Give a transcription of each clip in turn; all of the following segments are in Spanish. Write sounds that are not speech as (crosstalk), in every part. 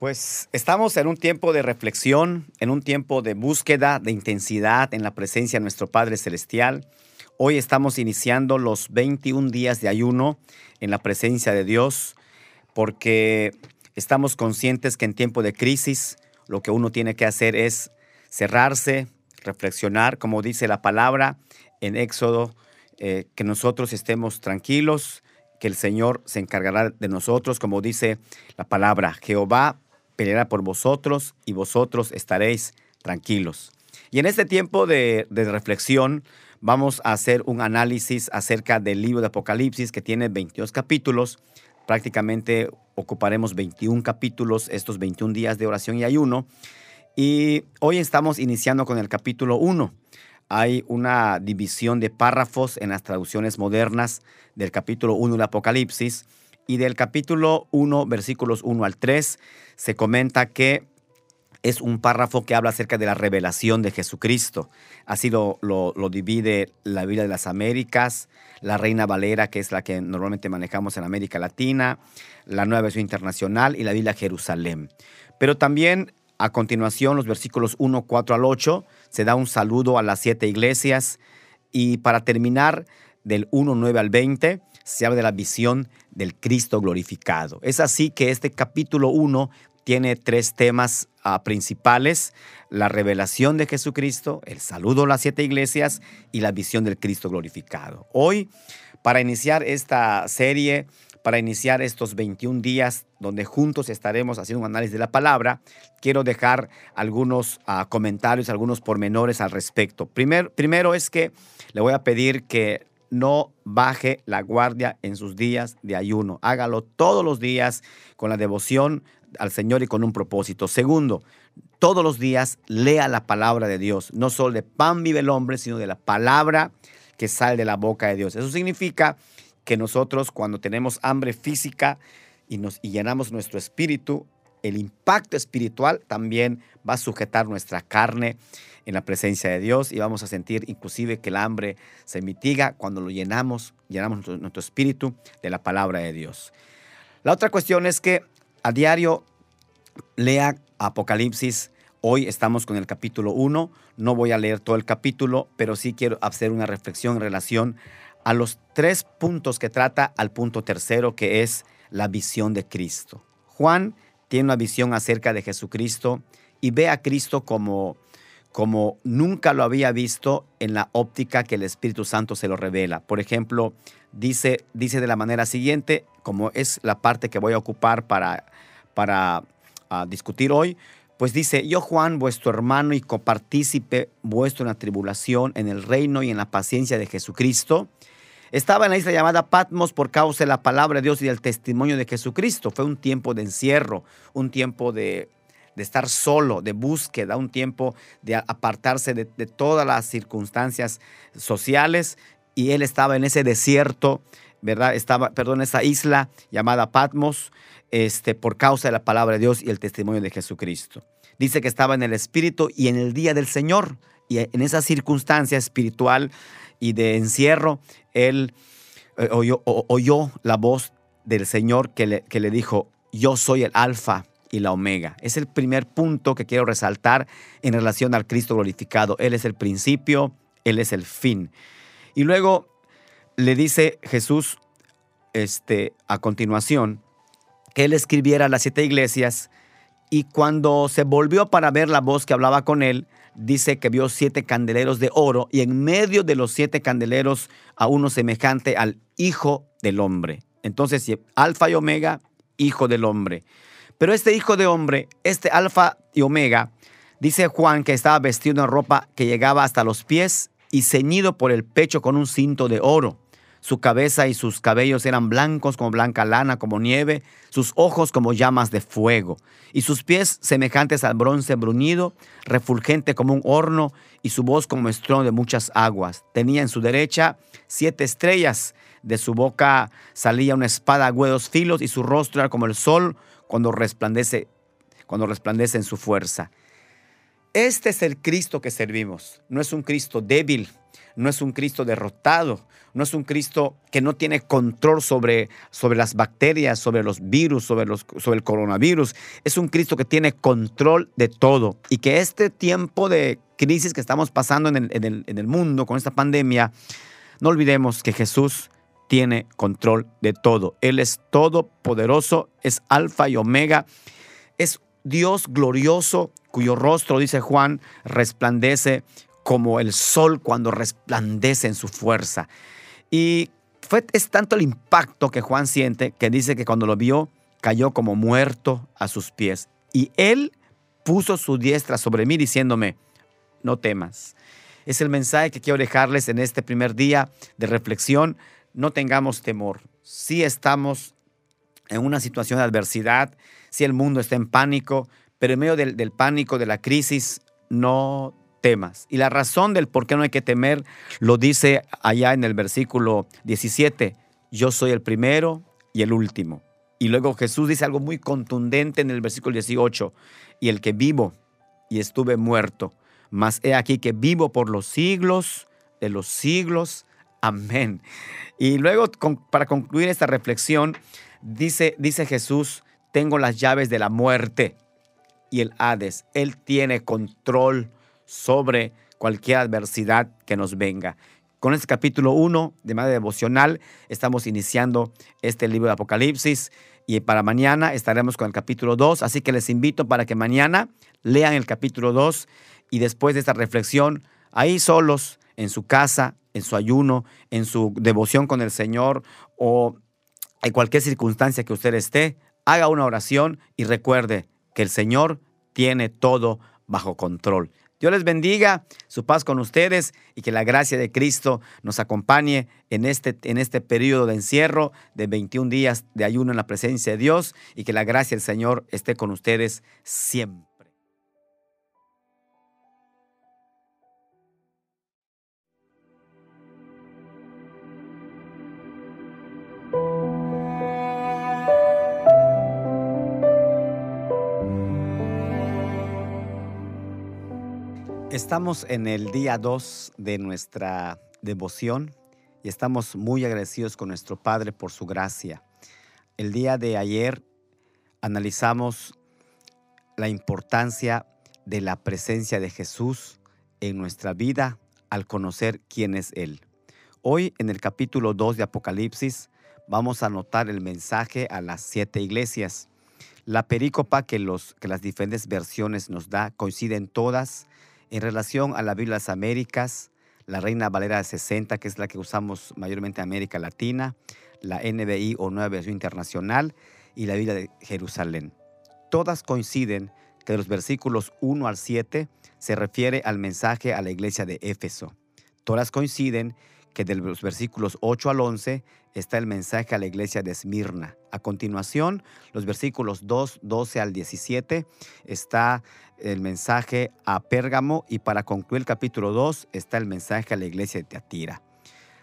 Pues estamos en un tiempo de reflexión, en un tiempo de búsqueda, de intensidad en la presencia de nuestro Padre Celestial. Hoy estamos iniciando los 21 días de ayuno en la presencia de Dios porque estamos conscientes que en tiempo de crisis lo que uno tiene que hacer es cerrarse, reflexionar, como dice la palabra en Éxodo, eh, que nosotros estemos tranquilos, que el Señor se encargará de nosotros, como dice la palabra, Jehová peleará por vosotros y vosotros estaréis tranquilos. Y en este tiempo de, reflexión vamos a hacer un análisis acerca del libro de Apocalipsis que tiene 22 capítulos. Prácticamente ocuparemos 21 capítulos estos 21 días de oración y ayuno. Y hoy estamos iniciando con el capítulo 1. Hay una división de párrafos en las traducciones modernas del capítulo 1 del Apocalipsis y del capítulo 1, versículos 1 al 3, se comenta que es un párrafo que habla acerca de la revelación de Jesucristo. Así lo, lo, divide la Biblia de las Américas, la Reina Valera, que es la que normalmente manejamos en América Latina, la Nueva Versión Internacional y la Biblia Jerusalén. Pero también a continuación, los versículos 1, 4 al 8, se da un saludo a las siete iglesias. Y para terminar, del 1, 9 al 20, se habla de la visión del Cristo glorificado. Es así que este capítulo 1 tiene tres temas ah, principales, la revelación de Jesucristo, el saludo a las siete iglesias y la visión del Cristo glorificado. Hoy, para iniciar esta serie, para iniciar estos 21 días donde juntos estaremos haciendo un análisis de la palabra, quiero dejar algunos ah, comentarios, algunos pormenores al respecto. primero es que le voy a pedir que no baje la guardia en sus días de ayuno. Hágalo todos los días con la devoción al Señor y con un propósito. Segundo, todos los días lea la palabra de Dios. No solo de pan vive el hombre, sino de la palabra que sale de la boca de Dios. Eso significa que nosotros cuando tenemos hambre física y, nos, llenamos nuestro espíritu, el impacto espiritual también va a sujetar nuestra carne en la presencia de Dios y vamos a sentir inclusive que el hambre se mitiga cuando lo llenamos, llenamos nuestro, espíritu de la palabra de Dios. La otra cuestión es que a diario lea Apocalipsis. Hoy estamos con el capítulo 1. No voy a leer todo el capítulo, pero sí quiero hacer una reflexión en relación a los tres puntos que trata al punto tercero, que es la visión de Cristo. Juan tiene una visión acerca de Jesucristo y ve a Cristo como como nunca lo había visto en la óptica que el Espíritu Santo se lo revela. Por ejemplo, dice, dice de la manera siguiente, como es la parte que voy a ocupar para, para ah, discutir hoy, pues dice, yo Juan, vuestro hermano y copartícipe vuestro en la tribulación, en el reino y en la paciencia de Jesucristo, estaba en la isla llamada Patmos por causa de la palabra de Dios y del testimonio de Jesucristo. Fue un tiempo de encierro, un tiempo de de estar solo, de búsqueda, un tiempo de apartarse de, todas las circunstancias sociales. Y él estaba en ese desierto, ¿verdad? Estaba, perdón, esa isla llamada Patmos, este, por causa de la palabra de Dios y el testimonio de Jesucristo. Dice que estaba en el Espíritu y en el día del Señor. Y en esa circunstancia espiritual y de encierro, él eh, oyó, la voz del Señor que le, que le dijo, yo soy el alfa y la omega. Es el primer punto que quiero resaltar en relación al Cristo glorificado. Él es el principio, Él es el fin. Y luego le dice Jesús este, a continuación que Él escribiera a las siete iglesias y cuando se volvió para ver la voz que hablaba con Él, dice que vio siete candeleros de oro y en medio de los siete candeleros a uno semejante al Hijo del Hombre. Entonces, Alfa y Omega, Hijo del Hombre. Pero este hijo de hombre, este alfa y omega, dice Juan que estaba vestido en ropa que llegaba hasta los pies y ceñido por el pecho con un cinto de oro. Su cabeza y sus cabellos eran blancos como blanca lana, como nieve, sus ojos como llamas de fuego, y sus pies semejantes al bronce bruñido, refulgente como un horno, y su voz como estruendo de muchas aguas. Tenía en su derecha siete estrellas, de su boca salía una espada a huedos filos, y su rostro era como el sol, cuando resplandece, cuando resplandece en su fuerza. Este es el Cristo que servimos. No es un Cristo débil, no es un Cristo derrotado, no es un Cristo que no tiene control sobre, sobre las bacterias, sobre los virus, sobre, los, sobre el coronavirus. Es un Cristo que tiene control de todo y que este tiempo de crisis que estamos pasando en el, en el mundo con esta pandemia, no olvidemos que Jesús tiene control de todo. Él es todopoderoso, es alfa y omega, es Dios glorioso cuyo rostro, dice Juan, resplandece como el sol cuando resplandece en su fuerza. Y fue, es tanto el impacto que Juan siente que dice que cuando lo vio cayó como muerto a sus pies. Y él puso su diestra sobre mí diciéndome, no temas. Es el mensaje que quiero dejarles en este primer día de reflexión. No tengamos temor. Si estamos en una situación de adversidad, si el mundo está en pánico, pero en medio del, del pánico, de la crisis, no temas. Y la razón del por qué no hay que temer lo dice allá en el versículo 17, yo soy el primero y el último. Y luego Jesús dice algo muy contundente en el versículo 18, y el que vivo y estuve muerto, mas he aquí que vivo por los siglos de los siglos. Amén. Y luego, para concluir esta reflexión, dice, dice Jesús, tengo las llaves de la muerte y el Hades. Él tiene control sobre cualquier adversidad que nos venga. Con este capítulo 1 de manera devocional estamos iniciando este libro de Apocalipsis y para mañana estaremos con el capítulo 2, así que les invito para que mañana lean el capítulo 2 y después de esta reflexión, ahí solos, en su casa, en su ayuno, en su devoción con el Señor o en cualquier circunstancia que usted esté, haga una oración y recuerde que el Señor tiene todo bajo control. Dios les bendiga, su paz con ustedes y que la gracia de Cristo nos acompañe en este, en este periodo de encierro de 21 días de ayuno en la presencia de Dios y que la gracia del Señor esté con ustedes siempre. Estamos en el día 2 de nuestra devoción y estamos muy agradecidos con nuestro Padre por su gracia. El día de ayer analizamos la importancia de la presencia de Jesús en nuestra vida al conocer quién es Él. Hoy en el capítulo 2 de Apocalipsis vamos a anotar el mensaje a las siete iglesias. La perícopa que, los, que las diferentes versiones nos da coinciden todas en relación a la Biblia de las Américas, la Reina Valera 60, que es la que usamos mayormente en América Latina, la NBI o Nueva Versión Internacional y la Biblia de Jerusalén. Todas coinciden que de los versículos 1 al 7 se refiere al mensaje a la iglesia de Éfeso. Todas coinciden que de los versículos 8 al 11 está el mensaje a la iglesia de Esmirna. A continuación, los versículos 2, 12 al 17 está el mensaje a Pérgamo y para concluir el capítulo 2 está el mensaje a la iglesia de Teatira.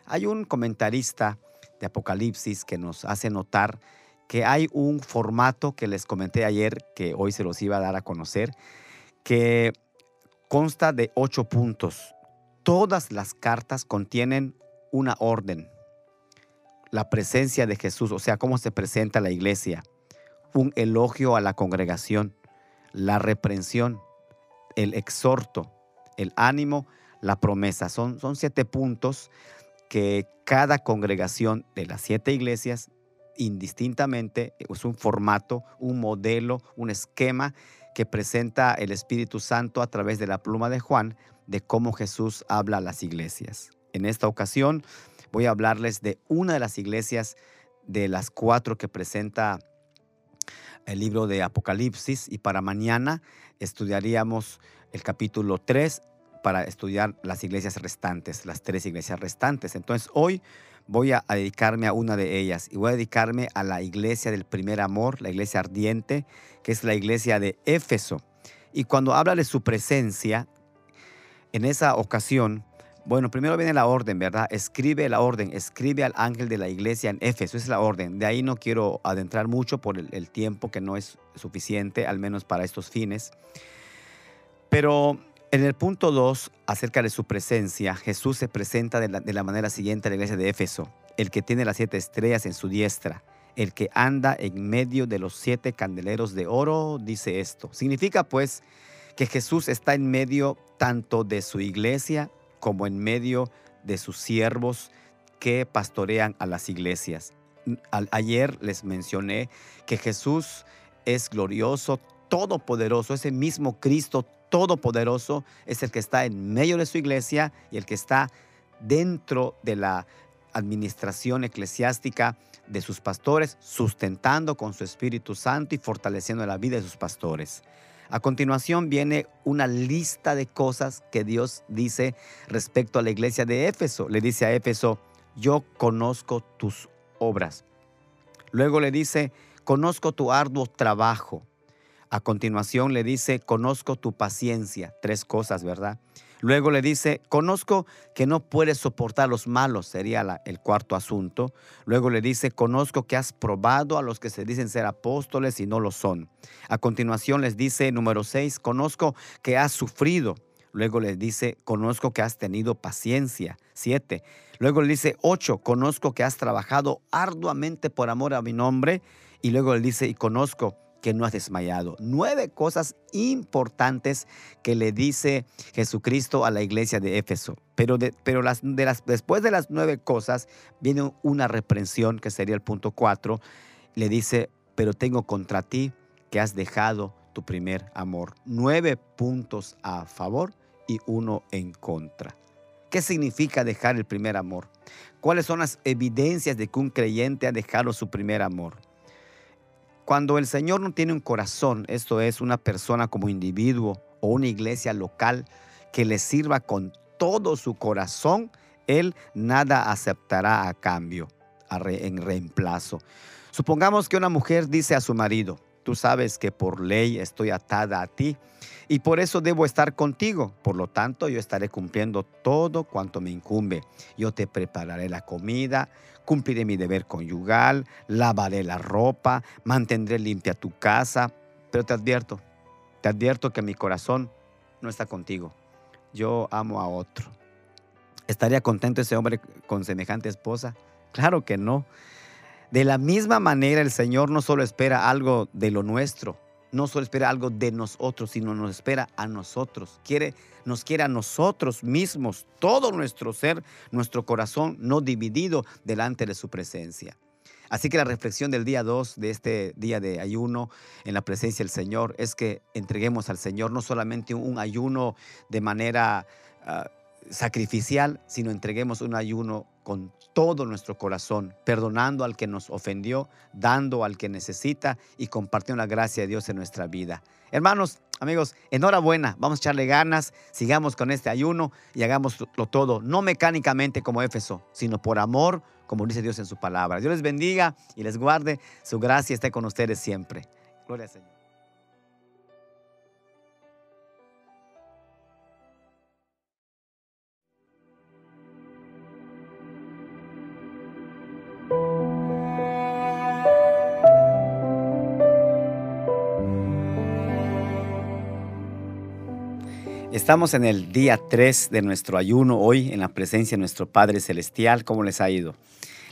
Hay un comentarista de Apocalipsis que nos hace notar que hay un formato que les comenté ayer, que hoy se los iba a dar a conocer, que consta de ocho puntos. Todas las cartas contienen una orden, la presencia de Jesús, o sea, cómo se presenta la iglesia, un elogio a la congregación, la reprensión, el exhorto, el ánimo, la promesa. Son, son siete puntos que cada congregación de las siete iglesias indistintamente es un formato, un modelo, un esquema que presenta el Espíritu Santo a través de la pluma de Juan de cómo Jesús habla a las iglesias. En esta ocasión voy a hablarles de una de las iglesias de las cuatro que presenta el libro de Apocalipsis y para mañana estudiaríamos el capítulo 3 para estudiar las iglesias restantes, las tres iglesias restantes. Entonces hoy voy a dedicarme a una de ellas y voy a dedicarme a la iglesia del primer amor, la iglesia ardiente, que es la iglesia de Éfeso. Y cuando habla de su presencia, en esa ocasión bueno, primero viene la orden, ¿verdad? Escribe la orden, escribe al ángel de la iglesia en Éfeso, es la orden. De ahí no quiero adentrar mucho por el, tiempo que no es suficiente, al menos para estos fines. Pero En el punto 2, acerca de su presencia, Jesús se presenta de la, de la manera siguiente a la iglesia de Éfeso, el que tiene las siete estrellas en su diestra, el que anda en medio de los siete candeleros de oro, dice esto. Significa pues que Jesús está en medio tanto de su iglesia como en medio de sus siervos que pastorean a las iglesias. ayer les mencioné que Jesús es glorioso, todopoderoso, ese mismo Cristo todopoderoso es el que está en medio de su iglesia y el que está dentro de la administración eclesiástica de sus pastores, sustentando con su Espíritu Santo y fortaleciendo la vida de sus pastores. A continuación viene una lista de cosas que Dios dice respecto a la iglesia de Éfeso. Le dice a Éfeso, yo conozco tus obras. Luego le dice, conozco tu arduo trabajo. A continuación le dice, conozco tu paciencia. Tres cosas, ¿verdad? Luego le dice, conozco que no puedes soportar los malos, sería el cuarto asunto. Luego le dice, conozco que has probado a los que se dicen ser apóstoles y no lo son. A continuación les dice, número seis, conozco que has sufrido. Luego le dice, conozco que has tenido paciencia. Siete. Luego le dice, ocho, conozco que has trabajado arduamente por amor a mi nombre. Y luego le dice, y conozco que no has desmayado. Nueve cosas importantes que le dice Jesucristo a la iglesia de Éfeso. Pero, pero las, de las, después de las nueve cosas viene una reprensión, que sería el punto cuatro. Le dice, pero tengo contra ti que has dejado tu primer amor. Nueve puntos a favor y uno en contra. ¿Qué significa dejar el primer amor? ¿Cuáles son las evidencias de que un creyente ha dejado su primer amor? Cuando el Señor no tiene un corazón, esto es una persona como individuo o una iglesia local que le sirva con todo su corazón, Él nada aceptará a cambio, en reemplazo. Supongamos que una mujer dice a su marido, tú sabes que por ley estoy atada a ti y por eso debo estar contigo. Por lo tanto, yo estaré cumpliendo todo cuanto me incumbe. Yo te prepararé la comida, cumpliré mi deber conyugal, lavaré la ropa, mantendré limpia tu casa. Pero te advierto, te advierto que mi corazón no está contigo. Yo amo a otro. ¿Estaría contento ese hombre con semejante esposa? Claro que no. De la misma manera el Señor no solo espera algo de lo nuestro, no solo espera algo de nosotros, sino nos espera a nosotros. Quiere, nos quiere a nosotros mismos, todo nuestro ser, nuestro corazón no dividido delante de su presencia. Así que la reflexión del día 2 de este día de ayuno en la presencia del Señor es que entreguemos al Señor no solamente un ayuno de manera ah, sacrificial, sino entreguemos un ayuno con todo nuestro corazón, perdonando al que nos ofendió, dando al que necesita y compartiendo la gracia de Dios en nuestra vida. Hermanos, amigos, enhorabuena, vamos a echarle ganas, sigamos con este ayuno y hagámoslo todo, no mecánicamente como Éfeso, sino por amor, como dice Dios en su palabra. Dios les bendiga y les guarde, su gracia esté con ustedes siempre. Gloria al Señor. Estamos en el día 3 de nuestro ayuno hoy en la presencia de nuestro Padre Celestial. ¿Cómo les ha ido?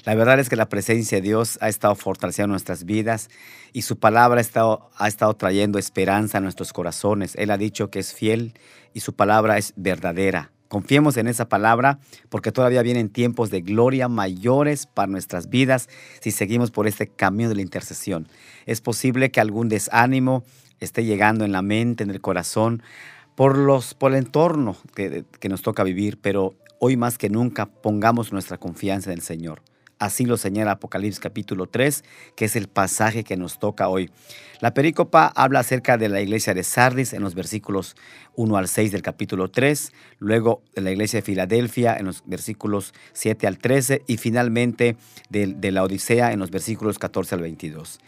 La verdad es que la presencia de Dios ha estado fortaleciendo nuestras vidas y su palabra ha estado, ha estado trayendo esperanza a nuestros corazones. Él ha dicho que es fiel y su palabra es verdadera. Confiemos en esa palabra porque todavía vienen tiempos de gloria mayores para nuestras vidas si seguimos por este camino de la intercesión. Es posible que algún desánimo esté llegando en la mente, en el corazón, por, los, por el entorno que, que nos toca vivir, pero hoy más que nunca pongamos nuestra confianza en el Señor. Así lo señala Apocalipsis capítulo 3, que es el pasaje que nos toca hoy. La perícopa habla acerca de la iglesia de Sardis en los versículos 1 al 6 del capítulo 3, luego de la iglesia de Filadelfia en los versículos 7 al 13 y finalmente de, de la Odisea en los versículos 14 al 22.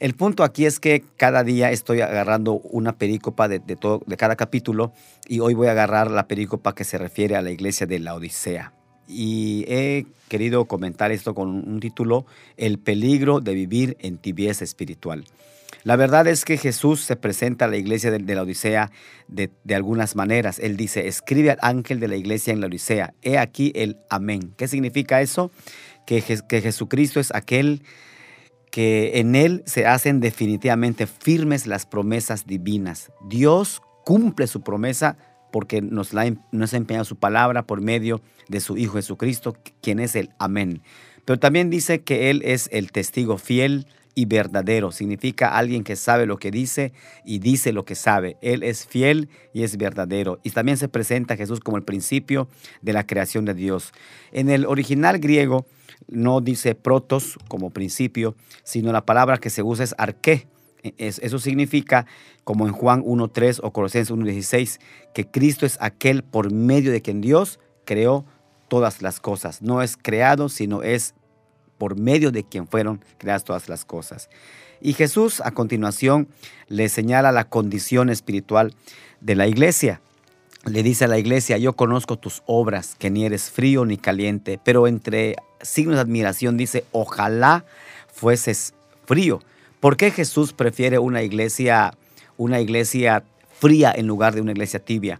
El punto aquí es que cada día estoy agarrando una perícopa de, todo, de cada capítulo y hoy voy a agarrar la perícopa que se refiere a la iglesia de la Odisea. y he querido comentar esto con un título, El peligro de vivir en tibieza espiritual. La verdad es que Jesús se presenta a la iglesia de, la Odisea de, algunas maneras. Él dice, escribe al ángel de la iglesia en la Odisea, he aquí el amén. ¿Qué significa eso? Que, que Jesucristo es aquel que en él se hacen definitivamente firmes las promesas divinas. Dios cumple su promesa porque nos, la, nos ha empeñado su palabra por medio de su Hijo Jesucristo, quien es el amén. Pero también dice que Él es el testigo fiel y verdadero. Significa alguien que sabe lo que dice y dice lo que sabe. Él es fiel y es verdadero. Y también se presenta a Jesús como el principio de la creación de Dios. En el original griego no dice protos como principio, sino la palabra que se usa es arqué. Eso significa, como en Juan 1.3 o Colosenses 1.16, que Cristo es aquel por medio de quien Dios creó todas las cosas. No es creado, sino es por medio de quien fueron creadas todas las cosas. Y Jesús a continuación le señala la condición espiritual de la iglesia. Le dice a la iglesia, yo conozco tus obras, que ni eres frío ni caliente, pero entre signos de admiración dice, ojalá fueses frío. ¿Por qué Jesús prefiere una iglesia, una iglesia fría en lugar de una iglesia tibia?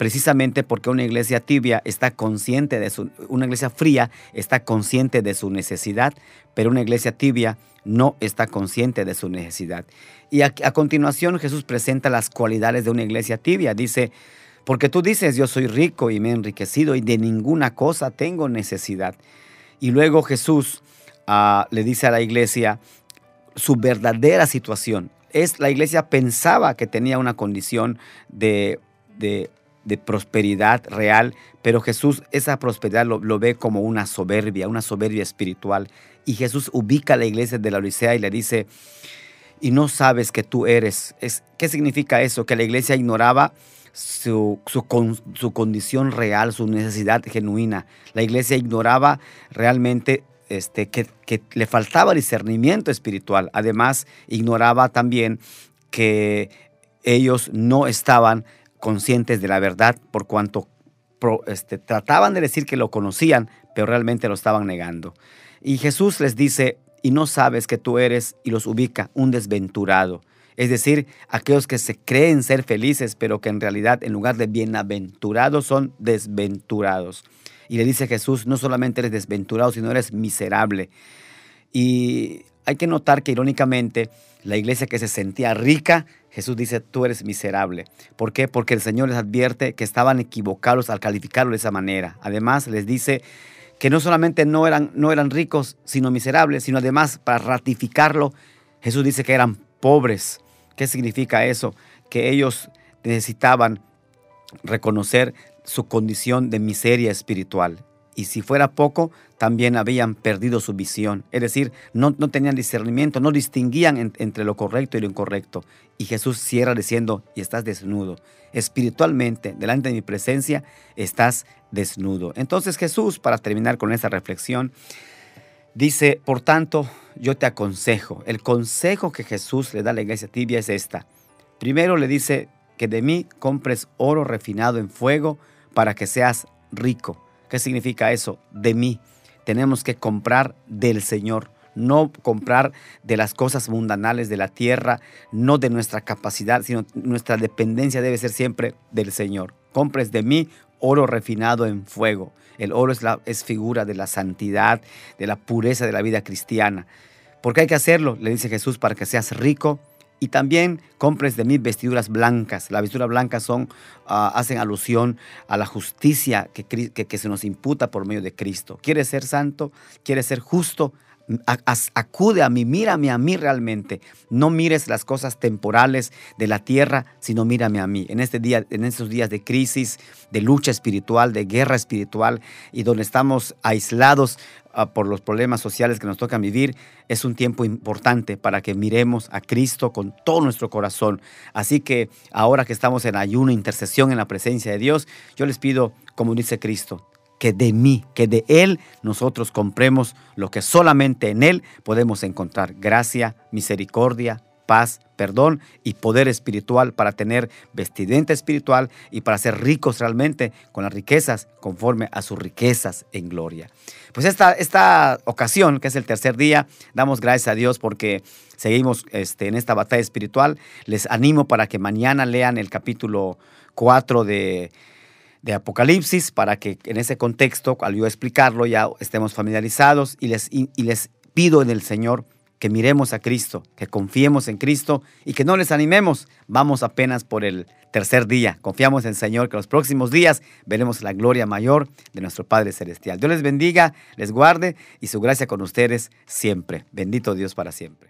Precisamente porque una iglesia tibia está consciente de su, una iglesia fría está consciente de su necesidad, pero una iglesia tibia no está consciente de su necesidad. Y a, continuación Jesús presenta las cualidades de una iglesia tibia. Dice, porque tú dices, yo soy rico y me he enriquecido y de ninguna cosa tengo necesidad. Y luego Jesús ah, le dice a la iglesia su verdadera situación. Es la iglesia pensaba que tenía una condición de, de de prosperidad real, pero Jesús esa prosperidad lo, ve como una soberbia, una soberbia espiritual. Y Jesús ubica a la iglesia de la Odisea y le dice, y no sabes que tú eres. Es, ¿Qué significa eso? Que la iglesia ignoraba su, su, condición real, su necesidad genuina. La iglesia ignoraba realmente este, que, que le faltaba discernimiento espiritual. Además, ignoraba también que ellos no estaban conscientes de la verdad por cuanto este, trataban de decir que lo conocían, pero realmente lo estaban negando. Y Jesús les dice, y no sabes que tú eres, y los ubica, un desventurado. Es decir, aquellos que se creen ser felices, pero que en realidad en lugar de bienaventurados son desventurados. Y le dice Jesús, no solamente eres desventurado, sino eres miserable. Y hay que notar que irónicamente la iglesia que se sentía rica, Jesús dice, tú eres miserable. ¿Por qué? Porque el Señor les advierte que estaban equivocados al calificarlo de esa manera. Además les dice que no solamente no eran, no eran ricos, sino miserables, sino además para ratificarlo, Jesús dice que eran pobres. ¿Qué significa eso? Que ellos necesitaban reconocer su condición de miseria espiritual y si fuera poco, también habían perdido su visión. Es decir, no, tenían discernimiento, no distinguían entre lo correcto y lo incorrecto. Y Jesús cierra diciendo, y estás desnudo. Espiritualmente, delante de mi presencia, estás desnudo. Entonces Jesús, para terminar con esta reflexión, dice, por tanto, yo te aconsejo. El consejo que Jesús le da a la iglesia tibia es esta. Primero le dice que de mí compres oro refinado en fuego para que seas rico ¿Qué significa eso? De mí. Tenemos que comprar del Señor, no comprar de las cosas mundanales de la tierra, no de nuestra capacidad, sino nuestra dependencia debe ser siempre del Señor. Compres de mí oro refinado en fuego. El oro es, la, es figura de la santidad, de la pureza de la vida cristiana. ¿Por qué hay que hacerlo? Le dice Jesús, para que seas rico y también compres de mí vestiduras blancas. Las vestiduras blancas son, ah, hacen alusión a la justicia que, que, se nos imputa por medio de Cristo. ¿Quieres ser santo? ¿Quieres ser justo? Acude a mí, mírame a mí realmente. No mires las cosas temporales de la tierra, sino mírame a mí. En este día, en estos días de crisis, de lucha espiritual, de guerra espiritual y donde estamos aislados Ah, por los problemas sociales que nos tocan vivir, es un tiempo importante para que miremos a Cristo con todo nuestro corazón. Así que ahora que estamos en ayuno, intercesión en la presencia de Dios, yo les pido, como dice Cristo, que de mí, que de Él nosotros compremos lo que solamente en Él podemos encontrar. Gracia, misericordia, paz, perdón y poder espiritual para tener vestimenta espiritual y para ser ricos realmente con las riquezas conforme a sus riquezas en gloria. Pues esta, esta ocasión, que es el tercer día, damos gracias a Dios porque seguimos este, en esta batalla espiritual. Les animo para que mañana lean el capítulo 4 de, de Apocalipsis para que en ese contexto, al yo explicarlo, ya estemos familiarizados y les, les pido en el Señor que miremos a Cristo, que confiemos en Cristo y que no les animemos. Vamos apenas por el tercer día. Confiamos en el Señor que los próximos días veremos la gloria mayor de nuestro Padre Celestial. Dios les bendiga, les guarde y su gracia con ustedes siempre. Bendito Dios para siempre.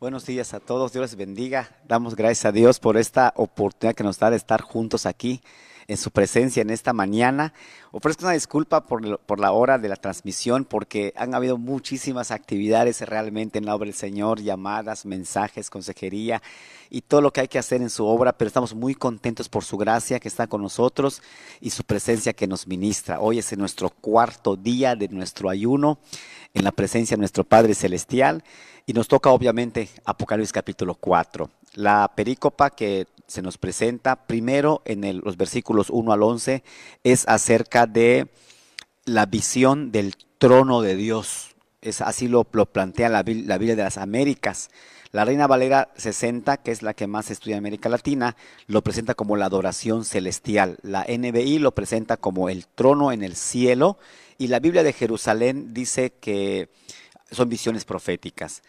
Buenos días a todos, Dios les bendiga. Damos gracias a Dios por esta oportunidad que nos da de estar juntos aquí en su presencia en esta mañana. Ofrezco una disculpa por, por, la hora de la transmisión porque han habido muchísimas actividades realmente en la obra del Señor, llamadas, mensajes, consejería y todo lo que hay que hacer en su obra, pero estamos muy contentos por su gracia que está con nosotros y su presencia que nos ministra. Hoy es nuestro cuarto día de nuestro ayuno en la presencia de nuestro Padre Celestial y nos toca obviamente Apocalipsis capítulo 4. La perícopa que se nos presenta primero en los versículos 1 al 11 es acerca de la visión del trono de Dios. Es, así lo, plantea la, la Biblia de las Américas. La Reina Valera 60, que es la que más estudia en América Latina, lo presenta como la adoración celestial. La NBI lo presenta como el trono en el cielo. Y la Biblia de Jerusalén dice que son visiones proféticas.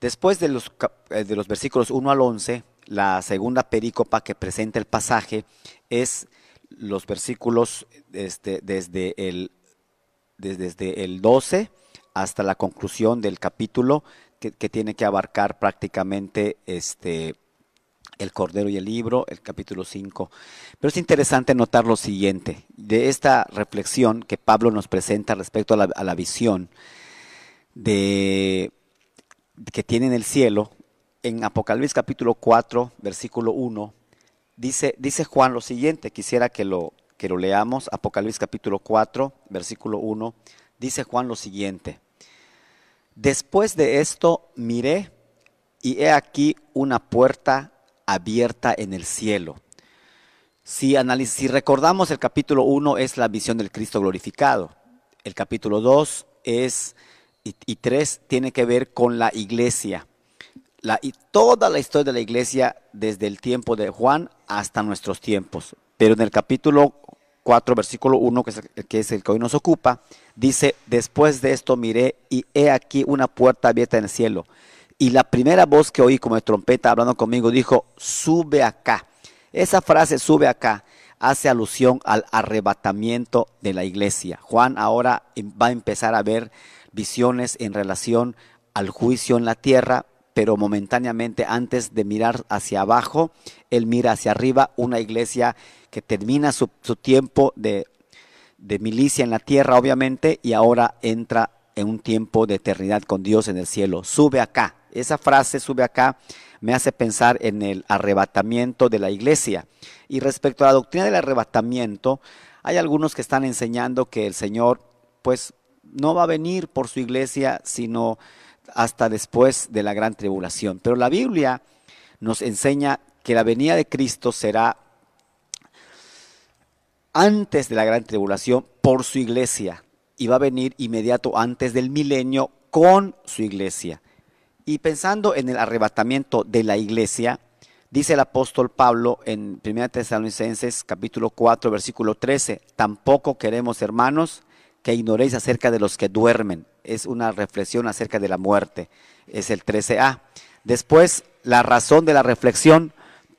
Después de los, eh, de los versículos 1 al 11, la segunda perícopa que presenta el pasaje es los versículos este, desde, el, desde, el 12 hasta la conclusión del capítulo que, tiene que abarcar prácticamente este, el Cordero y el libro, el capítulo 5. Pero es interesante notar lo siguiente, de esta reflexión que Pablo nos presenta respecto a la, a la visión, de, que tiene en el cielo, en Apocalipsis capítulo 4, versículo 1, dice, dice Juan lo siguiente, quisiera que lo, que lo leamos, Apocalipsis capítulo 4, versículo 1, dice Juan lo siguiente, después de esto miré y he aquí una puerta abierta en el cielo. Si, si recordamos el capítulo 1 es la visión del Cristo glorificado, el capítulo 2 es y, tres tiene que ver con la iglesia. La, y toda la historia de la iglesia desde el tiempo de Juan hasta nuestros tiempos. Pero en el capítulo 4, versículo 1, que es, el, que es el que hoy nos ocupa, dice, después de esto miré y he aquí una puerta abierta en el cielo. Y la primera voz que oí como trompeta hablando conmigo dijo, sube acá. Esa frase, sube acá, hace alusión al arrebatamiento de la iglesia. Juan ahora va a empezar a ver visiones en relación al juicio en la tierra, pero momentáneamente antes de mirar hacia abajo, él mira hacia arriba una iglesia que termina su, tiempo de, de milicia en la tierra, obviamente, y ahora entra en un tiempo de eternidad con Dios en el cielo. Sube acá. Esa frase, sube acá, me hace pensar en el arrebatamiento de la iglesia. Y respecto a la doctrina del arrebatamiento, hay algunos que están enseñando que el Señor, pues, no va a venir por su iglesia, sino hasta después de la gran tribulación. Pero la Biblia nos enseña que la venida de Cristo será antes de la gran tribulación por su iglesia y va a venir inmediato antes del milenio con su iglesia. Y pensando en el arrebatamiento de la iglesia, dice el apóstol Pablo en 1 Tesalonicenses capítulo 4 versículo 13, tampoco queremos hermanos que ignoréis acerca de los que duermen. Es una reflexión acerca de la muerte. Es el 13a. Después, la razón de la reflexión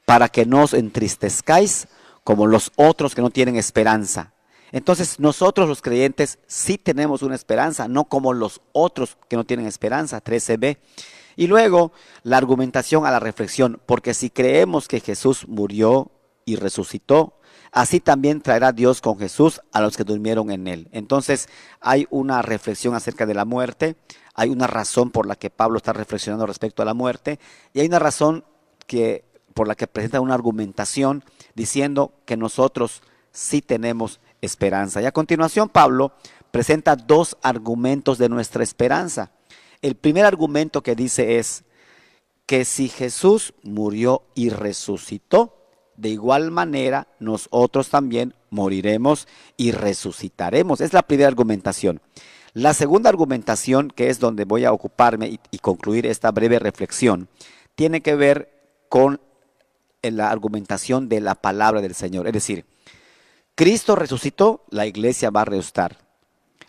para que no os entristezcáis como los otros que no tienen esperanza. Entonces nosotros los creyentes sí tenemos una esperanza, no como los otros que no tienen esperanza, 13b. Y luego la argumentación a la reflexión, porque si creemos que Jesús murió y resucitó, así también traerá Dios con Jesús a los que durmieron en él. Entonces hay una reflexión acerca de la muerte, hay una razón por la que Pablo está reflexionando respecto a la muerte y hay una razón que por la que presenta una argumentación diciendo que nosotros sí tenemos esperanza. Y a continuación Pablo presenta dos argumentos de nuestra esperanza. El primer argumento que dice es que si Jesús murió y resucitó, de igual manera nosotros también moriremos y resucitaremos. Es la primera argumentación. La segunda argumentación, que es donde voy a ocuparme y, concluir esta breve reflexión, tiene que ver con la argumentación de la palabra del Señor. Es decir, Cristo resucitó, la iglesia va a resucitar.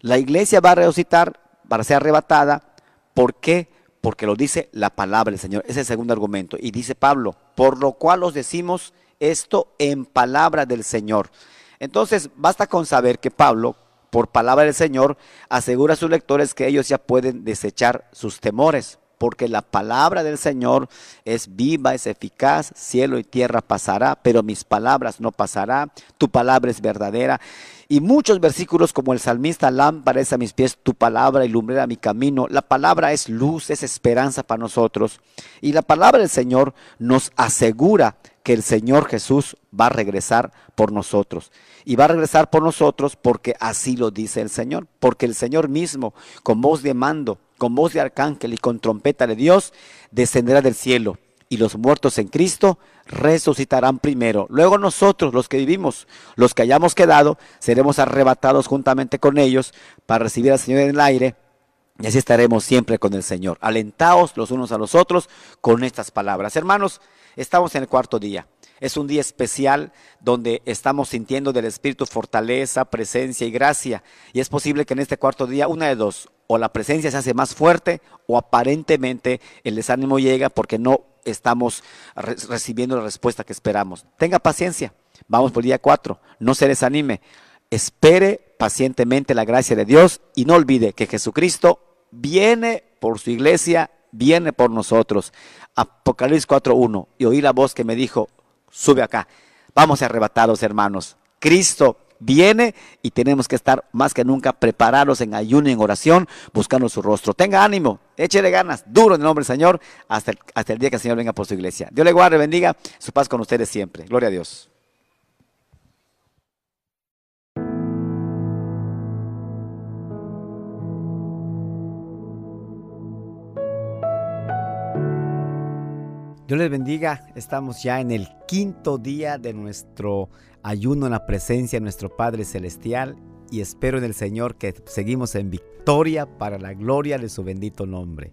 La iglesia va a resucitar para ser arrebatada. ¿Por qué? Porque lo dice la palabra del Señor. Es el segundo argumento. Y dice Pablo, por lo cual os decimos esto en palabra del Señor. Entonces, basta con saber que Pablo, por palabra del Señor, asegura a sus lectores que ellos ya pueden desechar sus temores porque la palabra del Señor es viva, es eficaz, cielo y tierra pasará, pero mis palabras no pasará, tu palabra es verdadera. Y muchos versículos como el salmista, lámpara es a mis pies tu palabra y mi camino. La palabra es luz, es esperanza para nosotros. Y la palabra del Señor nos asegura que el Señor Jesús va a regresar por nosotros. Y va a regresar por nosotros porque así lo dice el Señor. Porque el Señor mismo, con voz de mando, con voz de arcángel y con trompeta de Dios, descenderá del cielo. Y los muertos en Cristo resucitarán primero. Luego nosotros, los que vivimos, los que hayamos quedado, seremos arrebatados juntamente con ellos para recibir al Señor en el aire. Y así estaremos siempre con el Señor. Alentaos los unos a los otros con estas palabras. Hermanos, estamos en el cuarto día. Es un día especial donde estamos sintiendo del Espíritu fortaleza, presencia y gracia. Y es posible que en este cuarto día, una de dos, o la presencia se hace más fuerte o aparentemente el desánimo llega porque no estamos recibiendo la respuesta que esperamos. Tenga paciencia. Vamos por el día cuatro. No se desanime. Espere pacientemente la gracia de Dios y no olvide que Jesucristo viene por su iglesia, viene por nosotros. Apocalipsis 4.1. Y oí la voz que me dijo, sube acá. Vamos arrebatados, hermanos. Cristo viene y tenemos que estar más que nunca preparados en ayuno y en oración, buscando su rostro. Tenga ánimo, échele ganas, duro en el nombre del Señor, hasta el, hasta el día que el Señor venga por su iglesia. Dios le guarde, bendiga, su paz con ustedes siempre. Gloria a Dios. Dios les bendiga. Estamos ya en el quinto día de nuestro ayuno en la presencia de nuestro Padre Celestial y espero en el Señor que seguimos en victoria para la gloria de su bendito nombre.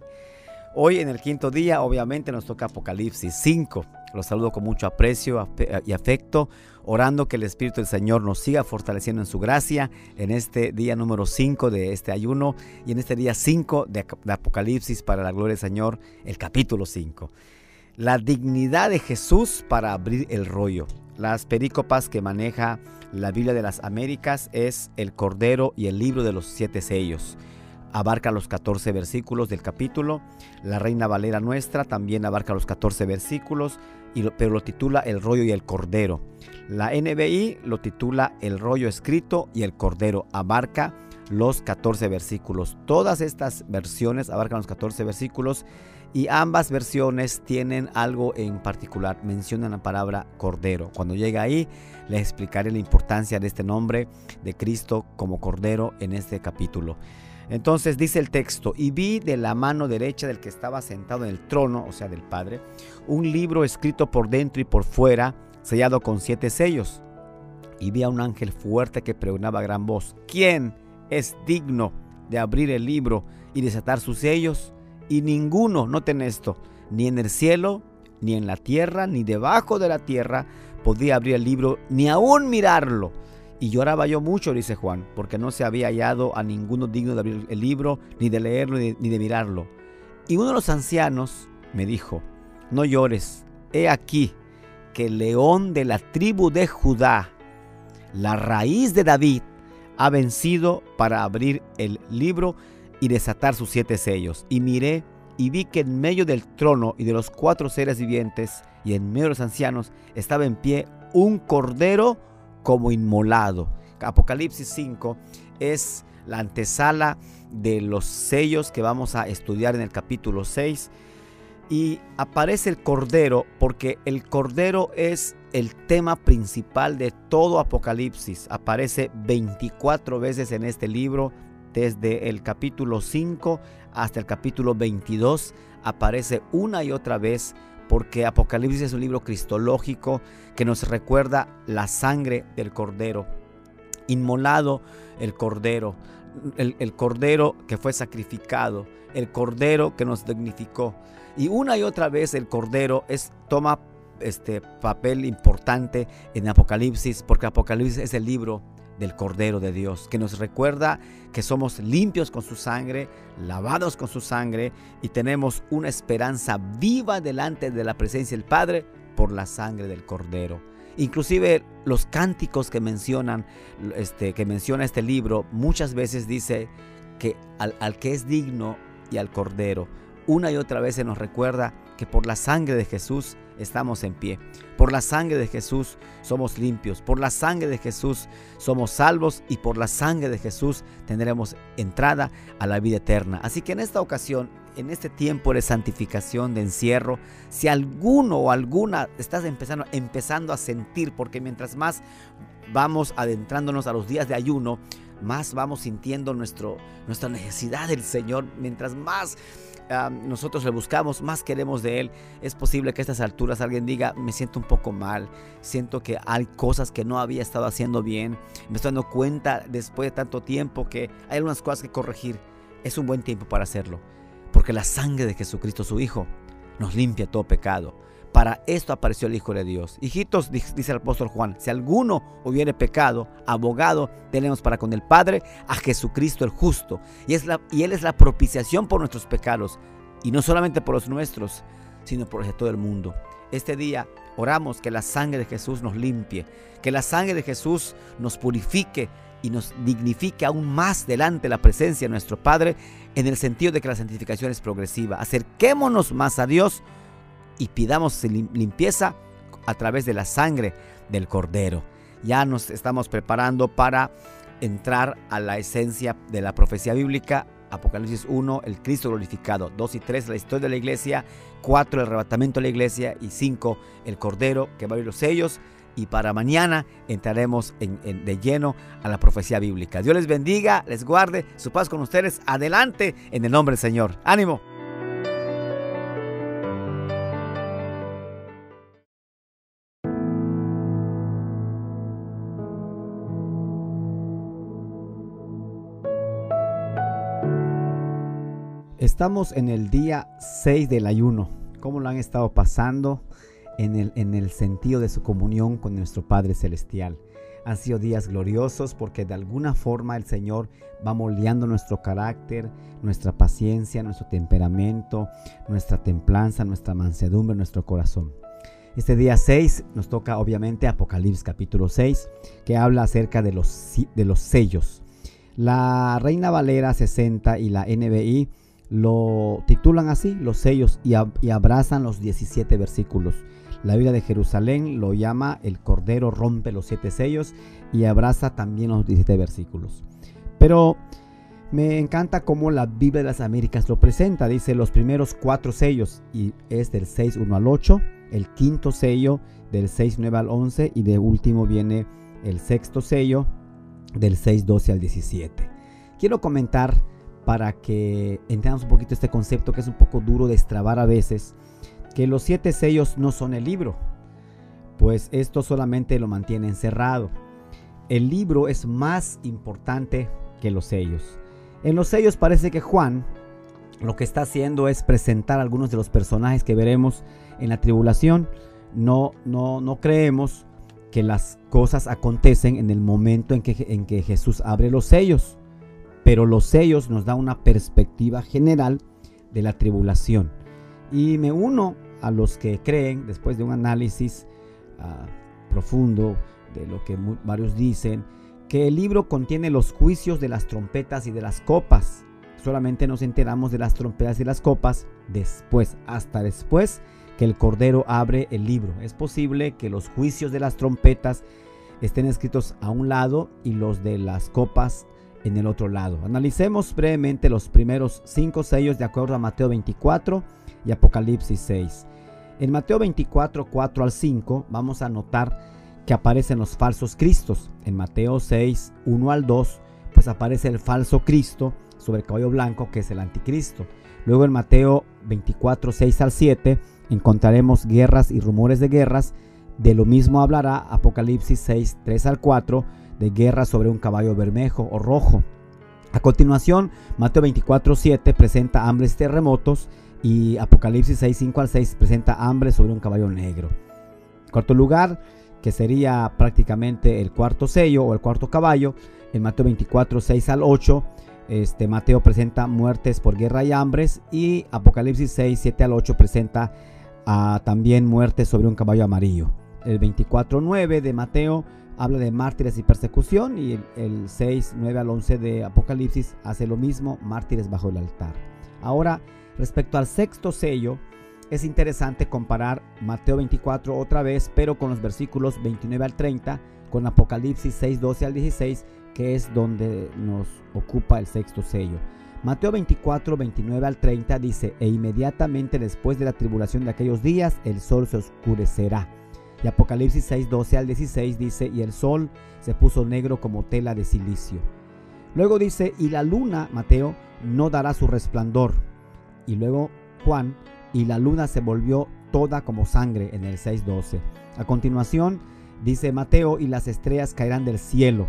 Hoy en el quinto día obviamente nos toca Apocalipsis 5. Los saludo con mucho aprecio y afecto, orando que el Espíritu del Señor nos siga fortaleciendo en su gracia en este día número 5 de este ayuno y en este día 5 de Apocalipsis para la gloria del Señor, el capítulo 5 la dignidad de Jesús para abrir el rollo. Las perícopas que maneja la Biblia de las Américas es el Cordero y el libro de los siete sellos. Abarca los 14 versículos del capítulo. La Reina Valera Nuestra también abarca los 14 versículos, pero lo titula El rollo y el Cordero. La NBI lo titula El rollo escrito y el Cordero. Abarca los 14 versículos. Todas estas versiones abarcan los 14 versículos y ambas versiones tienen algo en particular. Mencionan la palabra Cordero. Cuando llega ahí, les explicaré la importancia de este nombre de Cristo como Cordero en este capítulo. Entonces dice el texto, y vi de la mano derecha del que estaba sentado en el trono, o sea, del Padre, un libro escrito por dentro y por fuera, sellado con siete sellos. Y vi a un ángel fuerte que preguntaba a gran voz, ¿quién es digno de abrir el libro y desatar sus sellos? Y ninguno, noten esto, ni en el cielo, ni en la tierra, ni debajo de la tierra, podía abrir el libro, ni aún mirarlo. Y lloraba yo mucho, dice Juan, porque no se había hallado a ninguno digno de abrir el libro, ni de leerlo, ni de, mirarlo. Y uno de los ancianos me dijo, no llores, he aquí que el león de la tribu de Judá, la raíz de David, ha vencido para abrir el libro y desatar sus siete sellos. Y miré y vi que en medio del trono y de los cuatro seres vivientes y en medio de los ancianos estaba en pie un cordero como inmolado. Apocalipsis 5 es la antesala de los sellos que vamos a estudiar en el capítulo 6. Y aparece el Cordero porque el Cordero es el tema principal de todo Apocalipsis. Aparece 24 veces en este libro, desde el capítulo 5 hasta el capítulo 22. Aparece una y otra vez porque Apocalipsis es un libro cristológico que nos recuerda la sangre del Cordero. Inmolado el Cordero, el, el Cordero que fue sacrificado, el Cordero que nos dignificó. Y una y otra vez el Cordero es, toma este papel importante en Apocalipsis, porque Apocalipsis es el libro del Cordero de Dios, que nos recuerda que somos limpios con su sangre, lavados con su sangre y tenemos una esperanza viva delante de la presencia del Padre por la sangre del Cordero. Inclusive los cánticos que mencionan, este, que menciona este libro, muchas veces dice que al, al que es digno y al Cordero una y otra vez se nos recuerda que por la sangre de Jesús estamos en pie. Por la sangre de Jesús somos limpios. Por la sangre de Jesús somos salvos y por la sangre de Jesús tendremos entrada a la vida eterna. Así que en esta ocasión, en este tiempo de santificación, de encierro, si alguno o alguna estás empezando, empezando a sentir, porque mientras más vamos adentrándonos a los días de ayuno, más vamos sintiendo nuestro, nuestra necesidad del Señor, mientras más nosotros le buscamos, más queremos de Él. Es posible que a estas alturas alguien diga, me siento un poco mal, siento que hay cosas que no había estado haciendo bien, me estoy dando cuenta después de tanto tiempo que hay algunas cosas que corregir. Es un buen tiempo para hacerlo, porque la sangre de Jesucristo, su Hijo, nos limpia todo pecado. Para esto apareció el Hijo de Dios. Hijitos, dice el apóstol Juan, si alguno hubiere pecado, abogado tenemos para con el Padre a Jesucristo el justo. Y, es la, y Él es la propiciación por nuestros pecados. Y no solamente por los nuestros, sino por los de todo el mundo. Este día oramos que la sangre de Jesús nos limpie, que la sangre de Jesús nos purifique y nos dignifique aún más delante de la presencia de nuestro Padre en el sentido de que la santificación es progresiva. Acerquémonos más a Dios y pidamos limpieza a través de la sangre del Cordero. Ya nos estamos preparando para entrar a la esencia de la profecía bíblica. Apocalipsis 1, el Cristo glorificado. 2 y 3, la historia de la iglesia. 4, el arrebatamiento de la iglesia. Y 5, el Cordero que va a abrir los sellos. Y para mañana entraremos de lleno a la profecía bíblica. Dios les bendiga, les guarde, su paz con ustedes. Adelante en el nombre del Señor. Ánimo. Estamos en el día 6 del ayuno. ¿Cómo lo han estado pasando en el, en el sentido de su comunión con nuestro Padre Celestial? Han sido días gloriosos porque de alguna forma el Señor va moldeando nuestro carácter, nuestra paciencia, nuestro temperamento, nuestra templanza, nuestra mansedumbre, nuestro corazón. Este día 6 nos toca obviamente Apocalipsis capítulo 6, que habla acerca de los, de los sellos. La Reina Valera 60 y la NBI lo titulan así, los sellos, y, abrazan los 17 versículos. La Biblia de Jerusalén lo llama el Cordero rompe los siete sellos y abraza también los 17 versículos. Pero me encanta cómo la Biblia de las Américas lo presenta. Dice los primeros cuatro sellos y es del 6, 1 al 8. El quinto sello del 6, 9 al 11 y de último viene el sexto sello del 6, 12 al 17. Quiero comentar para que entendamos un poquito este concepto que es un poco duro de extrabar a veces, que los siete sellos no son el libro, pues esto solamente lo mantiene encerrado. El libro es más importante que los sellos. En los sellos parece que Juan lo que está haciendo es presentar algunos de los personajes que veremos en la tribulación. No, no, no creemos que las cosas acontecen en el momento en que, en que Jesús abre los sellos pero los sellos nos dan una perspectiva general de la tribulación. Y me uno a los que creen, después de un análisis ah, profundo de lo que varios dicen, que el libro contiene los juicios de las trompetas y de las copas. Solamente nos enteramos de las trompetas y las copas después, hasta después que el Cordero abre el libro. Es posible que los juicios de las trompetas estén escritos a un lado y los de las copas en el otro lado. Analicemos brevemente los primeros cinco sellos de acuerdo a Mateo 24, y Apocalipsis 6. En Mateo 24, 4 al 5 vamos a notar que aparecen los falsos cristos. En Mateo 6, 1 al 2, pues aparece el falso Cristo sobre el caballo blanco que es el anticristo. Luego en Mateo 24, 6 al 7 encontraremos guerras y rumores de guerras. De lo mismo hablará Apocalipsis 6, 3 al 4 de guerra sobre un caballo bermejo o rojo. A continuación, Mateo 24, 7 presenta hambres y terremotos y Apocalipsis 6, 5 al 6 presenta hambre sobre un caballo negro. cuarto lugar, que sería prácticamente el cuarto sello o el cuarto caballo, en Mateo 24, 6 al 8, este, Mateo presenta muertes por guerra y hambres y Apocalipsis 6, 7 al 8 presenta ah, también muertes sobre un caballo amarillo. El 24, 9 de Mateo habla de mártires y persecución y el, el 6, 9 al 11 de Apocalipsis hace lo mismo, mártires bajo el altar. Ahora, respecto al sexto sello, es interesante comparar Mateo 24 otra vez, pero con los versículos 29 al 30, con Apocalipsis 6, 12 al 16, que es donde nos ocupa el sexto sello. Mateo 24, 29 al 30 dice, e inmediatamente después de la tribulación de aquellos días, el sol se oscurecerá. Y Apocalipsis 6, 12 al 16 dice, y el sol se puso negro como tela de silicio. Luego dice, y la luna, Mateo, no dará su resplandor. Y luego Juan, y la luna se volvió toda como sangre en el 6.12. A continuación dice Mateo, y las estrellas caerán del cielo.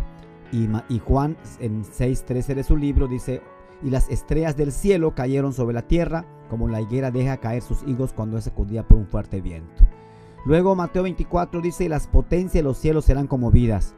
Y, y Juan en 6.13 de su libro dice, y las estrellas del cielo cayeron sobre la tierra, como la higuera deja caer sus higos cuando es sacudida por un fuerte viento. Luego Mateo 24 dice, las potencias de los cielos serán conmovidas.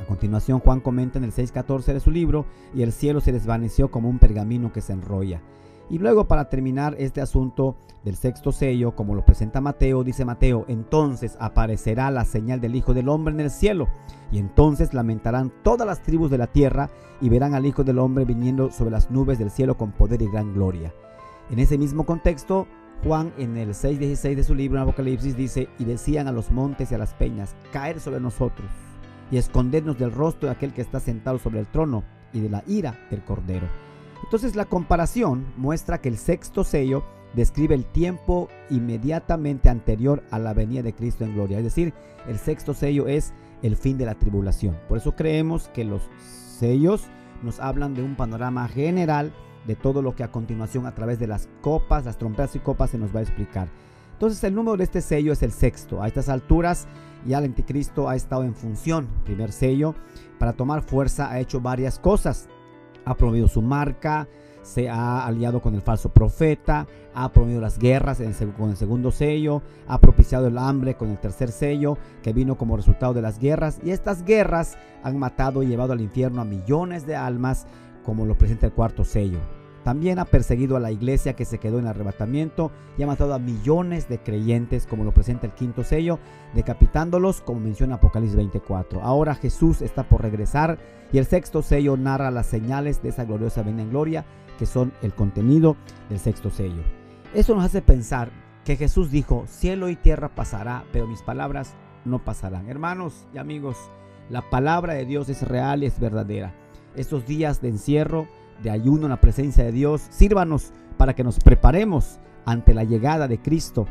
A continuación Juan comenta en el 6.14 de su libro, y el cielo se desvaneció como un pergamino que se enrolla. Y luego para terminar este asunto del sexto sello, como lo presenta Mateo, dice Mateo, entonces aparecerá la señal del Hijo del Hombre en el cielo, y entonces lamentarán todas las tribus de la tierra y verán al Hijo del Hombre viniendo sobre las nubes del cielo con poder y gran gloria. En ese mismo contexto, Juan en el 6.16 de su libro Apocalipsis dice, y decían a los montes y a las peñas, caer sobre nosotros y escondernos del rostro de aquel que está sentado sobre el trono y de la ira del Cordero. Entonces la comparación muestra que el sexto sello describe el tiempo inmediatamente anterior a la venida de Cristo en gloria. Es decir, el sexto sello es el fin de la tribulación. Por eso creemos que los sellos nos hablan de un panorama general de todo lo que a continuación a través de las copas, las trompetas y copas se nos va a explicar. Entonces el número de este sello es el sexto. A estas alturas ya el anticristo ha estado en función. Primer sello, para tomar fuerza ha hecho varias cosas. Ha promovido su marca, se ha aliado con el falso profeta, ha promovido las guerras con el segundo sello, ha propiciado el hambre con el tercer sello, que vino como resultado de las guerras. Y estas guerras han matado y llevado al infierno a millones de almas, como lo presenta el cuarto sello. También ha perseguido a la iglesia que se quedó en arrebatamiento y ha matado a millones de creyentes, como lo presenta el quinto sello, decapitándolos, como menciona Apocalipsis 24. Ahora Jesús está por regresar y el sexto sello narra las señales de esa gloriosa venida en gloria, que son el contenido del sexto sello. Eso nos hace pensar que Jesús dijo, cielo y tierra pasará, pero mis palabras no pasarán. Hermanos y amigos, la palabra de Dios es real y es verdadera. Estos días de encierro, de ayuno en la presencia de Dios. Sírvanos para que nos preparemos ante la llegada de Cristo.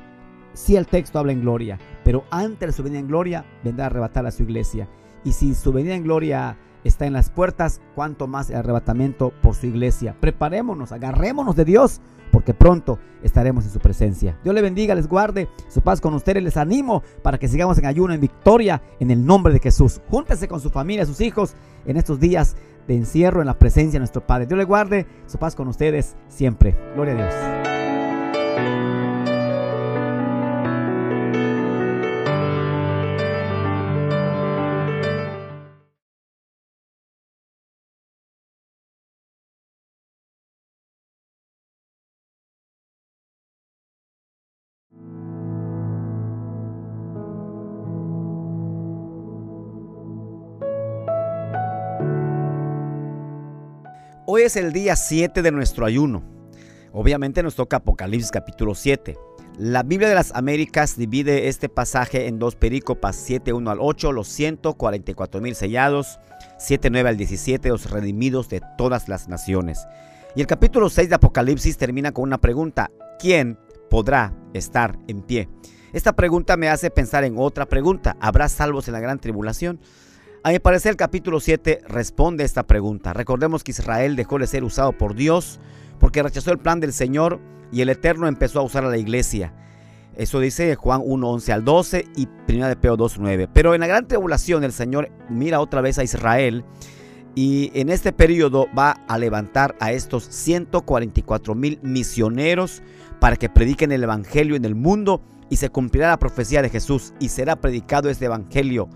Si el texto habla en gloria, pero antes de su venida en gloria vendrá a arrebatar a su iglesia. Y si su venida en gloria está en las puertas, cuanto más el arrebatamiento por su iglesia. Preparémonos, agarrémonos de Dios, porque pronto estaremos en su presencia. Dios le bendiga, les guarde su paz con ustedes. Les animo para que sigamos en ayuno, en victoria, en el nombre de Jesús. Júntese con su familia, sus hijos en estos días de encierro en la presencia de nuestro Padre. Dios le guarde su paz con ustedes siempre. Gloria a Dios. Hoy es el día 7 de nuestro ayuno. Obviamente nos toca Apocalipsis capítulo 7. La Biblia de las Américas divide este pasaje en dos perícopas, 7, 1 al 8, los 144 mil sellados, 7, 9 al 17, los redimidos de todas las naciones. Y el capítulo 6 de Apocalipsis termina con una pregunta, ¿quién podrá estar en pie. Esta pregunta me hace pensar en otra pregunta. ¿Habrá salvos en la gran tribulación? A mi parecer el capítulo 7 responde a esta pregunta. Recordemos que Israel dejó de ser usado por Dios porque rechazó el plan del Señor y el Eterno empezó a usar a la iglesia. Eso dice Juan 1, 11 al 12 y 1 de Peo 2, 9. Pero en la gran tribulación el Señor mira otra vez a Israel y en este periodo va a levantar a estos 144 mil misioneros para que prediquen el Evangelio en el mundo y se cumplirá la profecía de Jesús y será predicado este Evangelio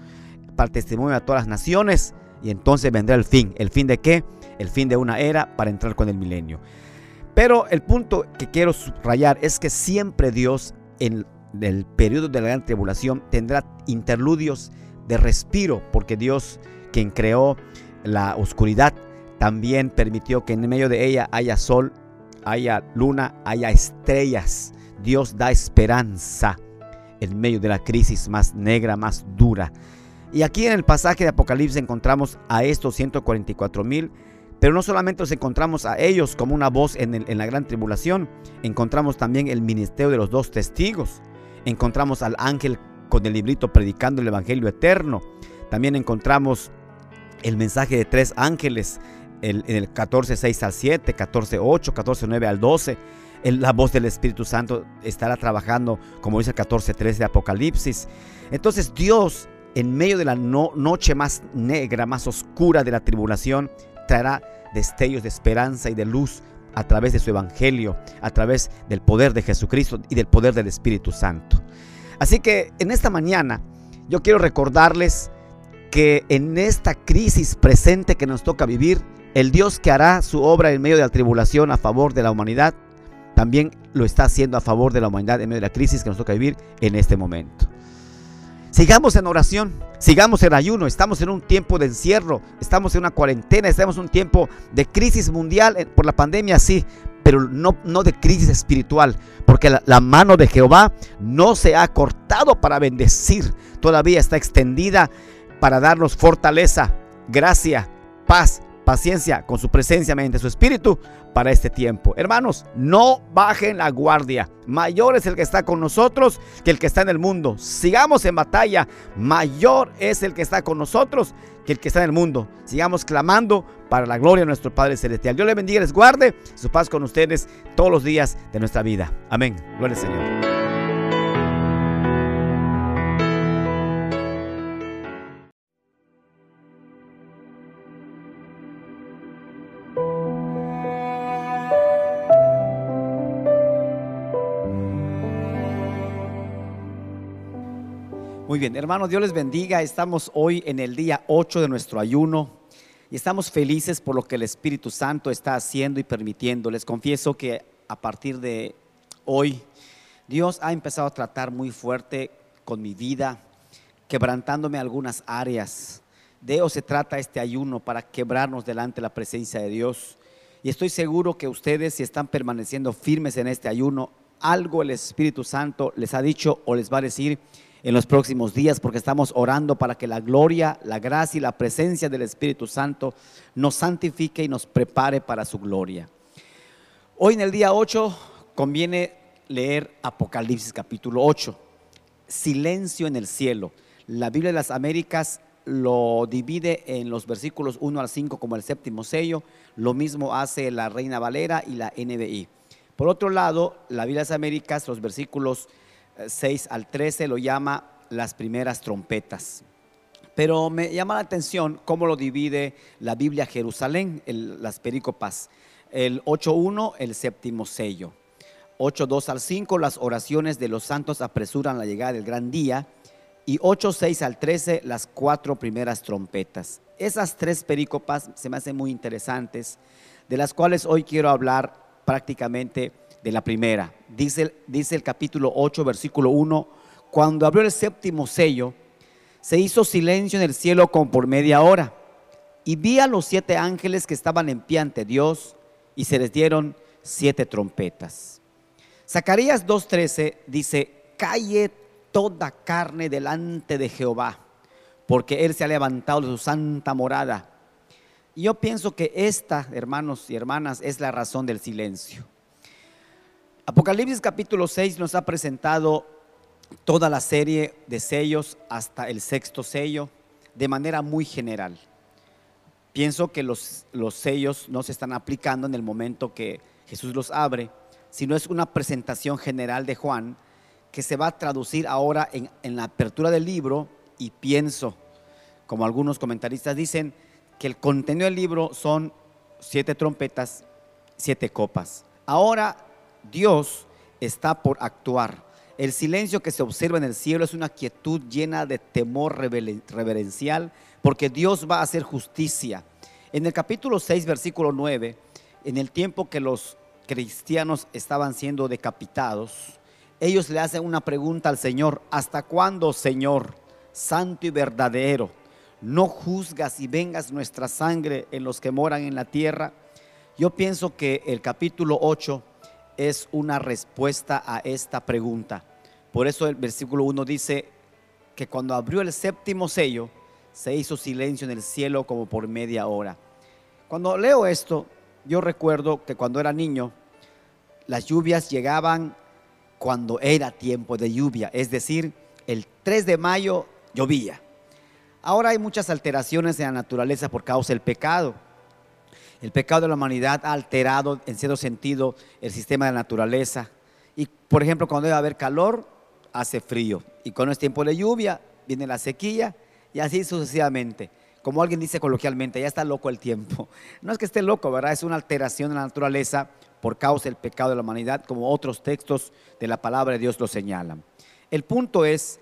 para testimonio a todas las naciones y entonces vendrá el fin. ¿El fin de qué? El fin de una era para entrar con el milenio. Pero el punto que quiero subrayar es que siempre Dios en el periodo de la gran tribulación tendrá interludios de respiro porque Dios quien creó la oscuridad también permitió que en medio de ella haya sol, haya luna, haya estrellas. Dios da esperanza en medio de la crisis más negra, más dura. Y aquí en el pasaje de Apocalipsis encontramos a estos 144 mil, pero no solamente los encontramos a ellos como una voz en, en la gran tribulación, encontramos también el ministerio de los dos testigos, encontramos al ángel con el librito predicando el Evangelio eterno, también encontramos el mensaje de tres ángeles en el 14, 6 al 7, 14, 8, 14, 9 al 12. la voz del Espíritu Santo estará trabajando, como dice el 14, 13 de Apocalipsis. Entonces Dios, en medio de la noche más negra, más oscura de la tribulación, traerá destellos de esperanza y de luz a través de su evangelio, a través del poder de Jesucristo y del poder del Espíritu Santo. Así que en esta mañana yo quiero recordarles que en esta crisis presente que nos toca vivir, el Dios que hará su obra en medio de la tribulación a favor de la humanidad, también lo está haciendo a favor de la humanidad en medio de la crisis que nos toca vivir en este momento. Sigamos en oración, sigamos en ayuno, estamos en un tiempo de encierro, estamos en una cuarentena, estamos en un tiempo de crisis mundial eh, por la pandemia, sí, pero no, no de crisis espiritual, porque la, la mano de Jehová no se ha cortado para bendecir, todavía está extendida para darnos fortaleza, gracia, paz, paciencia con su presencia mediante su espíritu para este tiempo. Hermanos, no bajen la guardia. Mayor es el que está con nosotros que el que está en el mundo. Sigamos en batalla. Mayor es el que está con nosotros que el que está en el mundo. Sigamos clamando para la gloria de nuestro Padre Celestial. Dios le bendiga y les guarde. Su paz con ustedes todos los días de nuestra vida. Amén. Gloria al Señor. Muy bien, hermanos, Dios les bendiga. Estamos hoy en el día 8 de nuestro ayuno y estamos felices por lo que el Espíritu Santo está haciendo y permitiendo. Les confieso que a partir de hoy Dios ha empezado a tratar muy fuerte con mi vida, quebrantándome algunas áreas. De eso se trata este ayuno para quebrarnos delante de la presencia de Dios. Y estoy seguro que ustedes, si están permaneciendo firmes en este ayuno, algo el Espíritu Santo les ha dicho o les va a decir en los próximos días porque estamos orando para que la gloria, la gracia y la presencia del Espíritu Santo nos santifique y nos prepare para su gloria. Hoy en el día 8 conviene leer Apocalipsis capítulo 8. Silencio en el cielo. La Biblia de las Américas lo divide en los versículos 1 al 5 como el séptimo sello. Lo mismo hace la Reina Valera y la NBI. Por otro lado, la Biblia de las Américas, los versículos 6 al 13 lo llama las primeras trompetas. Pero me llama la atención cómo lo divide la Biblia Jerusalén, las perícopas. El 8.1, el séptimo sello. 8.2 al 5, las oraciones de los santos apresuran la llegada del gran día. Y 8.6 al 13, las cuatro primeras trompetas. Esas tres perícopas se me hacen muy interesantes, de las cuales hoy quiero hablar prácticamente de la primera. Dice, dice el capítulo 8, versículo 1, cuando abrió el séptimo sello, se hizo silencio en el cielo como por media hora. Y vi a los siete ángeles que estaban en pie ante Dios y se les dieron siete trompetas. Zacarías 2.13 dice, calle toda carne delante de Jehová, porque Él se ha levantado de su santa morada. Y yo pienso que esta, hermanos y hermanas, es la razón del silencio. Apocalipsis capítulo 6 nos ha presentado toda la serie de sellos hasta el sexto sello de manera muy general. Pienso que los, los sellos no se están aplicando en el momento que Jesús los abre, sino es una presentación general de Juan que se va a traducir ahora en, en la apertura del libro y pienso, como algunos comentaristas dicen, que el contenido del libro son siete trompetas, siete copas. Ahora Dios está por actuar. El silencio que se observa en el cielo es una quietud llena de temor reverencial, porque Dios va a hacer justicia. En el capítulo 6, versículo 9, en el tiempo que los cristianos estaban siendo decapitados, ellos le hacen una pregunta al Señor, ¿hasta cuándo, Señor, santo y verdadero, no juzgas y vengas nuestra sangre en los que moran en la tierra? Yo pienso que el capítulo 8 es una respuesta a esta pregunta. Por eso el versículo 1 dice que cuando abrió el séptimo sello, se hizo silencio en el cielo como por media hora. Cuando leo esto, yo recuerdo que cuando era niño, las lluvias llegaban cuando era tiempo de lluvia, es decir, el 3 de mayo llovía. Ahora hay muchas alteraciones en la naturaleza por causa del pecado. El pecado de la humanidad ha alterado en cierto sentido el sistema de la naturaleza. Y por ejemplo, cuando debe haber calor, hace frío. Y cuando es tiempo de lluvia, viene la sequía y así sucesivamente. Como alguien dice coloquialmente, ya está loco el tiempo. (laughs) No es que esté loco, ¿verdad? Es una alteración de la naturaleza por causa del pecado de la humanidad, como otros textos de la palabra de Dios lo señalan. El punto es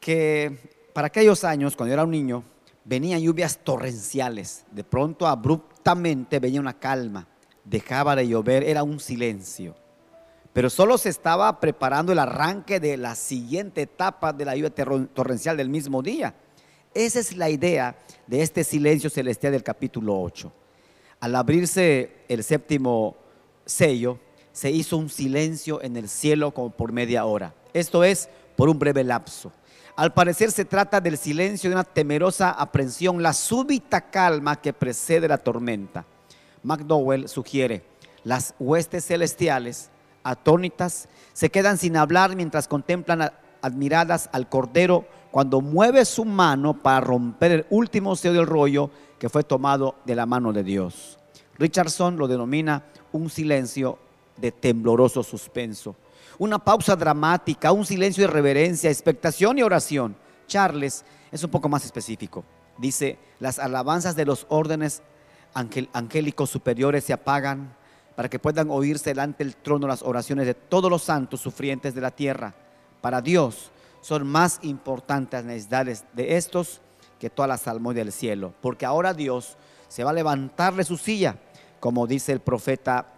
que para aquellos años, cuando yo era un niño, venían lluvias torrenciales. De pronto, abruptamente, venía una calma. Dejaba de llover, era un silencio. Pero solo se estaba preparando el arranque de la siguiente etapa de la lluvia torrencial del mismo día. Esa es la idea de este silencio celestial del capítulo 8. Al abrirse el séptimo sello, se hizo un silencio en el cielo como por media hora. Esto es por un breve lapso. Al parecer se trata del silencio de una temerosa aprensión, la súbita calma que precede la tormenta. McDowell sugiere, las huestes celestiales, atónitas, se quedan sin hablar mientras contemplan admiradas al Cordero cuando mueve su mano para romper el último sello del rollo que fue tomado de la mano de Dios. Richardson lo denomina un silencio de tembloroso suspenso una pausa dramática, un silencio de reverencia, expectación y oración. Charles es un poco más específico. Dice, las alabanzas de los órdenes angélicos superiores se apagan para que puedan oírse delante del trono las oraciones de todos los santos sufrientes de la tierra. Para Dios son más importantes las necesidades de estos que todas las salmos del cielo, porque ahora Dios se va a levantar de su silla, como dice el profeta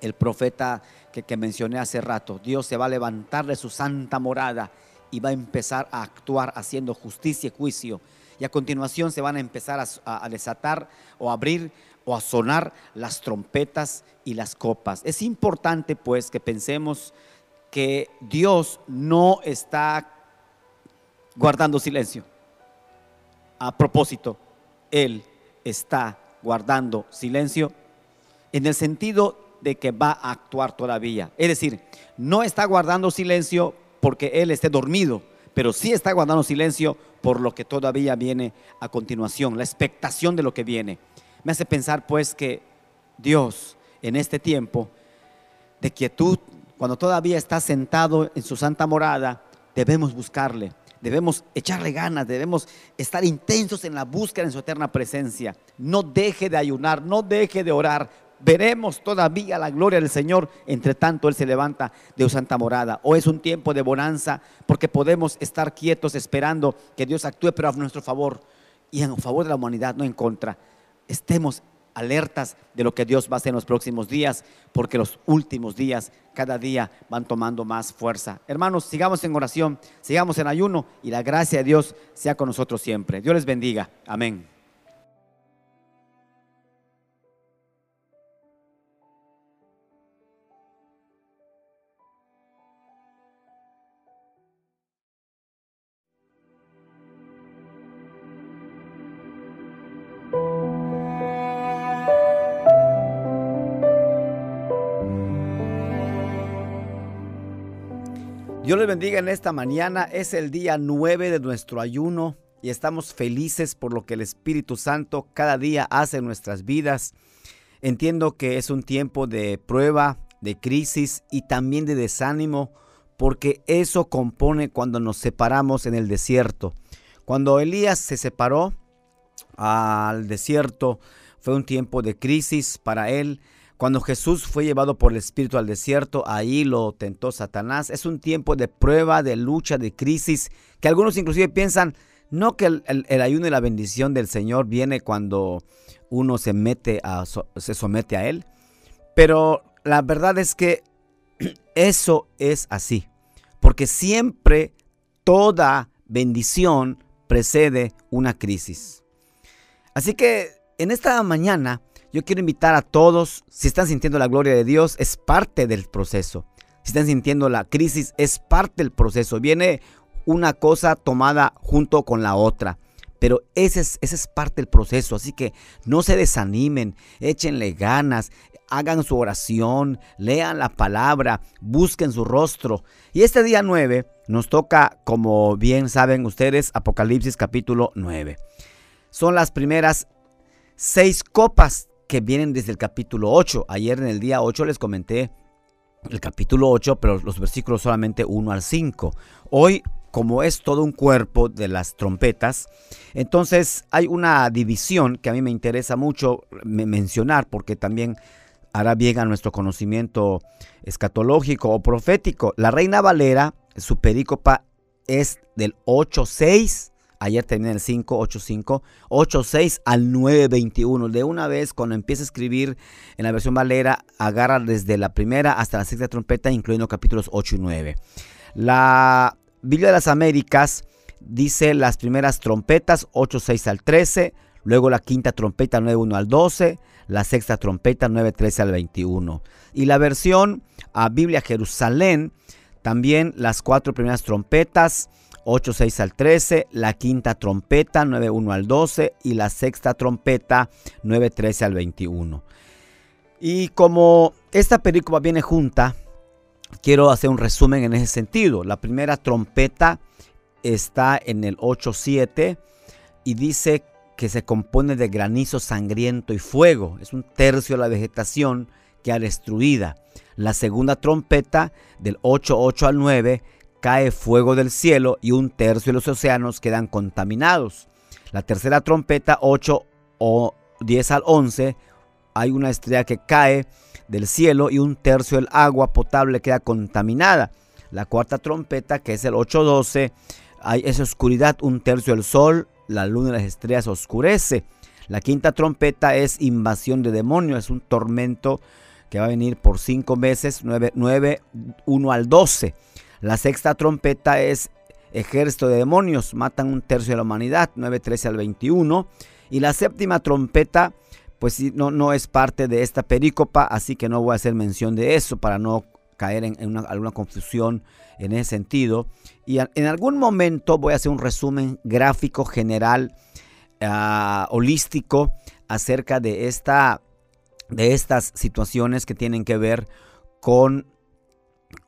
el profeta que, mencioné hace rato. Dios se va a levantar de su santa morada y va a empezar a actuar haciendo justicia y juicio. Y a continuación se van a empezar a, a desatar o abrir o a sonar las trompetas y las copas. Es importante pues que pensemos que Dios no está guardando silencio. A propósito, Él está guardando silencio en el sentido de que va a actuar todavía. Es decir, no está guardando silencio porque Él esté dormido, pero sí está guardando silencio por lo que todavía viene a continuación, la expectación de lo que viene. Me hace pensar pues que Dios en este tiempo de quietud, cuando todavía está sentado en su santa morada, debemos buscarle, debemos echarle ganas, debemos estar intensos en la búsqueda en su eterna presencia. No deje de ayunar, no deje de orar, veremos todavía la gloria del Señor. Entre tanto, Él se levanta de su santa morada. O es un tiempo de bonanza porque podemos estar quietos esperando que Dios actúe, pero a nuestro favor y en favor de la humanidad, no en contra. Estemos alertas de lo que Dios va a hacer en los próximos días, porque los últimos días, cada día, van tomando más fuerza. Hermanos, sigamos en oración, sigamos en ayuno y la gracia de Dios sea con nosotros siempre. Dios les bendiga. Amén. Dios les bendiga en esta mañana. Es el día 9 de nuestro ayuno y estamos felices por lo que el Espíritu Santo cada día hace en nuestras vidas. Entiendo que es un tiempo de prueba, de crisis y también de desánimo, porque eso compone cuando nos separamos en el desierto. Cuando Elías se separó al desierto, fue un tiempo de crisis para él. Cuando Jesús fue llevado por el Espíritu al desierto, ahí lo tentó Satanás. Es un tiempo de prueba, de lucha, de crisis, que algunos inclusive piensan, no que el, ayuno y la bendición del Señor viene cuando uno se mete a, se somete a Él, pero la verdad es que (clears throat) eso es así, porque siempre toda bendición precede una crisis. Así que en esta mañana yo quiero invitar a todos, si están sintiendo la gloria de Dios, es parte del proceso. Si están sintiendo la crisis, es parte del proceso. Viene una cosa tomada junto con la otra. Pero ese es, ese es parte del proceso. Así que no se desanimen, échenle ganas, hagan su oración, lean la palabra, busquen su rostro. Y este día 9 nos toca, como bien saben ustedes, Apocalipsis capítulo 9. Son las primeras seis copas que vienen desde el capítulo 8. Ayer en el día 8 les comenté el capítulo 8, pero los versículos solamente 1 al 5. Hoy, como es todo un cuerpo de las trompetas, entonces hay una división que a mí me interesa mucho mencionar porque también hará bien a nuestro conocimiento escatológico o profético. La Reina Valera, su perícopa es del 8.6 Ayer terminé el 585, 86 al 921. De una vez, cuando empieza a escribir en la versión Valera, agarra desde la primera hasta la sexta trompeta, incluyendo capítulos 8 y 9. La Biblia de las Américas dice las primeras trompetas, 8, 6 al 13. Luego la quinta trompeta, 9, 1 al 12. La sexta trompeta, 9, 13 al 21. Y la versión a Biblia Jerusalén, también las cuatro primeras trompetas, 8, 6 al 13, la quinta trompeta 9, 1 al 12 y la sexta trompeta 9, 13 al 21. Y como esta película viene junta, quiero hacer un resumen en ese sentido. La primera trompeta está en el 8, 7 y dice que se compone de granizo sangriento y fuego. Es un tercio de la vegetación que ha destruida. La segunda trompeta del 8, 8 al 9 cae fuego del cielo y un tercio de los océanos quedan contaminados. La tercera trompeta, 8 o 10 al 11, hay una estrella que cae del cielo y un tercio del agua potable queda contaminada. La cuarta trompeta, que es el 8-12, hay esa oscuridad, un tercio del sol, la luna y las estrellas oscurece. La quinta trompeta es invasión de demonios, es un tormento que va a venir por cinco meses, 9, 9 1 al 12. La sexta trompeta es ejército de demonios, matan un tercio de la humanidad, 9.13 al 21. Y la séptima trompeta, pues no, no es parte de esta perícopa, así que no voy a hacer mención de eso para no caer en, alguna confusión en ese sentido. Y en algún momento voy a hacer un resumen gráfico general, ah, holístico, acerca de, esta, de estas situaciones que tienen que ver con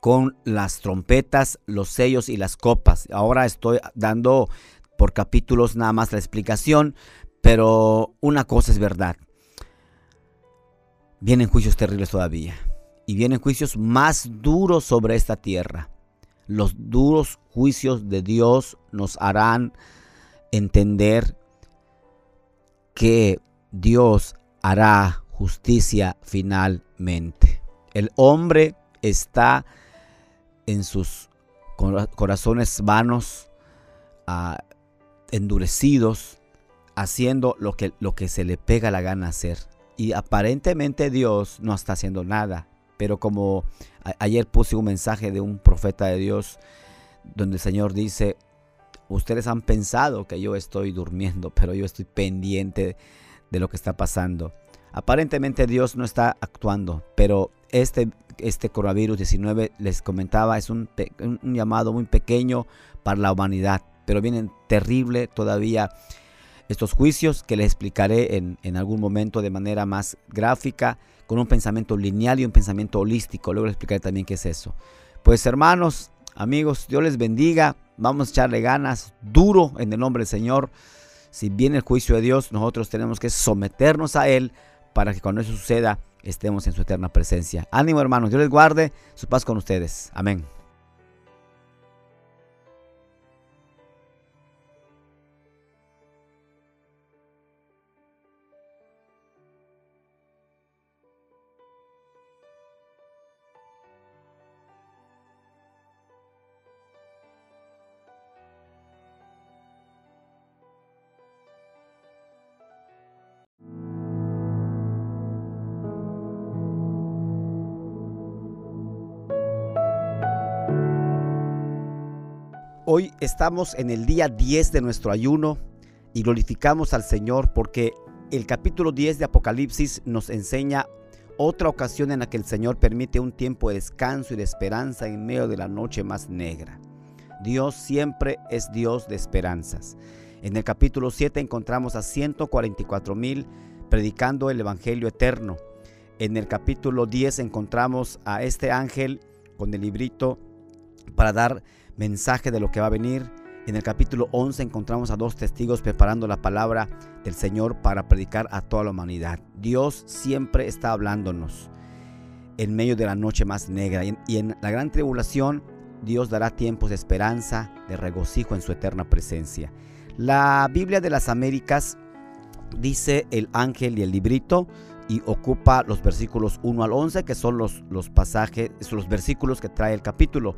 con las trompetas, los sellos y las copas. Ahora estoy dando por capítulos nada más la explicación, pero una cosa es verdad. Vienen juicios terribles todavía. Y vienen juicios más duros sobre esta tierra. Los duros juicios de Dios nos harán entender que Dios hará justicia finalmente. El hombre está en sus corazones vanos, ah, endurecidos, haciendo lo que, se le pega la gana hacer. Y aparentemente Dios no está haciendo nada. Pero como ayer puse un mensaje de un profeta de Dios, donde el Señor dice, ustedes han pensado que yo estoy durmiendo, pero yo estoy pendiente de lo que está pasando. Aparentemente Dios no está actuando, pero este, este coronavirus 19, les comentaba, es un, llamado muy pequeño para la humanidad, pero vienen terrible todavía estos juicios que les explicaré en, en, algún momento de manera más gráfica, con un pensamiento lineal y un pensamiento holístico. Luego les explicaré también qué es eso. Pues hermanos, Amigos, Dios les bendiga. Vamos a echarle ganas duro en el nombre del Señor. Si viene el juicio de Dios, nosotros tenemos que someternos a Él para que cuando eso suceda estemos en su eterna presencia. Ánimo hermanos, Dios les guarde, su paz con ustedes. Amén. Hoy estamos en el día 10 de nuestro ayuno y glorificamos al Señor porque el capítulo 10 de Apocalipsis nos enseña otra ocasión en la que el Señor permite un tiempo de descanso y de esperanza en medio de la noche más negra. Dios siempre es Dios de esperanzas. En el capítulo 7 encontramos a 144 mil predicando el Evangelio eterno. En el capítulo 10 encontramos a este ángel con el librito para dar mensaje de lo que va a venir. En el capítulo 11 encontramos a dos testigos preparando la palabra del Señor para predicar a toda la humanidad. Dios siempre está hablándonos en medio de la noche más negra y en, la gran tribulación Dios dará tiempos de esperanza, de regocijo en su eterna presencia. La Biblia de las Américas dice el ángel y el librito y ocupa los versículos 1 al 11 que son los, los pasajes, los versículos que trae el capítulo.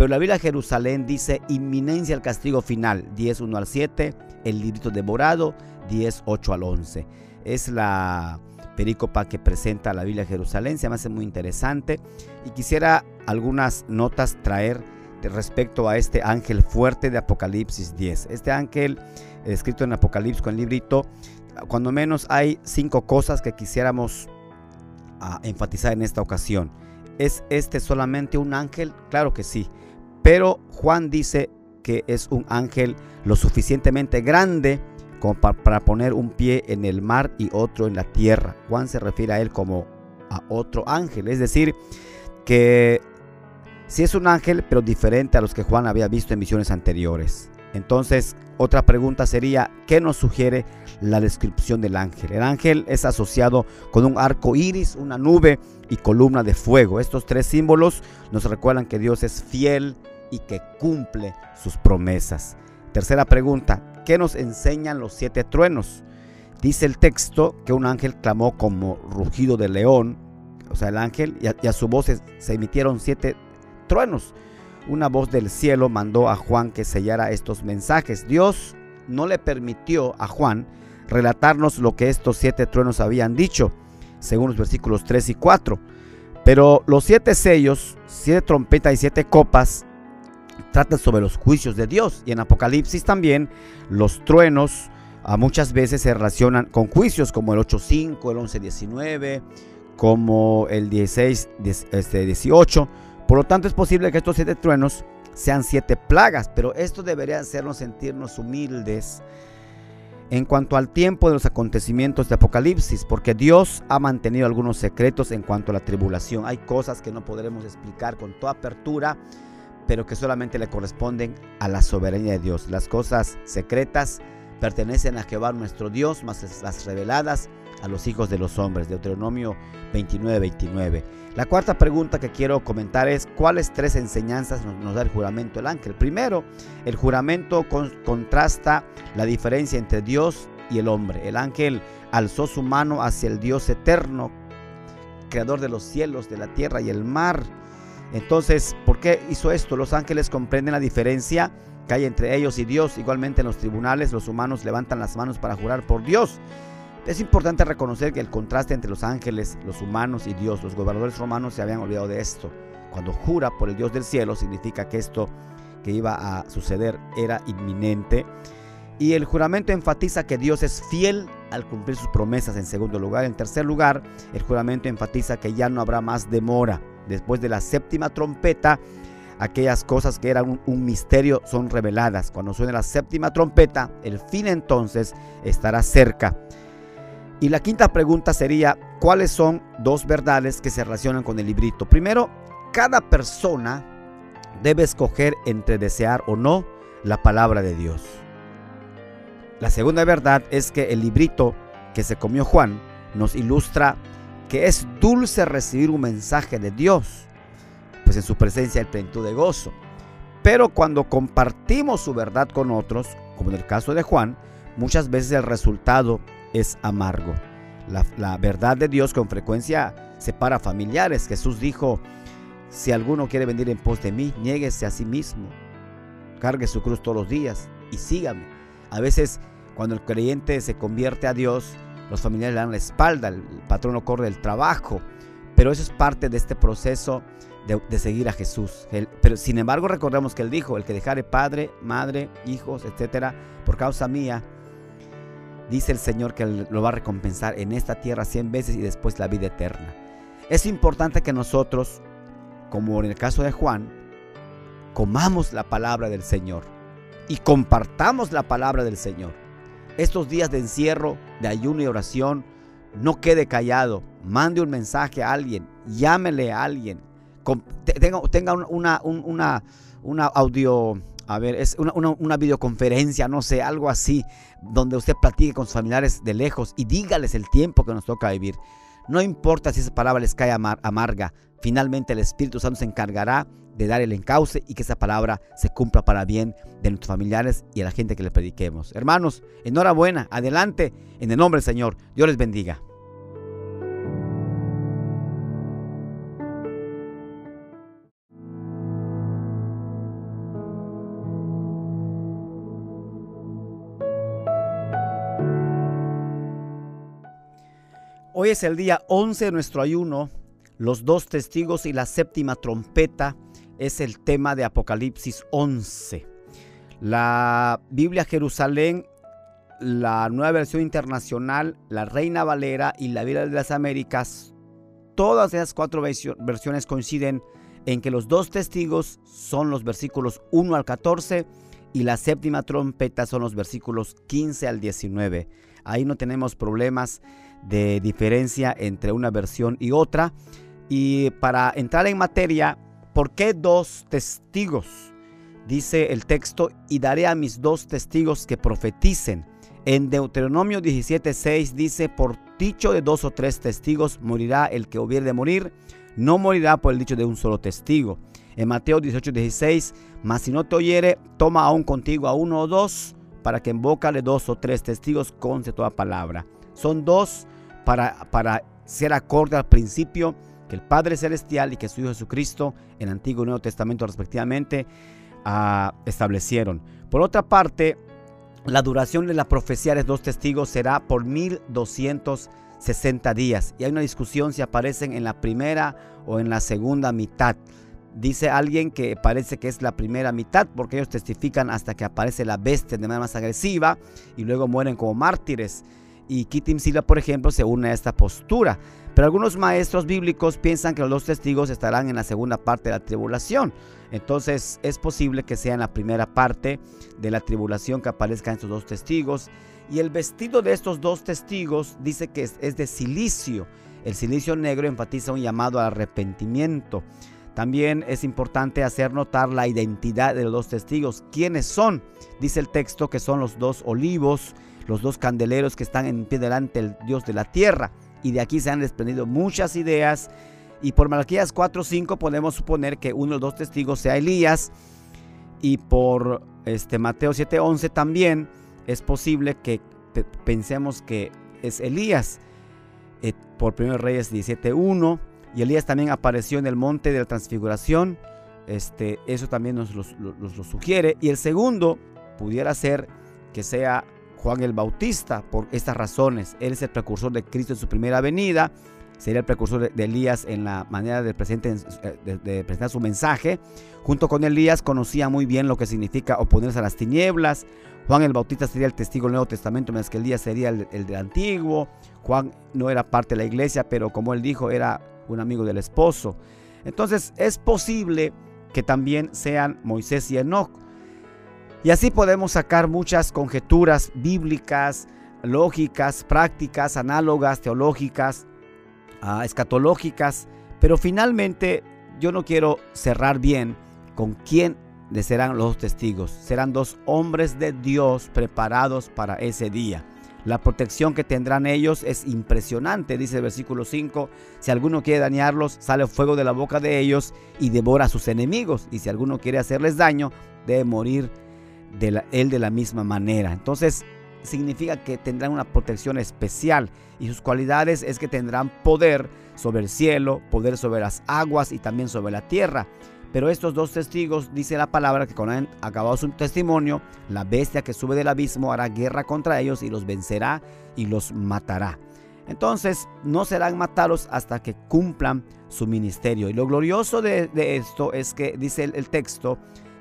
Pero la Biblia de Jerusalén dice inminencia al castigo final, 10, 1 al 7, el librito devorado, 10, 8 al 11. Es la perícopa que presenta la Biblia de Jerusalén, se me hace muy interesante y quisiera algunas notas traer respecto a este ángel fuerte de Apocalipsis 10. Este ángel escrito en Apocalipsis con el librito, cuando menos hay cinco cosas que quisiéramos ah, enfatizar en esta ocasión. ¿Es este solamente un ángel? Claro que sí. Pero Juan dice que es un ángel lo suficientemente grande como para poner un pie en el mar y otro en la tierra. Juan se refiere a él como a otro ángel. Es decir, que si es un ángel, pero diferente a los que Juan había visto en visiones anteriores. Entonces, otra pregunta sería, ¿qué nos sugiere la descripción del ángel? El ángel es asociado con un arco iris, una nube y columna de fuego. Estos tres símbolos nos recuerdan que Dios es fiel y que cumple sus promesas. Tercera pregunta, ¿qué nos enseñan los siete truenos? Dice el texto que un ángel clamó como rugido de león, o sea, el ángel, y a, su voz se emitieron siete truenos una voz del cielo mandó a Juan que sellara estos mensajes. Dios no le permitió a Juan relatarnos lo que estos siete truenos habían dicho, según los versículos 3 y 4. Pero los siete sellos, siete trompetas y siete copas tratan sobre los juicios de Dios. Y en Apocalipsis también los truenos a muchas veces se relacionan con juicios como el 8.5, el 11.19, como el 16, 18 este, por lo tanto, es posible que estos siete truenos sean siete plagas, pero esto debería hacernos sentirnos humildes en cuanto al tiempo de los acontecimientos de Apocalipsis, porque Dios ha mantenido algunos secretos en cuanto a la tribulación. Hay cosas que no podremos explicar con toda apertura, pero que solamente le corresponden a la soberanía de Dios. Las cosas secretas pertenecen a Jehová nuestro Dios, más las reveladas a los hijos de los hombres. Deuteronomio 29, 29. La cuarta pregunta que quiero comentar es, ¿cuáles tres enseñanzas nos, da el juramento del ángel? Primero, el juramento contrasta la diferencia entre Dios y el hombre. El ángel alzó su mano hacia el Dios eterno, creador de los cielos, de la tierra y el mar. Entonces, ¿por qué hizo esto? Los ángeles comprenden la diferencia que hay entre ellos y Dios. Igualmente en los tribunales los humanos levantan las manos para jurar por Dios. Es importante reconocer que el contraste entre los ángeles, los humanos y Dios, los gobernadores romanos se habían olvidado de esto. Cuando jura por el Dios del cielo significa que esto que iba a suceder era inminente. Y el juramento enfatiza que Dios es fiel al cumplir sus promesas en segundo lugar. En tercer lugar, el juramento enfatiza que ya no habrá más demora. Después de la séptima trompeta, aquellas cosas que eran un, misterio son reveladas. Cuando suene la séptima trompeta, el fin entonces estará cerca. Y la quinta pregunta sería, ¿cuáles son dos verdades que se relacionan con el librito? Primero, cada persona debe escoger entre desear o no la palabra de Dios. La segunda verdad es que el librito que se comió Juan nos ilustra que es dulce recibir un mensaje de Dios, pues en su presencia hay plenitud de gozo. Pero cuando compartimos su verdad con otros, como en el caso de Juan, muchas veces el resultado es amargo. La, verdad de Dios con frecuencia separa familiares. Jesús dijo, si alguno quiere venir en pos de mí, niéguese a sí mismo, cargue su cruz todos los días y sígame. A veces cuando el creyente se convierte a Dios, los familiares le dan la espalda, el patrón no corre del trabajo, pero eso es parte de este proceso de, seguir a Jesús. pero sin embargo recordemos que él dijo, el que dejare padre, madre, hijos, etcétera, por causa mía, dice el Señor que lo va a recompensar en esta tierra cien veces y después la vida eterna. Es importante que nosotros, como en el caso de Juan, comamos la palabra del Señor y compartamos la palabra del Señor. Estos días de encierro, de ayuno y oración, no quede callado. Mande un mensaje a alguien, llámele a alguien, tenga, una audio a ver, es una, una, videoconferencia, no sé, algo así, donde usted platique con sus familiares de lejos y dígales el tiempo que nos toca vivir. No importa si esa palabra les cae amarga, finalmente el Espíritu Santo se encargará de dar el encauce y que esa palabra se cumpla para bien de nuestros familiares y a la gente que le prediquemos. Hermanos, enhorabuena, adelante, en el nombre del Señor. Dios les bendiga. Hoy es el día 11 de nuestro ayuno. Los dos testigos y la séptima trompeta es el tema de Apocalipsis 11. La Biblia Jerusalén, la nueva versión internacional, la Reina Valera y la Biblia de las Américas, todas esas cuatro versiones coinciden en que los dos testigos son los versículos 1 al 14 y la séptima trompeta son los versículos 15 al 19. Ahí no tenemos problemas de diferencia entre una versión y otra. Y para entrar en materia, ¿por qué dos testigos? Dice el texto, y daré a mis dos testigos que profeticen. En Deuteronomio 17:6 dice, por dicho de dos o tres testigos morirá el que hubiere de morir, no morirá por el dicho de un solo testigo. En Mateo 18:16, mas si no te oyere, toma aún contigo a uno o dos, para que en boca de dos o tres testigos conce toda palabra. Son dos para, para ser acorde al principio que el Padre Celestial y que su Hijo Jesucristo en Antiguo y Nuevo Testamento respectivamente ah, establecieron. Por otra parte, la duración de la profecía de dos testigos será por 1260 días. Y hay una discusión si aparecen en la primera o en la segunda mitad. Dice alguien que parece que es la primera mitad porque ellos testifican hasta que aparece la bestia de manera más agresiva y luego mueren como mártires y Kittim Sila, por ejemplo, se une a esta postura. Pero algunos maestros bíblicos piensan que los dos testigos estarán en la segunda parte de la tribulación. Entonces es posible que sea en la primera parte de la tribulación que aparezcan estos dos testigos. Y el vestido de estos dos testigos dice que es, de silicio. El silicio negro enfatiza un llamado al arrepentimiento. También es importante hacer notar la identidad de los dos testigos. ¿Quiénes son? Dice el texto que son los dos olivos los dos candeleros que están en pie delante del Dios de la tierra. Y de aquí se han desprendido muchas ideas. Y por Malaquías 4:5 podemos suponer que uno de los dos testigos sea Elías. Y por este, Mateo 7:11 también es posible que pensemos que es Elías. Eh, por 1 Reyes 17:1. Y Elías también apareció en el monte de la transfiguración. Este, eso también nos nos lo sugiere. Y el segundo pudiera ser que sea Juan el Bautista por estas razones. Él es el precursor de Cristo en su primera venida. Sería el precursor de, Elías en la manera de, de, presentar su mensaje. Junto con Elías conocía muy bien lo que significa oponerse a las tinieblas. Juan el Bautista sería el testigo del Nuevo Testamento, mientras que Elías sería el, el del Antiguo. Juan no era parte de la iglesia, pero como él dijo, era un amigo del esposo. Entonces es posible que también sean Moisés y Enoch. Y así podemos sacar muchas conjeturas bíblicas, lógicas, prácticas, análogas, teológicas, ah, escatológicas, pero finalmente yo no quiero cerrar bien ¿Con quién serán los testigos? Serán dos hombres de Dios preparados para ese día. La protección que tendrán ellos es impresionante, dice el versículo 5. Si alguno quiere dañarlos, sale fuego de la boca de ellos y devora a sus enemigos. Y si alguno quiere hacerles daño, debe morir de él de la misma manera. Entonces, significa que tendrán una protección especial y sus cualidades es que tendrán poder sobre el cielo, poder sobre las aguas y también sobre la tierra. Pero estos dos testigos, dice la palabra, que cuando han acabado su testimonio, la bestia que sube del abismo hará guerra contra ellos y los vencerá y los matará. Entonces no serán matados hasta que cumplan su ministerio. Y lo glorioso de, esto es que dice el, texto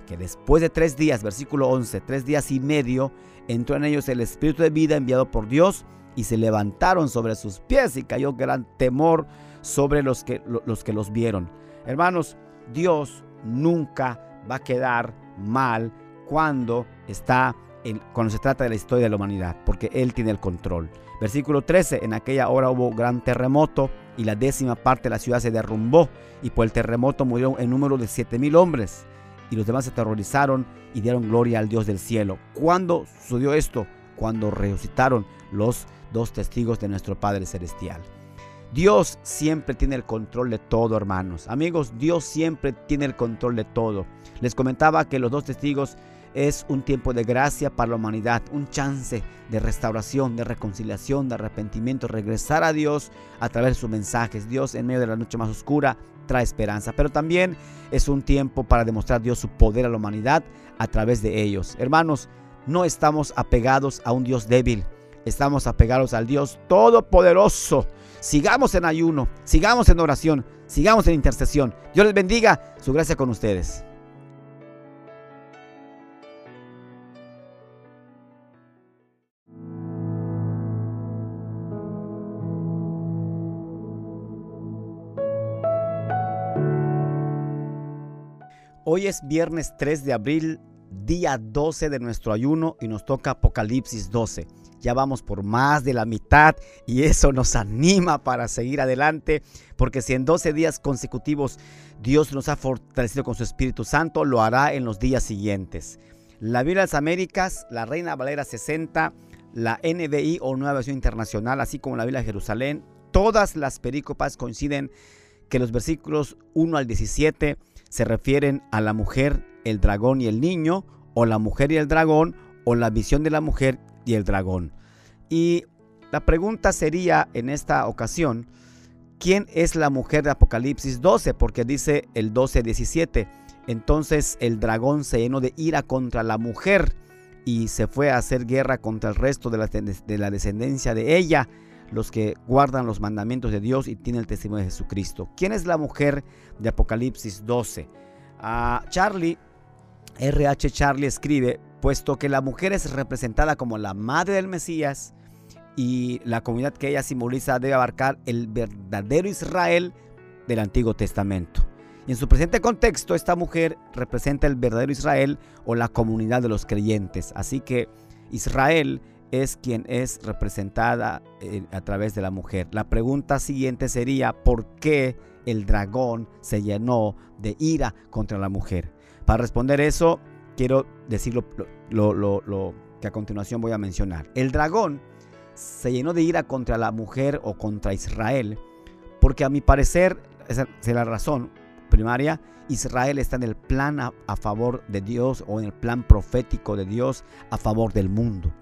que después de tres días, versículo 11, tres días y medio, entró en ellos el espíritu de vida enviado por Dios y se levantaron sobre sus pies y cayó gran temor sobre los que los, que los vieron. Hermanos, Dios nunca va a quedar mal cuando está en, cuando se trata de la historia de la humanidad, porque Él tiene el control. Versículo 13, en aquella hora hubo gran terremoto y la décima parte de la ciudad se derrumbó y por el terremoto murieron en número de siete mil hombres y los demás se aterrorizaron y dieron gloria al Dios del cielo. ¿Cuándo sucedió esto? Cuando resucitaron los dos testigos de nuestro Padre Celestial. Dios siempre tiene el control de todo, hermanos. Amigos, Dios siempre tiene el control de todo. Les comentaba que los dos testigos es un tiempo de gracia para la humanidad, un chance de restauración, de reconciliación, de arrepentimiento, regresar a Dios a través de sus mensajes. Dios en medio de la noche más oscura trae esperanza, pero también es un tiempo para demostrar Dios su poder a la humanidad a través de ellos. Hermanos, no estamos apegados a un Dios débil, estamos apegados al Dios todopoderoso Sigamos en ayuno, sigamos en oración, sigamos en intercesión. Dios les bendiga, su gracia con ustedes. Hoy es viernes 3 de abril, día 12 de nuestro ayuno y nos toca Apocalipsis 12. Ya vamos por más de la mitad y eso nos anima para seguir adelante, porque si en 12 días consecutivos Dios nos ha fortalecido con su Espíritu Santo, lo hará en los días siguientes. La Biblia de las Américas, la Reina Valera 60, la NBI o Nueva Versión Internacional, así como la Biblia de Jerusalén, todas las perícopas coinciden que los versículos 1 al 17 se refieren a la mujer, el dragón y el niño, o la mujer y el dragón, o la visión de la mujer y el dragón. Y la pregunta sería en esta ocasión, ¿quién es la mujer de Apocalipsis 12? Porque dice el 12-17, entonces el dragón se llenó de ira contra la mujer y se fue a hacer guerra contra el resto de la, de la descendencia de ella, los que guardan los mandamientos de Dios y tienen el testimonio de Jesucristo. ¿Quién es la mujer de Apocalipsis 12? a Charlie, RH Charlie escribe, puesto que la mujer es representada como la madre del Mesías y la comunidad que ella simboliza debe abarcar el verdadero Israel del Antiguo Testamento. Y en su presente contexto, esta mujer representa el verdadero Israel o la comunidad de los creyentes. Así que Israel es quien es representada eh, a través de la mujer. La pregunta siguiente sería, ¿por qué el dragón se llenó de ira contra la mujer? Para responder eso, quiero decir lo, que a continuación voy a mencionar. El dragón se llenó de ira contra la mujer o contra Israel, porque a mi parecer, esa es la razón primaria, Israel está en el plan a, favor de Dios o en el plan profético de Dios a favor del mundo.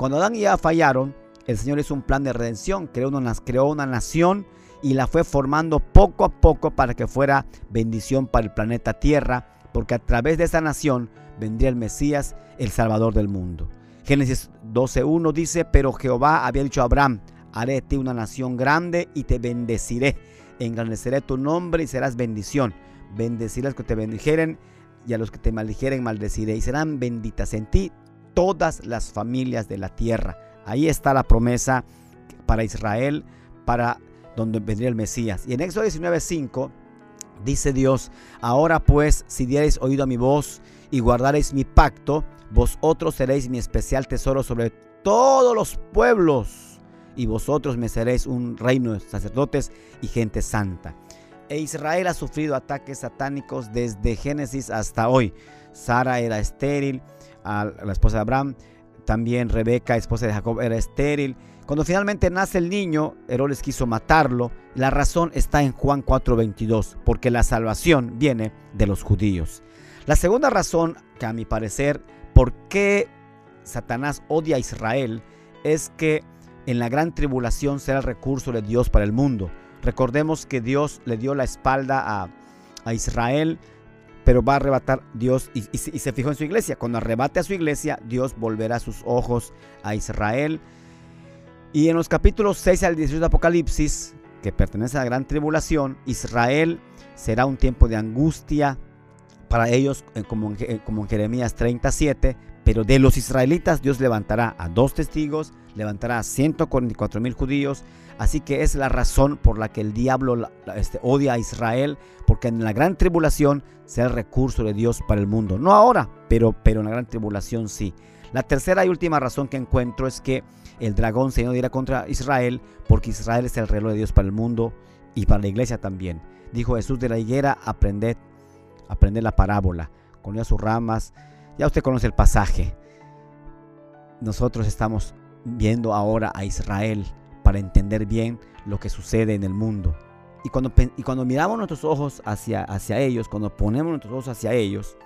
Cuando Adán y Eva fallaron, el Señor hizo un plan de redención, creó una, creó una nación y la fue formando poco a poco para que fuera bendición para el planeta Tierra, porque a través de esa nación vendría el Mesías, el Salvador del mundo. Génesis 12.1 dice, pero Jehová había dicho a Abraham, haré de ti una nación grande y te bendeciré, engrandeceré tu nombre y serás bendición. Bendeciré a los que te bendijeren y a los que te maldijeren maldeciré y serán benditas en ti todas las familias de la tierra. Ahí está la promesa para Israel, para donde vendría el Mesías. Y en Éxodo 19.5 dice Dios, ahora pues si diereis oído a mi voz y guardaréis mi pacto, vosotros seréis mi especial tesoro sobre todos los pueblos y vosotros me seréis un reino de sacerdotes y gente santa. E Israel ha sufrido ataques satánicos desde Génesis hasta hoy. Sara era estéril, la esposa de Abraham. También Rebeca, esposa de Jacob, era estéril. Cuando finalmente nace el niño, Herodes quiso matarlo. La razón está en Juan 4:22, porque la salvación viene de los judíos. La segunda razón, que a mi parecer, por qué Satanás odia a Israel, es que en la gran tribulación será el recurso de Dios para el mundo. Recordemos que Dios le dio la espalda a, Israel, pero va a arrebatar Dios y, se fijó en su iglesia. Cuando arrebate a su iglesia, Dios volverá sus ojos a Israel. Y en los capítulos 6 al 18 de Apocalipsis, que pertenece a la gran tribulación, Israel será un tiempo de angustia para ellos, eh, como en, eh, como en Jeremías 37, pero de los israelitas Dios levantará a dos testigos, levantará a 144 mil judíos. Así que es la razón por la que el diablo este, odia a Israel, porque en la gran tribulación será el recurso de Dios para el mundo. No ahora, pero, pero en la gran tribulación sí. La tercera y última razón que encuentro es que el dragón se irá contra Israel, porque Israel es el reloj de Dios para el mundo y para la iglesia también. Dijo Jesús de la higuera, aprended, aprended la parábola, con sus ramas. Ya usted conoce el pasaje. Nosotros estamos viendo ahora a Israel para entender bien lo que sucede en el mundo. Y cuando, y cuando miramos nuestros ojos hacia, hacia ellos, cuando ponemos nuestros ojos hacia ellos,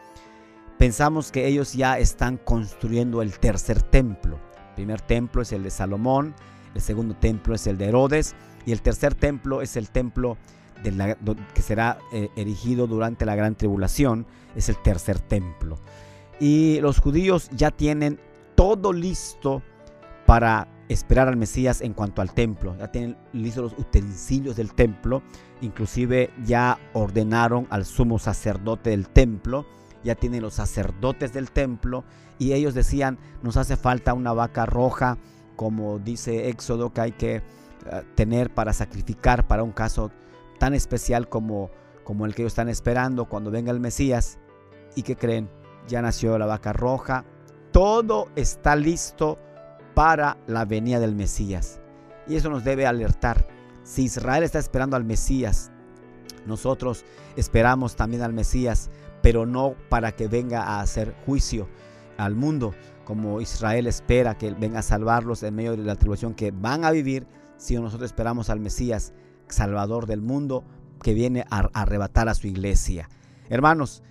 pensamos que ellos ya están construyendo el tercer templo. El primer templo es el de Salomón, el segundo templo es el de Herodes y el tercer templo es el templo de que será eh, erigido durante la gran tribulación, es el tercer templo. Y los judíos ya tienen todo listo para esperar al Mesías en cuanto al templo. Ya tienen listos los utensilios del templo. Inclusive ya ordenaron al sumo sacerdote del templo. Ya tienen los sacerdotes del templo. Y ellos decían, nos hace falta una vaca roja, como dice Éxodo, que hay que eh, tener para sacrificar para un caso tan especial como, como el que ellos están esperando cuando venga el Mesías. ¿Y que creen? Ya nació la vaca roja. Todo está listo para la venida del Mesías. Y eso nos debe alertar. Si Israel está esperando al Mesías, nosotros esperamos también al Mesías, pero no para que venga a hacer juicio al mundo, como Israel espera que venga a salvarlos en medio de la tribulación que van a vivir, si nosotros esperamos al Mesías, Salvador del mundo, que viene a arrebatar a su iglesia. Hermanos,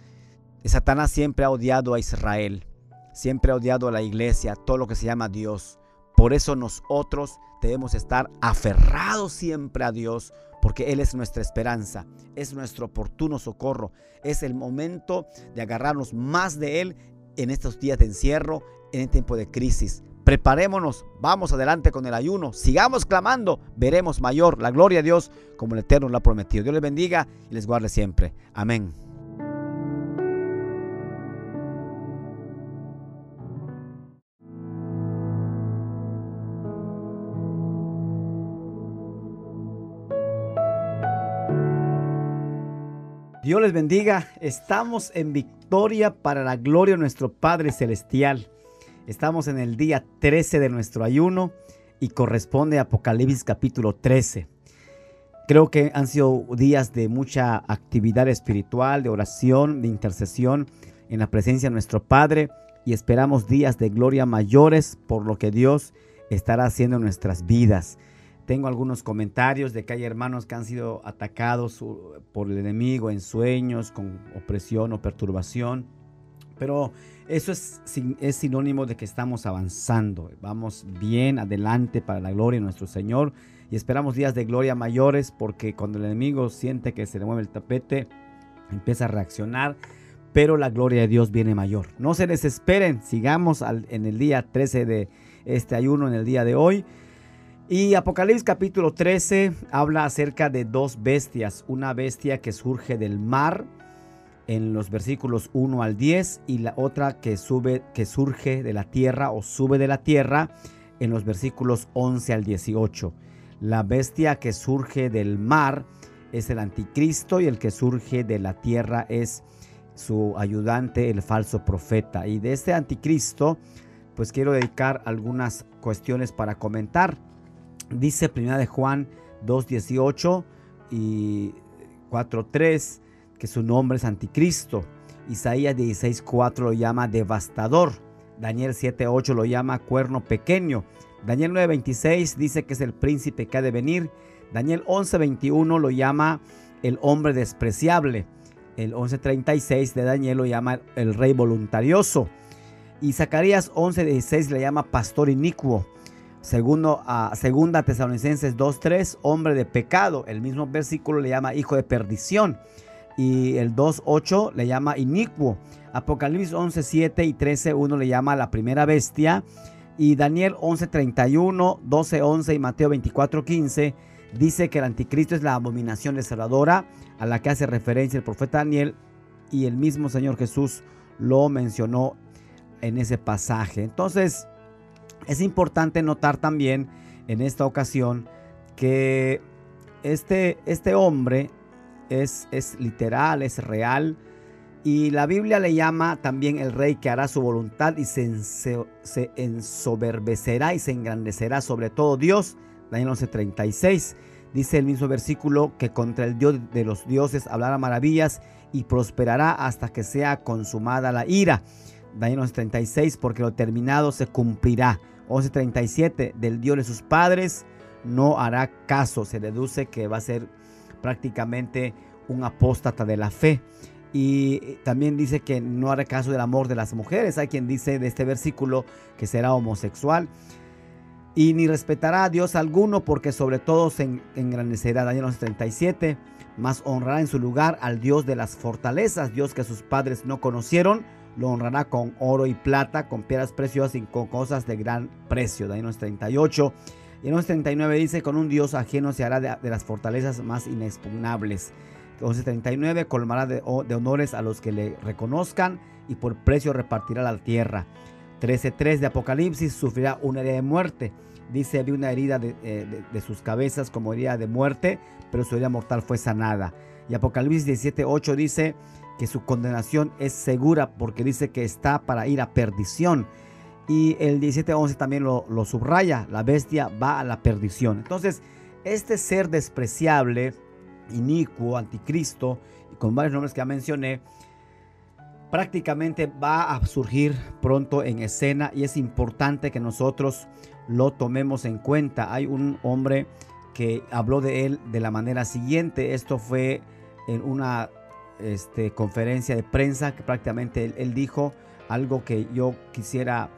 Satanás siempre ha odiado a Israel siempre ha odiado a la iglesia, todo lo que se llama Dios. Por eso nosotros debemos estar aferrados siempre a Dios, porque Él es nuestra esperanza, es nuestro oportuno socorro, es el momento de agarrarnos más de Él en estos días de encierro, en el tiempo de crisis. Preparémonos, vamos adelante con el ayuno, sigamos clamando, veremos mayor la gloria de Dios como el Eterno lo ha prometido. Dios les bendiga y les guarde siempre. Amén. Dios les bendiga. Estamos en victoria para la gloria de nuestro Padre Celestial. Estamos en el día 13 de nuestro ayuno y corresponde a Apocalipsis capítulo 13. Creo que han sido días de mucha actividad espiritual, de oración, de intercesión en la presencia de nuestro Padre y esperamos días de gloria mayores por lo que Dios estará haciendo en nuestras vidas. Tengo algunos comentarios de que hay hermanos que han sido atacados por el enemigo en sueños, con opresión o perturbación. Pero eso es, es sinónimo de que estamos avanzando. Vamos bien adelante para la gloria de nuestro Señor. Y esperamos días de gloria mayores porque cuando el enemigo siente que se le mueve el tapete, empieza a reaccionar. Pero la gloria de Dios viene mayor. No se desesperen. Sigamos en el día 13 de este ayuno, en el día de hoy. Y Apocalipsis capítulo 13 habla acerca de dos bestias, una bestia que surge del mar en los versículos 1 al 10 y la otra que sube que surge de la tierra o sube de la tierra en los versículos 11 al 18. La bestia que surge del mar es el anticristo y el que surge de la tierra es su ayudante, el falso profeta. Y de este anticristo, pues quiero dedicar algunas cuestiones para comentar. Dice primera de Juan 2.18 y 4.3 que su nombre es anticristo. Isaías 16.4 lo llama devastador. Daniel 7.8 lo llama cuerno pequeño. Daniel 9.26 dice que es el príncipe que ha de venir. Daniel 11.21 lo llama el hombre despreciable. El 11.36 de Daniel lo llama el rey voluntarioso. Y Zacarías 11.16 le llama pastor inicuo. Segundo, a segunda Tesalonicenses 2.3, hombre de pecado. El mismo versículo le llama hijo de perdición. Y el 2.8 le llama inicuo. Apocalipsis 11.7 y 13.1 le llama la primera bestia. Y Daniel 11.31, 12.11 y Mateo 24.15 dice que el anticristo es la abominación desoladora a la que hace referencia el profeta Daniel y el mismo Señor Jesús lo mencionó en ese pasaje. Entonces, es importante notar también en esta ocasión que este, este hombre es, es literal, es real. Y la Biblia le llama también el rey que hará su voluntad y se, ensoberbecerá y se engrandecerá sobre todo Dios. Daniel 11:36 dice el mismo versículo que contra el Dios de los dioses hablará maravillas y prosperará hasta que sea consumada la ira. Daniel 11:36 porque lo terminado se cumplirá. 11:37 del Dios de sus padres no hará caso. Se deduce que va a ser prácticamente un apóstata de la fe. Y también dice que no hará caso del amor de las mujeres. Hay quien dice de este versículo que será homosexual. Y ni respetará a Dios alguno porque sobre todo se engrandecerá. Daniel 11:37. Más honrará en su lugar al Dios de las fortalezas, Dios que sus padres no conocieron lo honrará con oro y plata, con piedras preciosas y con cosas de gran precio. Daniel 38. Y en 39 dice, con un Dios ajeno se hará de, las fortalezas más inexpugnables. 11.39 colmará de, de, honores a los que le reconozcan y por precio repartirá la tierra. 13.3 de Apocalipsis sufrirá una herida de muerte. Dice, vi una herida de, eh, de, sus cabezas como herida de muerte, pero su herida mortal fue sanada. Y Apocalipsis 17.8 dice, que su condenación es segura porque dice que está para ir a perdición. Y el 17.11 también lo, subraya, la bestia va a la perdición. Entonces, este ser despreciable, inicuo, anticristo, y con varios nombres que ya mencioné, prácticamente va a surgir pronto en escena y es importante que nosotros lo tomemos en cuenta. Hay un hombre que habló de él de la manera siguiente. Esto fue en una este, conferencia de prensa que prácticamente él, dijo algo que yo quisiera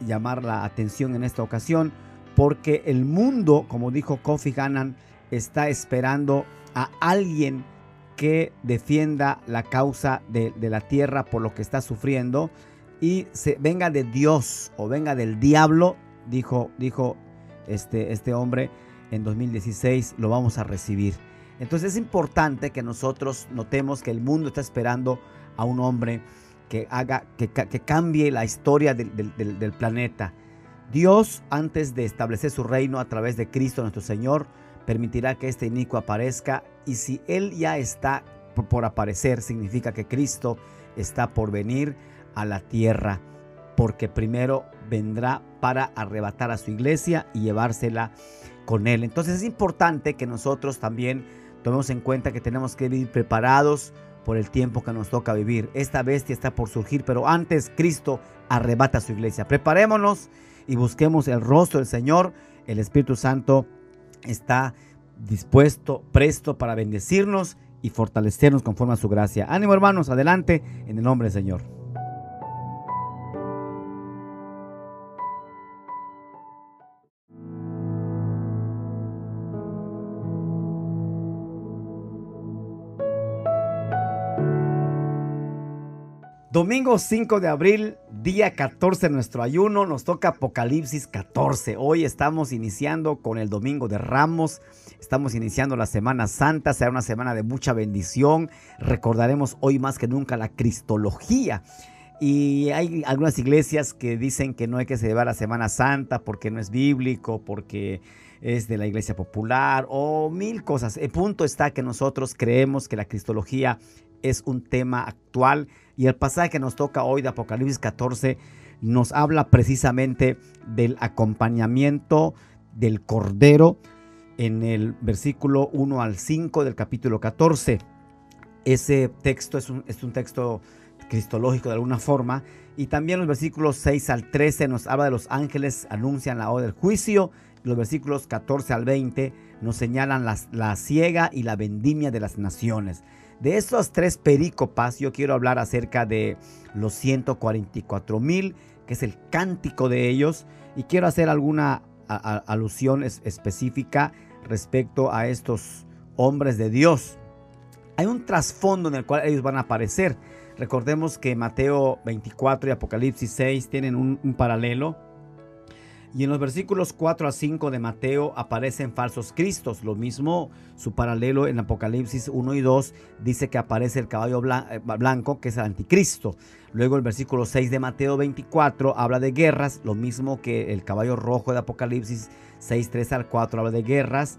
llamar la atención en esta ocasión, porque el mundo, como dijo Kofi Annan, está esperando a alguien que defienda la causa de, la tierra por lo que está sufriendo y se venga de Dios o venga del diablo, dijo, dijo este, este hombre en 2016, lo vamos a recibir. Entonces es importante que nosotros notemos que el mundo está esperando a un hombre que haga, que, cambie la historia del, planeta. Dios, antes de establecer su reino a través de Cristo nuestro Señor, permitirá que este inicuo aparezca y si Él ya está por aparecer, significa que Cristo está por venir a la tierra, porque primero vendrá para arrebatar a su iglesia y llevársela con Él. Entonces es importante que nosotros también Tomemos en cuenta que tenemos que vivir preparados por el tiempo que nos toca vivir. Esta bestia está por surgir, pero antes Cristo arrebata a su iglesia. Preparémonos y busquemos el rostro del Señor. El Espíritu Santo está dispuesto, presto para bendecirnos y fortalecernos conforme a su gracia. Ánimo hermanos, adelante en el nombre del Señor. Domingo 5 de abril, día 14 de nuestro ayuno, nos toca Apocalipsis 14. Hoy estamos iniciando con el Domingo de Ramos, estamos iniciando la Semana Santa, será una semana de mucha bendición. Recordaremos hoy más que nunca la Cristología. Y hay algunas iglesias que dicen que no hay que celebrar la Semana Santa porque no es bíblico, porque es de la iglesia popular o mil cosas. El punto está que nosotros creemos que la Cristología es un tema actual y el pasaje que nos toca hoy de Apocalipsis 14 nos habla precisamente del acompañamiento del Cordero en el versículo 1 al 5 del capítulo 14. Ese texto es un, es un texto cristológico de alguna forma. Y también los versículos 6 al 13 nos habla de los ángeles, anuncian la hora del juicio. Los versículos 14 al 20 nos señalan la ciega y la vendimia de las naciones. De estos tres perícopas yo quiero hablar acerca de los 144 mil, que es el cántico de ellos, y quiero hacer alguna alusión específica respecto a estos hombres de Dios. Hay un trasfondo en el cual ellos van a aparecer. Recordemos que Mateo 24 y Apocalipsis 6 tienen un paralelo y en los versículos 4 a 5 de Mateo aparecen falsos cristos. Lo mismo, su paralelo en Apocalipsis 1 y 2 dice que aparece el caballo eh, blanco, que es el anticristo. Luego el versículo 6 de Mateo 24 habla de guerras, lo mismo que el caballo rojo de Apocalipsis 6, 3 al 4 habla de guerras.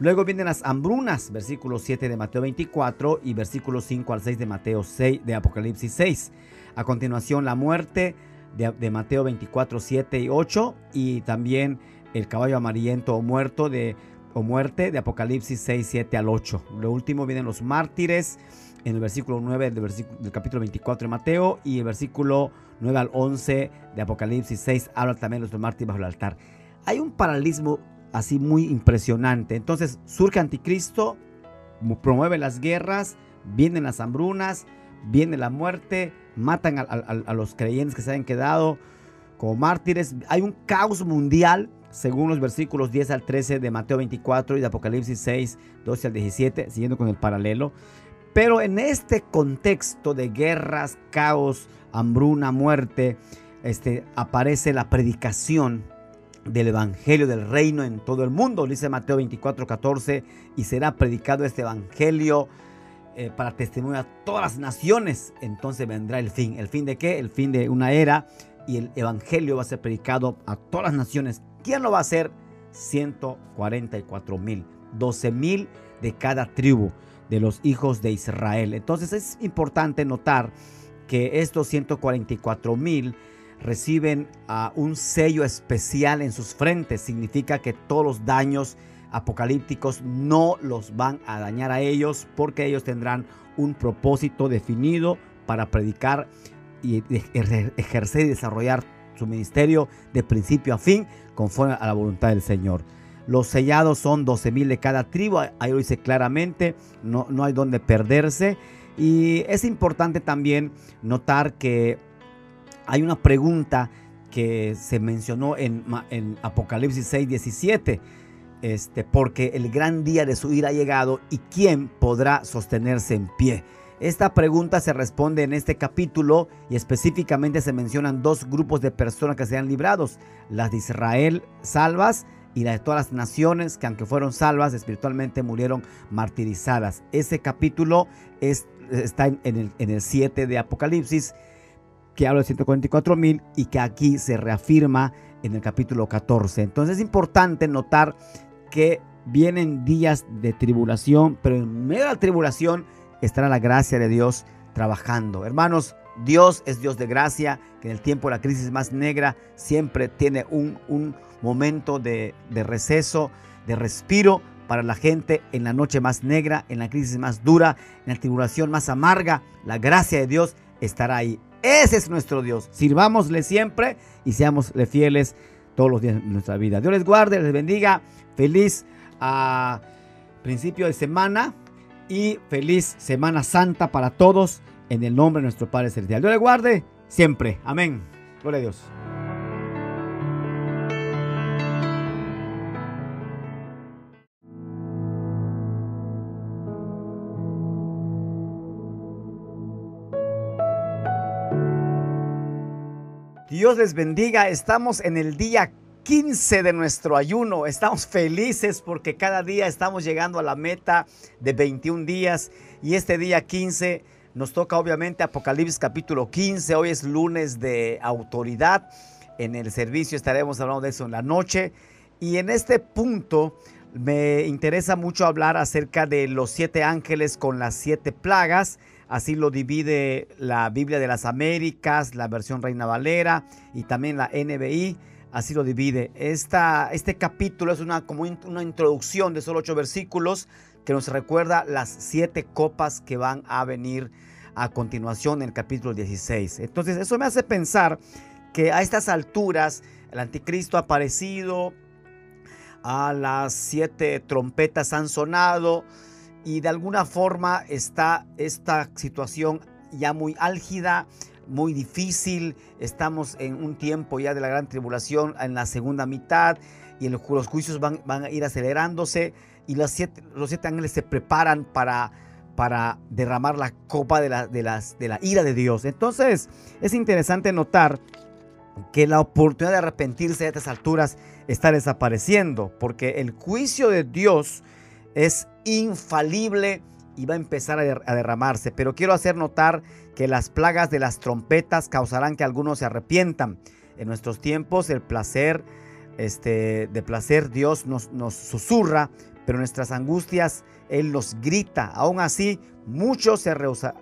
Luego vienen las hambrunas, versículo 7 de Mateo 24 y versículo 5 al 6 de Mateo 6 de Apocalipsis 6. A continuación la muerte, de, Mateo 24, 7 y 8 y también el caballo amarillento o muerto de o muerte de Apocalipsis 6, 7 al 8. Lo último vienen los mártires en el versículo 9 del, del capítulo 24 de Mateo y el versículo 9 al 11 de Apocalipsis 6 habla también de los mártires bajo el altar. Hay un paralelismo así muy impresionante. Entonces surge anticristo, promueve las guerras, vienen las hambrunas, viene la muerte, matan a, los creyentes que se han quedado como mártires. Hay un caos mundial, según los versículos 10 al 13 de Mateo 24 y de Apocalipsis 6, 12 al 17, siguiendo con el paralelo. Pero en este contexto de guerras, caos, hambruna, muerte, este, aparece la predicación del Evangelio del Reino en todo el mundo, dice Mateo 24, 14, y será predicado este Evangelio eh, para testimonio a todas las naciones, entonces vendrá el fin. ¿El fin de qué? El fin de una era y el evangelio va a ser predicado a todas las naciones. ¿Quién lo va a hacer? 144 mil, 12 mil de cada tribu de los hijos de Israel. Entonces es importante notar que estos 144 mil reciben un sello especial en sus frentes. Significa que todos los daños apocalípticos no los van a dañar a ellos porque ellos tendrán un propósito definido para predicar y ejercer y desarrollar su ministerio de principio a fin conforme a la voluntad del Señor. Los sellados son 12 mil de cada tribu, ahí lo dice claramente, no, no hay donde perderse. Y es importante también notar que hay una pregunta que se mencionó en, en Apocalipsis 6, 17 este, porque el gran día de su ira ha llegado y quién podrá sostenerse en pie. Esta pregunta se responde en este capítulo y específicamente se mencionan dos grupos de personas que sean librados, las de Israel salvas y las de todas las naciones que aunque fueron salvas espiritualmente murieron martirizadas. Ese capítulo está en, el, en el 7 de Apocalipsis que habla de 144 mil y que aquí se reafirma en el capítulo 14. Entonces es importante notar que vienen días de tribulación, pero en medio de la tribulación estará la gracia de Dios trabajando. Hermanos, Dios es Dios de gracia, que en el tiempo de la crisis más negra siempre tiene un, momento de, de receso, de respiro para la gente en la noche más negra, en la crisis más dura, en la tribulación más amarga. La gracia de Dios estará ahí. Ese es nuestro Dios. Sirvámosle siempre y seámosle fieles todos los días de nuestra vida. Dios les guarde, les bendiga. Feliz ah, principio de semana y feliz Semana Santa para todos en el nombre de nuestro Padre Celestial. Dios les guarde siempre. Amén. Gloria a Dios. Dios les bendiga. Estamos en el día 15 de nuestro ayuno. Estamos felices porque cada día estamos llegando a la meta de 21 días y este día 15 nos toca obviamente Apocalipsis capítulo 15. Hoy es lunes de autoridad. En el servicio estaremos hablando de eso en la noche. Y en este punto me interesa mucho hablar acerca de los siete ángeles con las siete plagas. Así lo divide la Biblia de las Américas, la versión Reina Valera y también la NBI así lo divide. Esta, este capítulo es una, como una introducción de solo ocho versículos que nos recuerda las siete copas que van a venir a continuación en el capítulo 16. Entonces eso me hace pensar que a estas alturas el anticristo ha aparecido, a las siete trompetas han sonado y de alguna forma está esta situación ya muy álgida, muy difícil. Estamos en un tiempo ya de la gran tribulación en la segunda mitad y los juicios van, van a ir acelerándose y los siete, los siete ángeles se preparan para, para derramar la copa de la, de, las, de la ira de Dios. Entonces es interesante notar que la oportunidad de arrepentirse a estas alturas está desapareciendo, porque el juicio de Dios es infalible y va a empezar a, derramarse. Pero quiero hacer notar que las plagas de las trompetas causarán que algunos se arrepientan. En nuestros tiempos el placer, este, de placer Dios nos, susurra, pero nuestras angustias Él nos grita. Aún así, muchos se,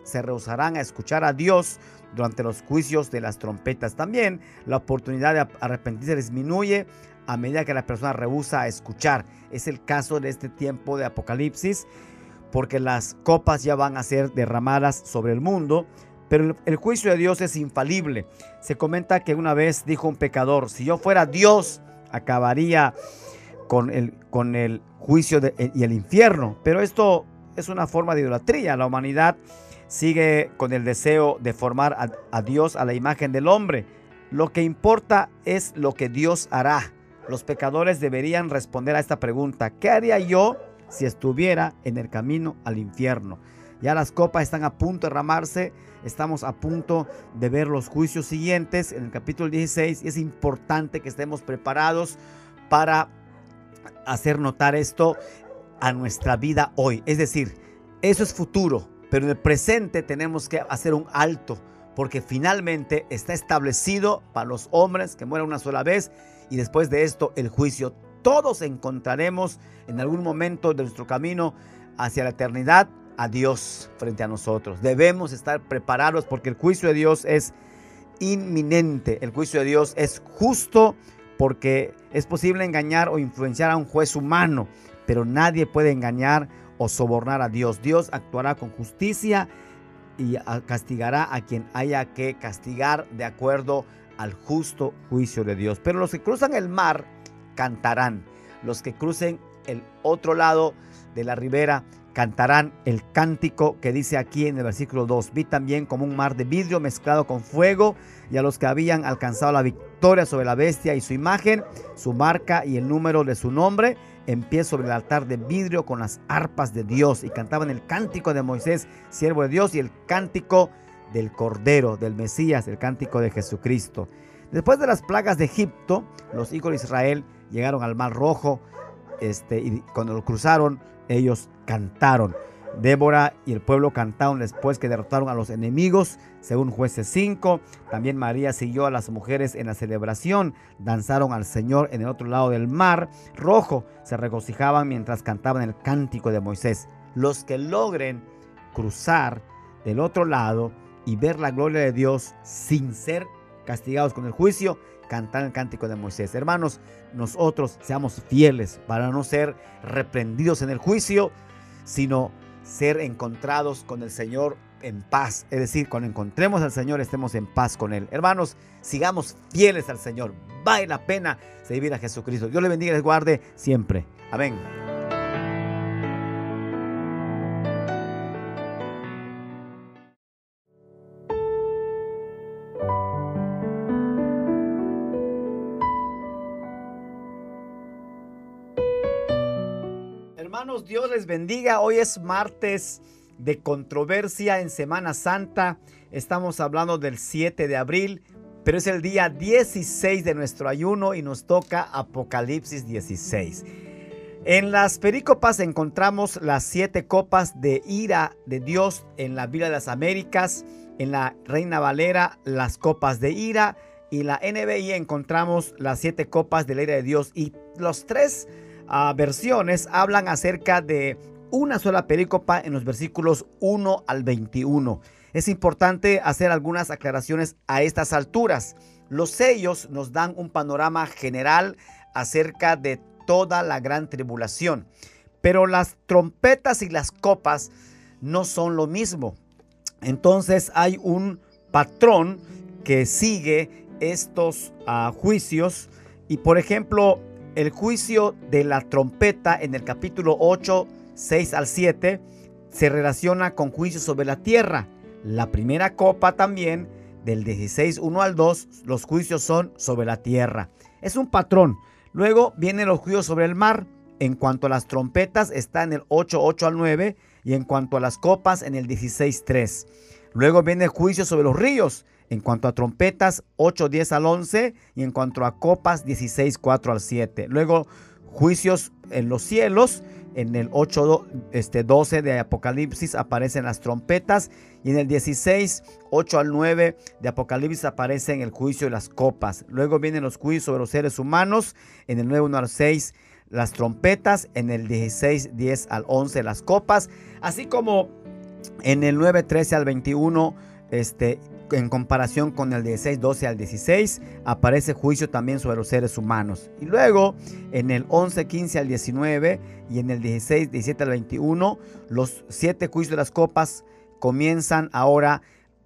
se rehusarán a escuchar a Dios durante los juicios de las trompetas. También la oportunidad de arrepentirse disminuye a medida que la persona rehúsa a escuchar. Es el caso de este tiempo de Apocalipsis porque las copas ya van a ser derramadas sobre el mundo, pero el, juicio de Dios es infalible. Se comenta que una vez dijo un pecador, si yo fuera Dios, acabaría con el, con el juicio y el infierno, pero esto es una forma de idolatría. La humanidad sigue con el deseo de formar a Dios a la imagen del hombre. Lo que importa es lo que Dios hará. Los pecadores deberían responder a esta pregunta. ¿Qué haría yo si estuviera en el camino al infierno. Ya las copas están a punto de derramarse, estamos a punto de ver los juicios siguientes en el capítulo 16 y es importante que estemos preparados para hacer notar esto a nuestra vida hoy. Es decir, eso es futuro, pero en el presente tenemos que hacer un alto porque finalmente está establecido para los hombres que mueren una sola vez y después de esto el juicio todos encontraremos en algún momento de nuestro camino hacia la eternidad a Dios frente a nosotros. Debemos estar preparados porque el juicio de Dios es inminente. El juicio de Dios es justo porque es posible engañar o influenciar a un juez humano, pero nadie puede engañar o sobornar a Dios. Dios actuará con justicia y castigará a quien haya que castigar de acuerdo al justo juicio de Dios. Pero los que cruzan el mar, cantarán. Los que crucen el otro lado de la ribera cantarán el cántico que dice aquí en el versículo 2. Vi también como un mar de vidrio mezclado con fuego y a los que habían alcanzado la victoria sobre la bestia y su imagen, su marca y el número de su nombre, en pie sobre el altar de vidrio con las arpas de Dios y cantaban el cántico de Moisés, siervo de Dios, y el cántico del Cordero, del Mesías, el cántico de Jesucristo. Después de las plagas de Egipto, los hijos de Israel llegaron al Mar Rojo este, y cuando lo cruzaron, ellos cantaron. Débora y el pueblo cantaron después que derrotaron a los enemigos, según jueces 5. También María siguió a las mujeres en la celebración, danzaron al Señor en el otro lado del mar rojo, se regocijaban mientras cantaban el cántico de Moisés. Los que logren cruzar del otro lado y ver la gloria de Dios sin ser castigados con el juicio, cantar el cántico de Moisés. Hermanos, nosotros seamos fieles para no ser reprendidos en el juicio, sino ser encontrados con el Señor en paz. Es decir, cuando encontremos al Señor estemos en paz con Él. Hermanos, sigamos fieles al Señor. Vale la pena servir a Jesucristo. Dios le bendiga y les guarde siempre. Amén. Dios les bendiga. Hoy es martes de controversia en Semana Santa. Estamos hablando del 7 de abril, pero es el día 16 de nuestro ayuno y nos toca Apocalipsis 16. En las perícopas encontramos las siete copas de ira de Dios en la Biblia de las Américas, en la Reina Valera las copas de ira y la NBI encontramos las siete copas de la ira de Dios y los tres versiones hablan acerca de una sola perícopa en los versículos 1 al 21. Es importante hacer algunas aclaraciones a estas alturas. Los sellos nos dan un panorama general acerca de toda la gran tribulación. Pero las trompetas y las copas no son lo mismo. Entonces hay un patrón que sigue estos ah, juicios. Y por ejemplo, el juicio de la trompeta en el capítulo 8, 6 al 7 se relaciona con juicios sobre la tierra. La primera copa también, del 16, 1 al 2, los juicios son sobre la tierra. Es un patrón. Luego vienen los juicios sobre el mar. En cuanto a las trompetas, está en el 8, 8 al 9. Y en cuanto a las copas, en el 16, 3. Luego viene el juicio sobre los ríos. En cuanto a trompetas, 8, 10 al 11. Y en cuanto a copas, 16, 4 al 7. Luego, juicios en los cielos. En el 8, este, 12 de Apocalipsis aparecen las trompetas. Y en el 16, 8 al 9 de Apocalipsis aparecen el juicio de las copas. Luego vienen los juicios sobre los seres humanos. En el 9, 1 al 6 las trompetas. En el 16, 10 al 11 las copas. Así como en el 9, 13 al 21 este, en comparación con el 16, 12 al 16, aparece juicio también sobre los seres humanos. Y luego en el 11, 15 al 19 y en el 16, 17 al 21, los siete juicios de las copas comienzan ahora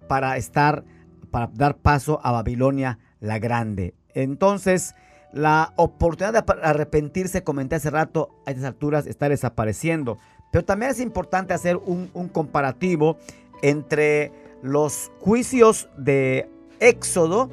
para estar, para dar paso a Babilonia la Grande. Entonces, la oportunidad de arrepentirse, comenté hace rato, a estas alturas está desapareciendo. Pero también es importante hacer un, un comparativo entre los juicios de Éxodo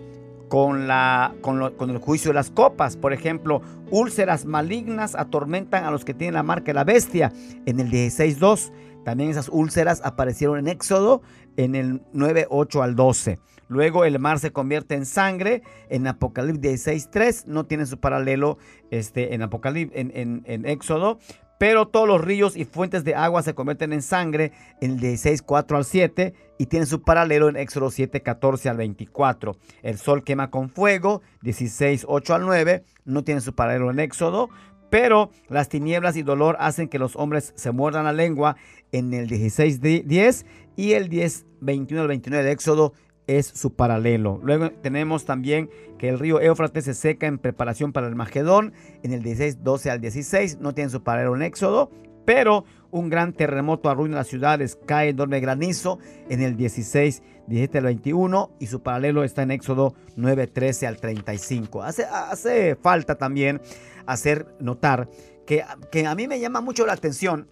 con, la, con, el juicio de las copas. Por ejemplo, úlceras malignas atormentan a los que tienen la marca de la bestia en el 16.2. También esas úlceras aparecieron en Éxodo en el 9.8 al 12. Luego el mar se convierte en sangre en Apocalipsis 16.3. No tiene su paralelo este, en, Apocalipsis, en, en Éxodo. Pero todos los ríos y fuentes de agua se convierten en sangre en el 16, 4 al 7 y tiene su paralelo en Éxodo 7, 14 al 24. El sol quema con fuego, 16, 8 al 9, no tiene su paralelo en Éxodo, pero las tinieblas y dolor hacen que los hombres se muerdan la lengua en el 16, 10 y el 10, 21 al 29 de Éxodo es su paralelo. Luego tenemos también que el río Éufrates se seca en preparación para el Magedón en el 16, 12 al 16. No tiene su paralelo en Éxodo, pero un gran terremoto arruina las ciudades, cae enorme granizo en el 16, 17 al 21 y su paralelo está en Éxodo 9, 13 al 35. Hace, hace falta también hacer notar que, que a mí me llama mucho la atención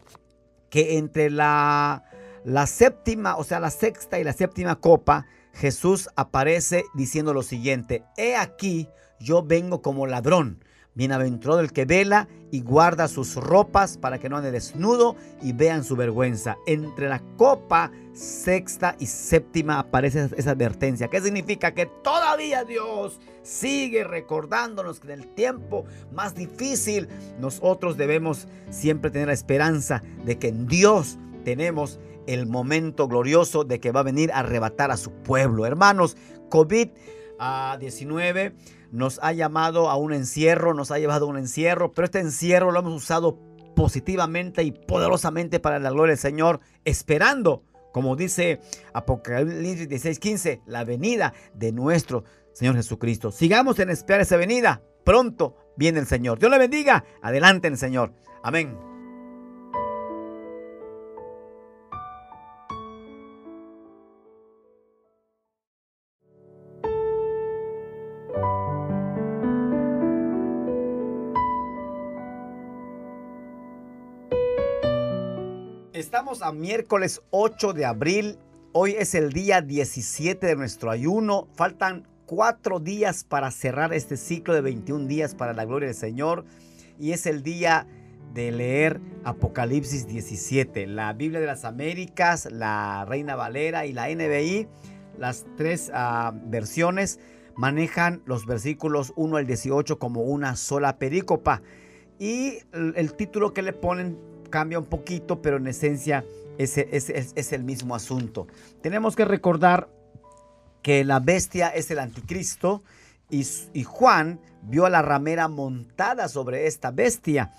que entre la, la séptima, o sea, la sexta y la séptima copa, Jesús aparece diciendo lo siguiente, he aquí, yo vengo como ladrón. Bienaventurado el que vela y guarda sus ropas para que no ande desnudo y vean su vergüenza. Entre la copa sexta y séptima aparece esa advertencia. ¿Qué significa? Que todavía Dios sigue recordándonos que en el tiempo más difícil nosotros debemos siempre tener la esperanza de que en Dios tenemos el momento glorioso de que va a venir a arrebatar a su pueblo. Hermanos, COVID-19 nos ha llamado a un encierro, nos ha llevado a un encierro, pero este encierro lo hemos usado positivamente y poderosamente para la gloria del Señor, esperando, como dice Apocalipsis 16:15, la venida de nuestro Señor Jesucristo. Sigamos en esperar esa venida. Pronto viene el Señor. Dios le bendiga. Adelante el Señor. Amén. A miércoles 8 de abril. Hoy es el día 17 de nuestro ayuno. Faltan cuatro días para cerrar este ciclo de 21 días para la gloria del Señor. Y es el día de leer Apocalipsis 17. La Biblia de las Américas, la Reina Valera y la NBI, las tres ah, versiones, manejan los versículos 1 al 18 como una sola perícopa. Y el título que le ponen cambia un poquito, pero en esencia es, es, el mismo asunto. Tenemos que recordar que la bestia es el anticristo y, y, Juan vio a la ramera montada sobre esta bestia.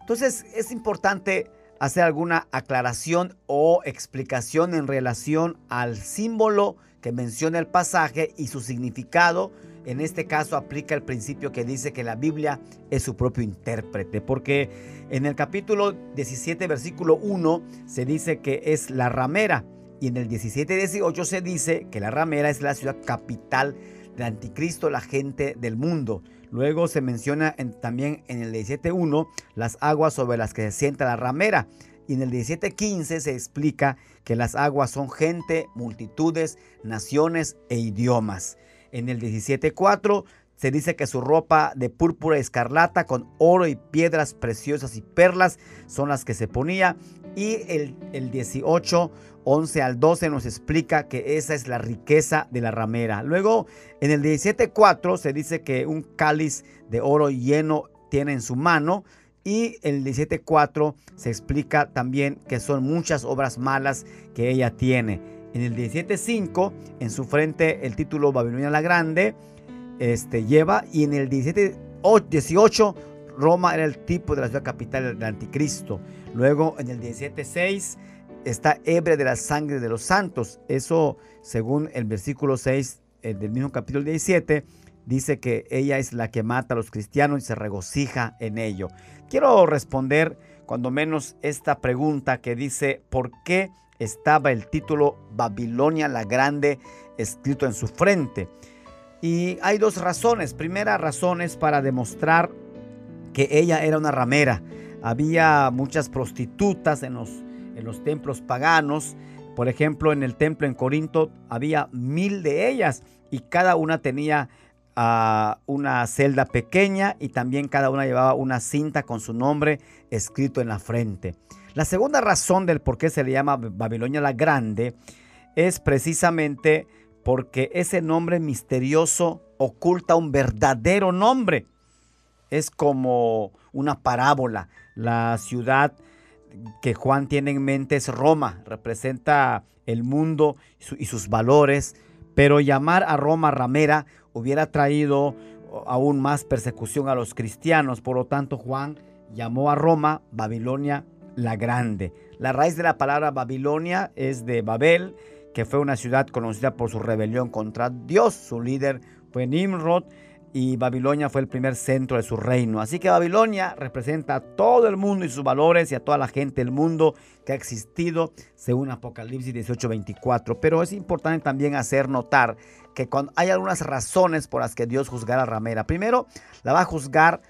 Entonces es importante hacer alguna aclaración o explicación en relación al símbolo que menciona el pasaje y su significado en este caso aplica el principio que dice que la Biblia es su propio intérprete, porque en el capítulo 17, versículo 1, se dice que es la ramera, y en el 17, 18 se dice que la ramera es la ciudad capital del anticristo, la gente del mundo. Luego se menciona también en el 17.1 las aguas sobre las que se sienta la ramera. Y en el 17.15 se explica que las aguas son gente, multitudes, naciones e idiomas. En el 17.4 se dice que su ropa de púrpura escarlata con oro y piedras preciosas y perlas son las que se ponía. Y el, el 18, 11 al 12 nos explica que esa es la riqueza de la ramera. Luego, en el 17.4 se dice que un cáliz de oro lleno tiene en su mano. Y el 17.4 se explica también que son muchas obras malas que ella tiene. En el 17.5, en su frente, el título Babilonia la Grande este, lleva. Y en el 17.18, Roma era el tipo de la ciudad capital del anticristo. Luego, en el 17.6, está ebria de la sangre de los santos. Eso, según el versículo 6 eh, del mismo capítulo 17, dice que ella es la que mata a los cristianos y se regocija en ello. Quiero responder cuando menos esta pregunta que dice, ¿por qué estaba el título Babilonia la Grande escrito en su frente? Y hay dos razones. Primera razón es para demostrar que ella era una ramera. Había muchas prostitutas en los, en los templos paganos. Por ejemplo, en el templo en Corinto había mil de ellas y cada una tenía a una celda pequeña y también cada una llevaba una cinta con su nombre escrito en la frente. La segunda razón del por qué se le llama Babilonia la Grande es precisamente porque ese nombre misterioso oculta un verdadero nombre. Es como una parábola. La ciudad que Juan tiene en mente es Roma, representa el mundo y sus valores, pero llamar a Roma ramera hubiera traído aún más persecución a los cristianos. Por lo tanto, Juan llamó a Roma Babilonia la Grande. La raíz de la palabra Babilonia es de Babel, que fue una ciudad conocida por su rebelión contra Dios. Su líder fue Nimrod y Babilonia fue el primer centro de su reino. Así que Babilonia representa a todo el mundo y sus valores y a toda la gente del mundo que ha existido según Apocalipsis 18:24. Pero es importante también hacer notar que cuando hay algunas razones por las que Dios juzgará a Ramera. Primero, la va a juzgar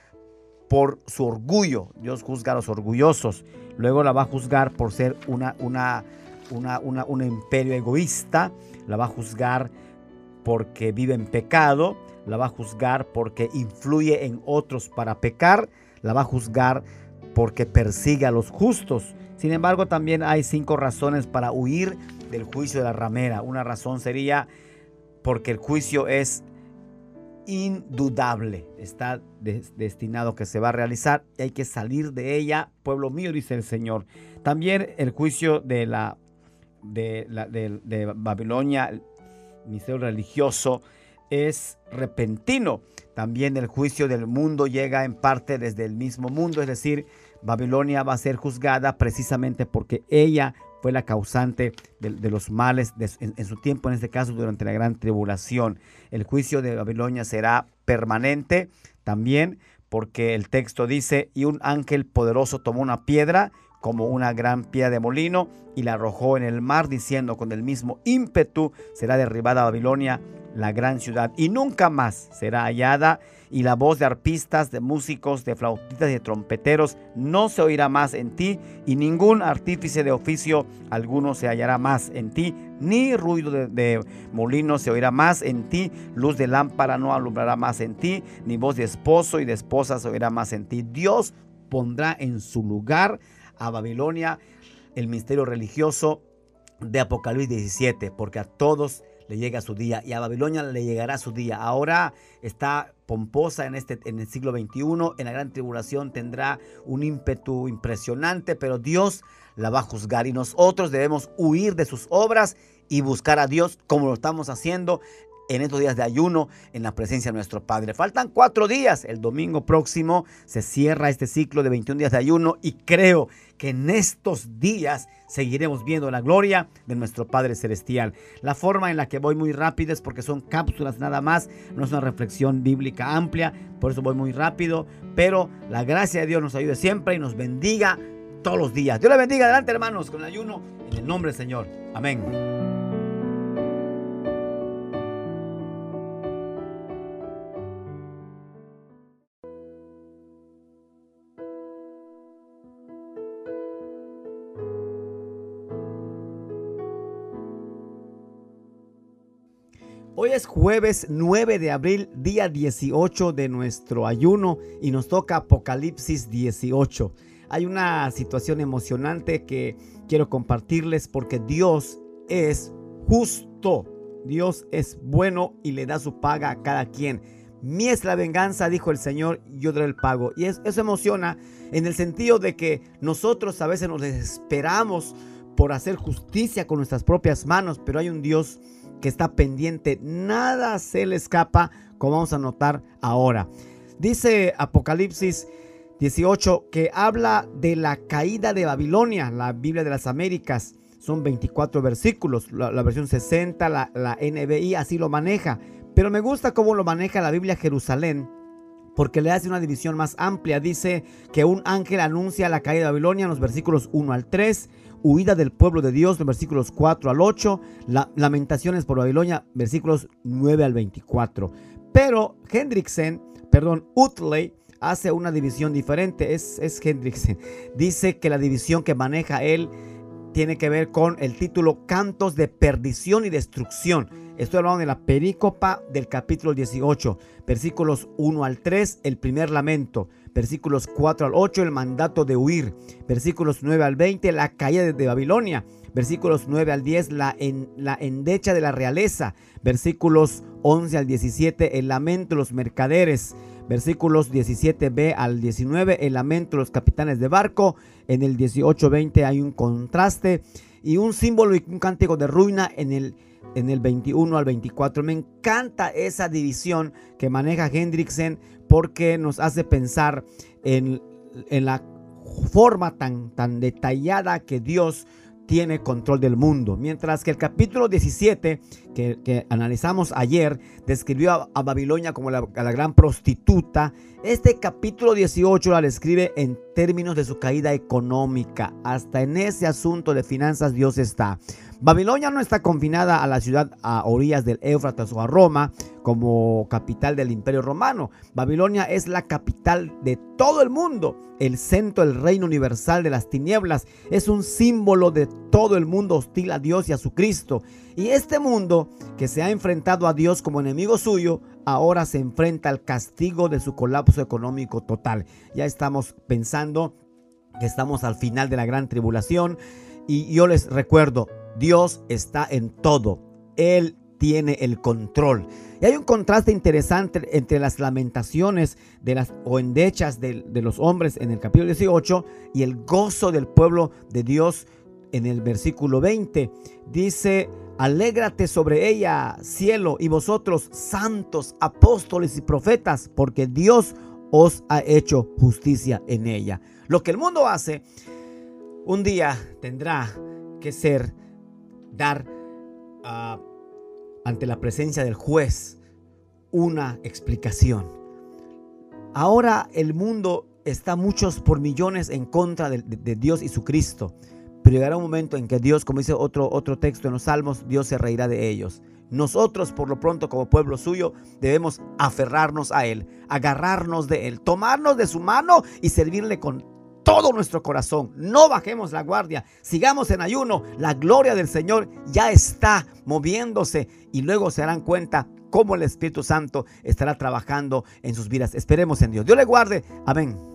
por su orgullo. Dios juzga a los orgullosos. Luego la va a juzgar por ser una, una, una, una, un imperio egoísta. La va a juzgar porque vive en pecado la va a juzgar porque influye en otros para pecar, la va a juzgar porque persigue a los justos. Sin embargo, también hay cinco razones para huir del juicio de la ramera. Una razón sería porque el juicio es indudable, está destinado que se va a realizar y hay que salir de ella, pueblo mío, dice el Señor. También el juicio de la de, la, de, Babilonia, el ministerio religioso, es repentino. También el juicio del mundo llega en parte desde el mismo mundo, es decir, Babilonia va a ser juzgada precisamente porque ella fue la causante de, los males en, su tiempo, en este caso durante la gran tribulación. El juicio de Babilonia será permanente también porque el texto dice, y un ángel poderoso tomó una piedra como una gran piedra de molino y la arrojó en el mar, diciendo, con el mismo ímpetu será derribada Babilonia la gran ciudad, y nunca más será hallada, y la voz de arpistas, de músicos, de flautistas y de trompeteros no se oirá más en ti, y ningún artífice de oficio alguno se hallará más en ti, ni ruido de, de molino se oirá más en ti, luz de lámpara no alumbrará más en ti, ni voz de esposo y de esposa se oirá más en ti. Dios pondrá en su lugar a Babilonia el misterio religioso de Apocalipsis 17, porque a todos le llega su día y a Babilonia le llegará su día. Ahora está pomposa en, este, en el siglo XXI, en la gran tribulación tendrá un ímpetu impresionante, pero Dios la va a juzgar y nosotros debemos huir de sus obras y buscar a Dios como lo estamos haciendo en estos días de ayuno en la presencia de nuestro Padre. Faltan cuatro días. El domingo próximo se cierra este ciclo de 21 días de ayuno y creo que en estos días seguiremos viendo la gloria de nuestro Padre Celestial. La forma en la que voy muy rápido es porque son cápsulas nada más, no es una reflexión bíblica amplia, por eso voy muy rápido, pero la gracia de Dios nos ayude siempre y nos bendiga todos los días. Dios le bendiga adelante hermanos con el ayuno en el nombre del Señor. Amén. Hoy es jueves 9 de abril, día 18 de nuestro ayuno y nos toca Apocalipsis 18. Hay una situación emocionante que quiero compartirles porque Dios es justo. Dios es bueno y le da su paga a cada quien. Mi es la venganza, dijo el Señor, yo daré el pago. Y eso, emociona en el sentido de que nosotros a veces nos desesperamos por hacer justicia con nuestras propias manos, pero hay un Dios que está pendiente. Nada se le escapa, como vamos a notar ahora. Dice Apocalipsis 18 que habla de la caída de Babilonia, la Biblia de las Américas. Son 24 versículos, la, versión 60, la, la NBI así lo maneja. Pero me gusta cómo lo maneja la Biblia Jerusalén, porque le hace una división más amplia. Dice que un ángel anuncia la caída de Babilonia en los versículos 1 al 3, huida del pueblo de Dios, versículos 4 al 8, lamentaciones por Babilonia, versículos 9 al 24. Pero Hendrickson, perdón, Utley, hace una división diferente, es, es Hendrickson. Dice que la división que maneja él tiene que ver con el título Cantos de perdición y destrucción. Estoy hablando de la perícopa del capítulo 18, versículos 1 al 3, el primer lamento versículos 4 al 8, el mandato de huir, versículos 9 al 20, la caída de Babilonia, versículos 9 al 10, la, en, la endecha de la realeza, versículos 11 al 17, el lamento de los mercaderes, versículos 17b al 19, el lamento de los capitanes de barco, en el 18-20 hay un contraste y un símbolo y un cántico de ruina en el en el 21 al 24. Me encanta esa división que maneja Hendrickson porque nos hace pensar en, en la forma tan, tan detallada que Dios tiene control del mundo. Mientras que el capítulo 17 que, analizamos ayer describió a, Babilonia como la, la, gran prostituta, este capítulo 18 la describe en términos de su caída económica. Hasta en ese asunto de finanzas Dios está. Babilonia no está confinada a la ciudad a orillas del Éufrates o a Roma como capital del imperio romano. Babilonia es la capital de todo el mundo, el centro del reino universal de las tinieblas. Es un símbolo de todo el mundo hostil a Dios y a su Cristo. Y este mundo que se ha enfrentado a Dios como enemigo suyo, ahora se enfrenta al castigo de su colapso económico total. Ya estamos pensando que estamos al final de la gran tribulación. Y yo les recuerdo, Dios está en todo. Él tiene el control. Y hay un contraste interesante entre las lamentaciones de las o endechas de, los hombres en el capítulo 18 y el gozo del pueblo de Dios en el versículo 20. Dice, alégrate sobre ella, cielo, y vosotros, santos, apóstoles y profetas, porque Dios os ha hecho justicia en ella. Lo que el mundo hace, un día tendrá que ser dar ah, ante la presencia del juez una explicación. Ahora el mundo está muchos por millones en contra de, Dios y su Cristo. Pero llegará un momento en que Dios, como dice otro, otro texto en los Salmos, Dios se reirá de ellos. Nosotros, por lo pronto, como pueblo suyo, debemos aferrarnos a Él, agarrarnos de Él, tomarnos de su mano y servirle con todo nuestro corazón. No bajemos la guardia, sigamos en ayuno. La gloria del Señor ya está moviéndose y luego se darán cuenta cómo el Espíritu Santo estará trabajando en sus vidas. Esperemos en Dios. Dios le guarde. Amén.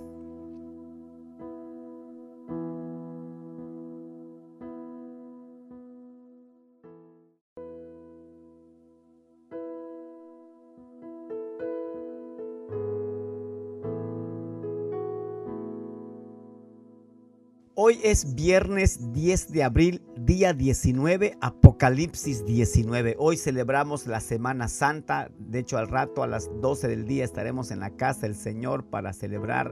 Hoy es viernes 10 de abril, día 19, Apocalipsis 19. Hoy celebramos la Semana Santa. De hecho, al rato a las 12 del día estaremos en la casa del Señor para celebrar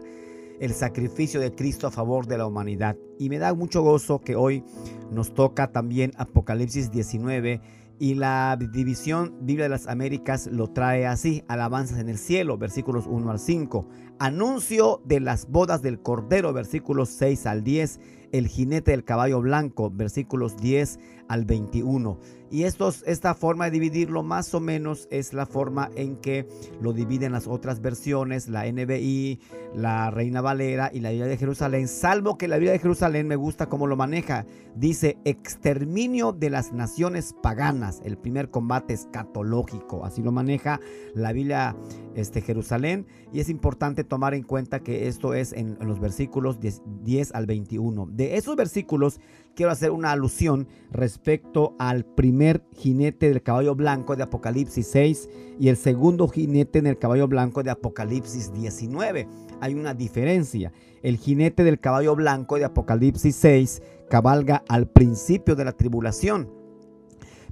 el sacrificio de Cristo a favor de la humanidad. Y me da mucho gozo que hoy nos toca también Apocalipsis 19 y la división Biblia de las Américas lo trae así, alabanzas en el cielo, versículos 1 al 5, anuncio de las bodas del Cordero, versículos 6 al 10, el jinete del caballo blanco, versículos 10 al 21. Y estos, esta forma de dividirlo más o menos es la forma en que lo dividen las otras versiones, la NBI, la Reina Valera y la Biblia de Jerusalén, salvo que la Biblia de Jerusalén me gusta cómo lo maneja. Dice exterminio de las naciones paganas. El primer combate escatológico, así lo maneja la Biblia este, Jerusalén. Y es importante tomar en cuenta que esto es en, los versículos 10, 10 al 21. De esos versículos quiero hacer una alusión respecto al primer jinete del caballo blanco de Apocalipsis 6 y el segundo jinete en el caballo blanco de Apocalipsis 19. Hay una diferencia. El jinete del caballo blanco de Apocalipsis 6 cabalga al principio de la tribulación.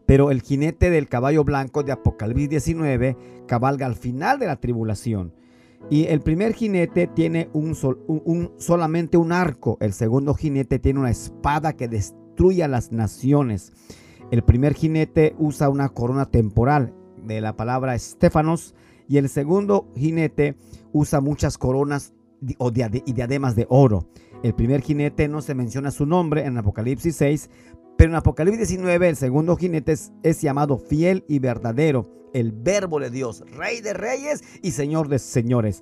Pero el jinete del caballo blanco de Apocalipsis 19 cabalga al final de la tribulación. Y el primer jinete tiene un, solamente un arco. El segundo jinete tiene una espada que destruye a las naciones. El primer jinete usa una corona temporal de la palabra Estefanos. Y el segundo jinete usa muchas coronas y diademas de oro. El primer jinete no se menciona su nombre en Apocalipsis 6, pero en Apocalipsis 19 el segundo jinete es llamado fiel y verdadero el verbo de Dios, rey de reyes y señor de señores.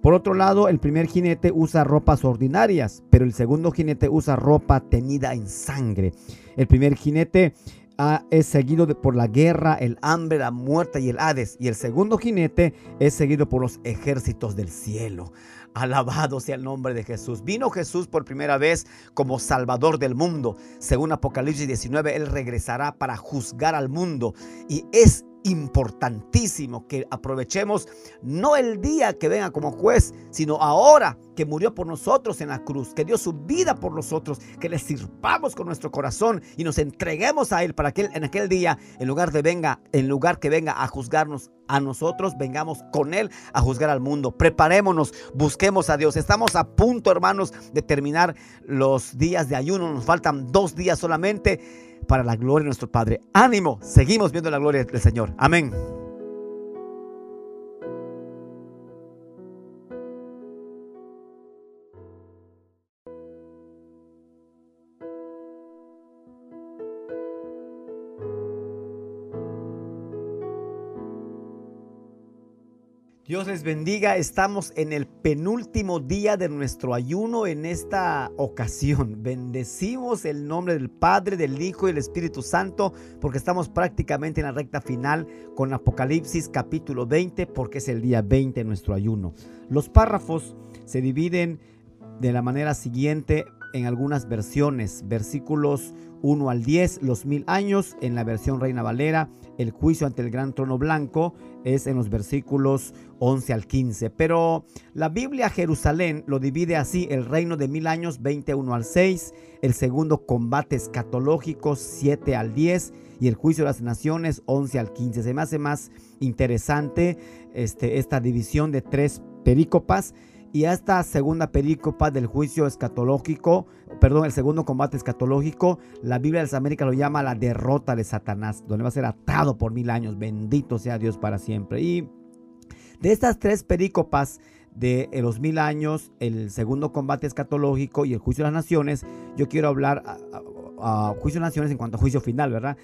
Por otro lado, el primer jinete usa ropas ordinarias, pero el segundo jinete usa ropa tenida en sangre. El primer jinete ah, es seguido por la guerra, el hambre, la muerte y el Hades. Y el segundo jinete es seguido por los ejércitos del cielo. Alabado sea el nombre de Jesús. Vino Jesús por primera vez como Salvador del mundo. Según Apocalipsis 19, Él regresará para juzgar al mundo. Y es importantísimo que aprovechemos no el día que venga como juez, sino ahora que murió por nosotros en la cruz, que dio su vida por nosotros, que le sirvamos con nuestro corazón y nos entreguemos a Él para que en aquel día, en lugar de venga, en lugar que venga a juzgarnos a nosotros, vengamos con Él a juzgar al mundo. Preparémonos, busquemos a Dios. Estamos a punto, hermanos, de terminar los días de ayuno. Nos faltan dos días solamente para la gloria de nuestro Padre. Ánimo, seguimos viendo la gloria del Señor. Amén. Dios les bendiga. Estamos en el penúltimo día de nuestro ayuno en esta ocasión. Bendecimos el nombre del Padre, del Hijo y del Espíritu Santo porque estamos prácticamente en la recta final con Apocalipsis capítulo 20 porque es el día 20 de nuestro ayuno. Los párrafos se dividen de la manera siguiente en algunas versiones. Versículos 1 al 10, los mil años en la versión Reina Valera, el juicio ante el gran trono blanco es en los versículos 11 al 15. Pero la Biblia Jerusalén lo divide así, el reino de mil años 21 al 6, el segundo combate escatológico 7 al 10 y el juicio de las naciones 11 al 15. Se me hace más interesante este, esta división de tres perícopas y esta segunda perícopa del juicio escatológico, perdón, el segundo combate escatológico, la Biblia de las Américas lo llama la derrota de Satanás, donde va a ser atado por mil años. Bendito sea Dios para siempre. Y de estas tres perícopas de los mil años, el segundo combate escatológico y el juicio de las naciones, yo quiero hablar a, juicio de las naciones en cuanto a juicio final, ¿verdad?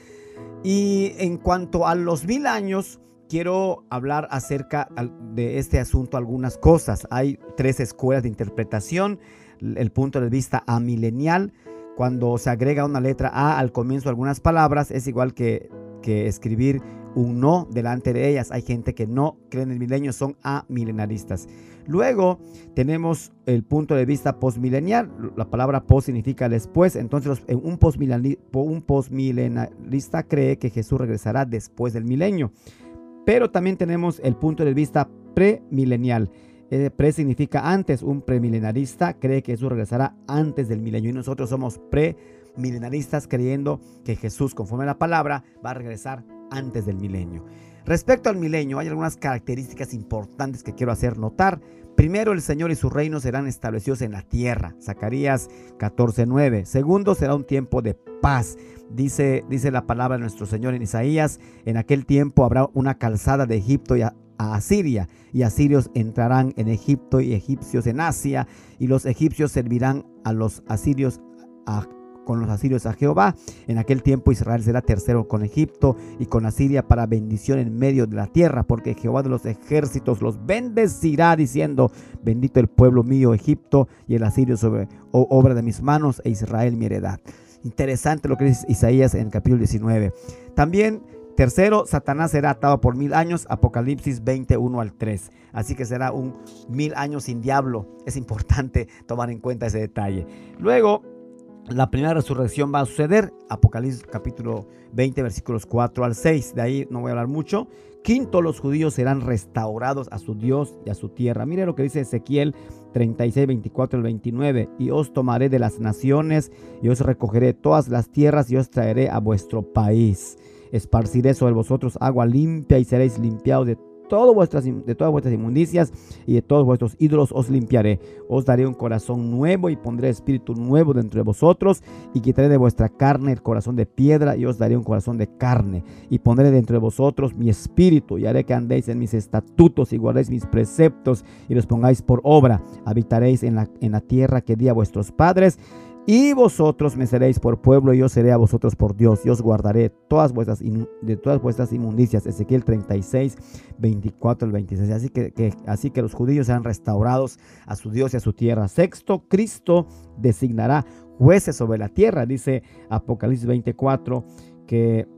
Y en cuanto a los mil años, quiero hablar acerca de este asunto algunas cosas. Hay tres escuelas de interpretación. El punto de vista amilenial, cuando se agrega una letra A al comienzo de algunas palabras, es igual que, escribir un no delante de ellas. Hay gente que no cree en el milenio, son amilenaristas. Luego tenemos el punto de vista postmilenial. La palabra post significa después. Entonces un postmilenarista cree que Jesús regresará después del milenio. Pero también tenemos el punto de vista premilenial. Eh, pre significa antes. Un premilenarista cree que Jesús regresará antes del milenio. Y nosotros somos premilenaristas creyendo que Jesús, conforme a la palabra, va a regresar antes del milenio. Respecto al milenio, hay algunas características importantes que quiero hacer notar. Primero, el Señor y su reino serán establecidos en la tierra. Zacarías 14:9. Segundo, será un tiempo de paz. Dice, dice la palabra de nuestro Señor en Isaías, en aquel tiempo habrá una calzada de Egipto y a, Asiria, y asirios entrarán en Egipto y egipcios en Asia, y los egipcios servirán a los asirios a con los asirios a Jehová. En aquel tiempo Israel será tercero con Egipto y con Asiria para bendición en medio de la tierra, porque Jehová de los ejércitos los bendecirá diciendo, bendito el pueblo mío Egipto y el asirio sobre obra de mis manos e Israel mi heredad. Interesante lo que dice Isaías en el capítulo 19. También Tercero, Satanás será atado por mil años, Apocalipsis 21 al 3. Así que será un mil años sin diablo. Es importante tomar en cuenta ese detalle. Luego, la primera resurrección va a suceder, Apocalipsis capítulo 20, versículos 4 al 6. De ahí no voy a hablar mucho. Quinto, los judíos serán restaurados a su Dios y a su tierra. Mire lo que dice Ezequiel 36, 24 al 29. Y os tomaré de las naciones y os recogeré todas las tierras y os traeré a vuestro país. Esparciré sobre vosotros agua limpia y seréis limpiados de de todas vuestras inmundicias y de todos vuestros ídolos os limpiaré. Os daré un corazón nuevo y pondré espíritu nuevo dentro de vosotros y quitaré de vuestra carne el corazón de piedra y os daré un corazón de carne y pondré dentro de vosotros mi espíritu y haré que andéis en mis estatutos y guardéis mis preceptos y los pongáis por obra. Habitaréis en la, en la tierra que di a vuestros padres y vosotros me seréis por pueblo y yo seré a vosotros por Dios. Y os guardaré todas vuestras de todas vuestras inmundicias. Ezequiel 36, 24 al 26. Así que, así que los judíos sean restaurados a su Dios y a su tierra. Sexto, Cristo designará jueces sobre la tierra. Dice Apocalipsis 24 que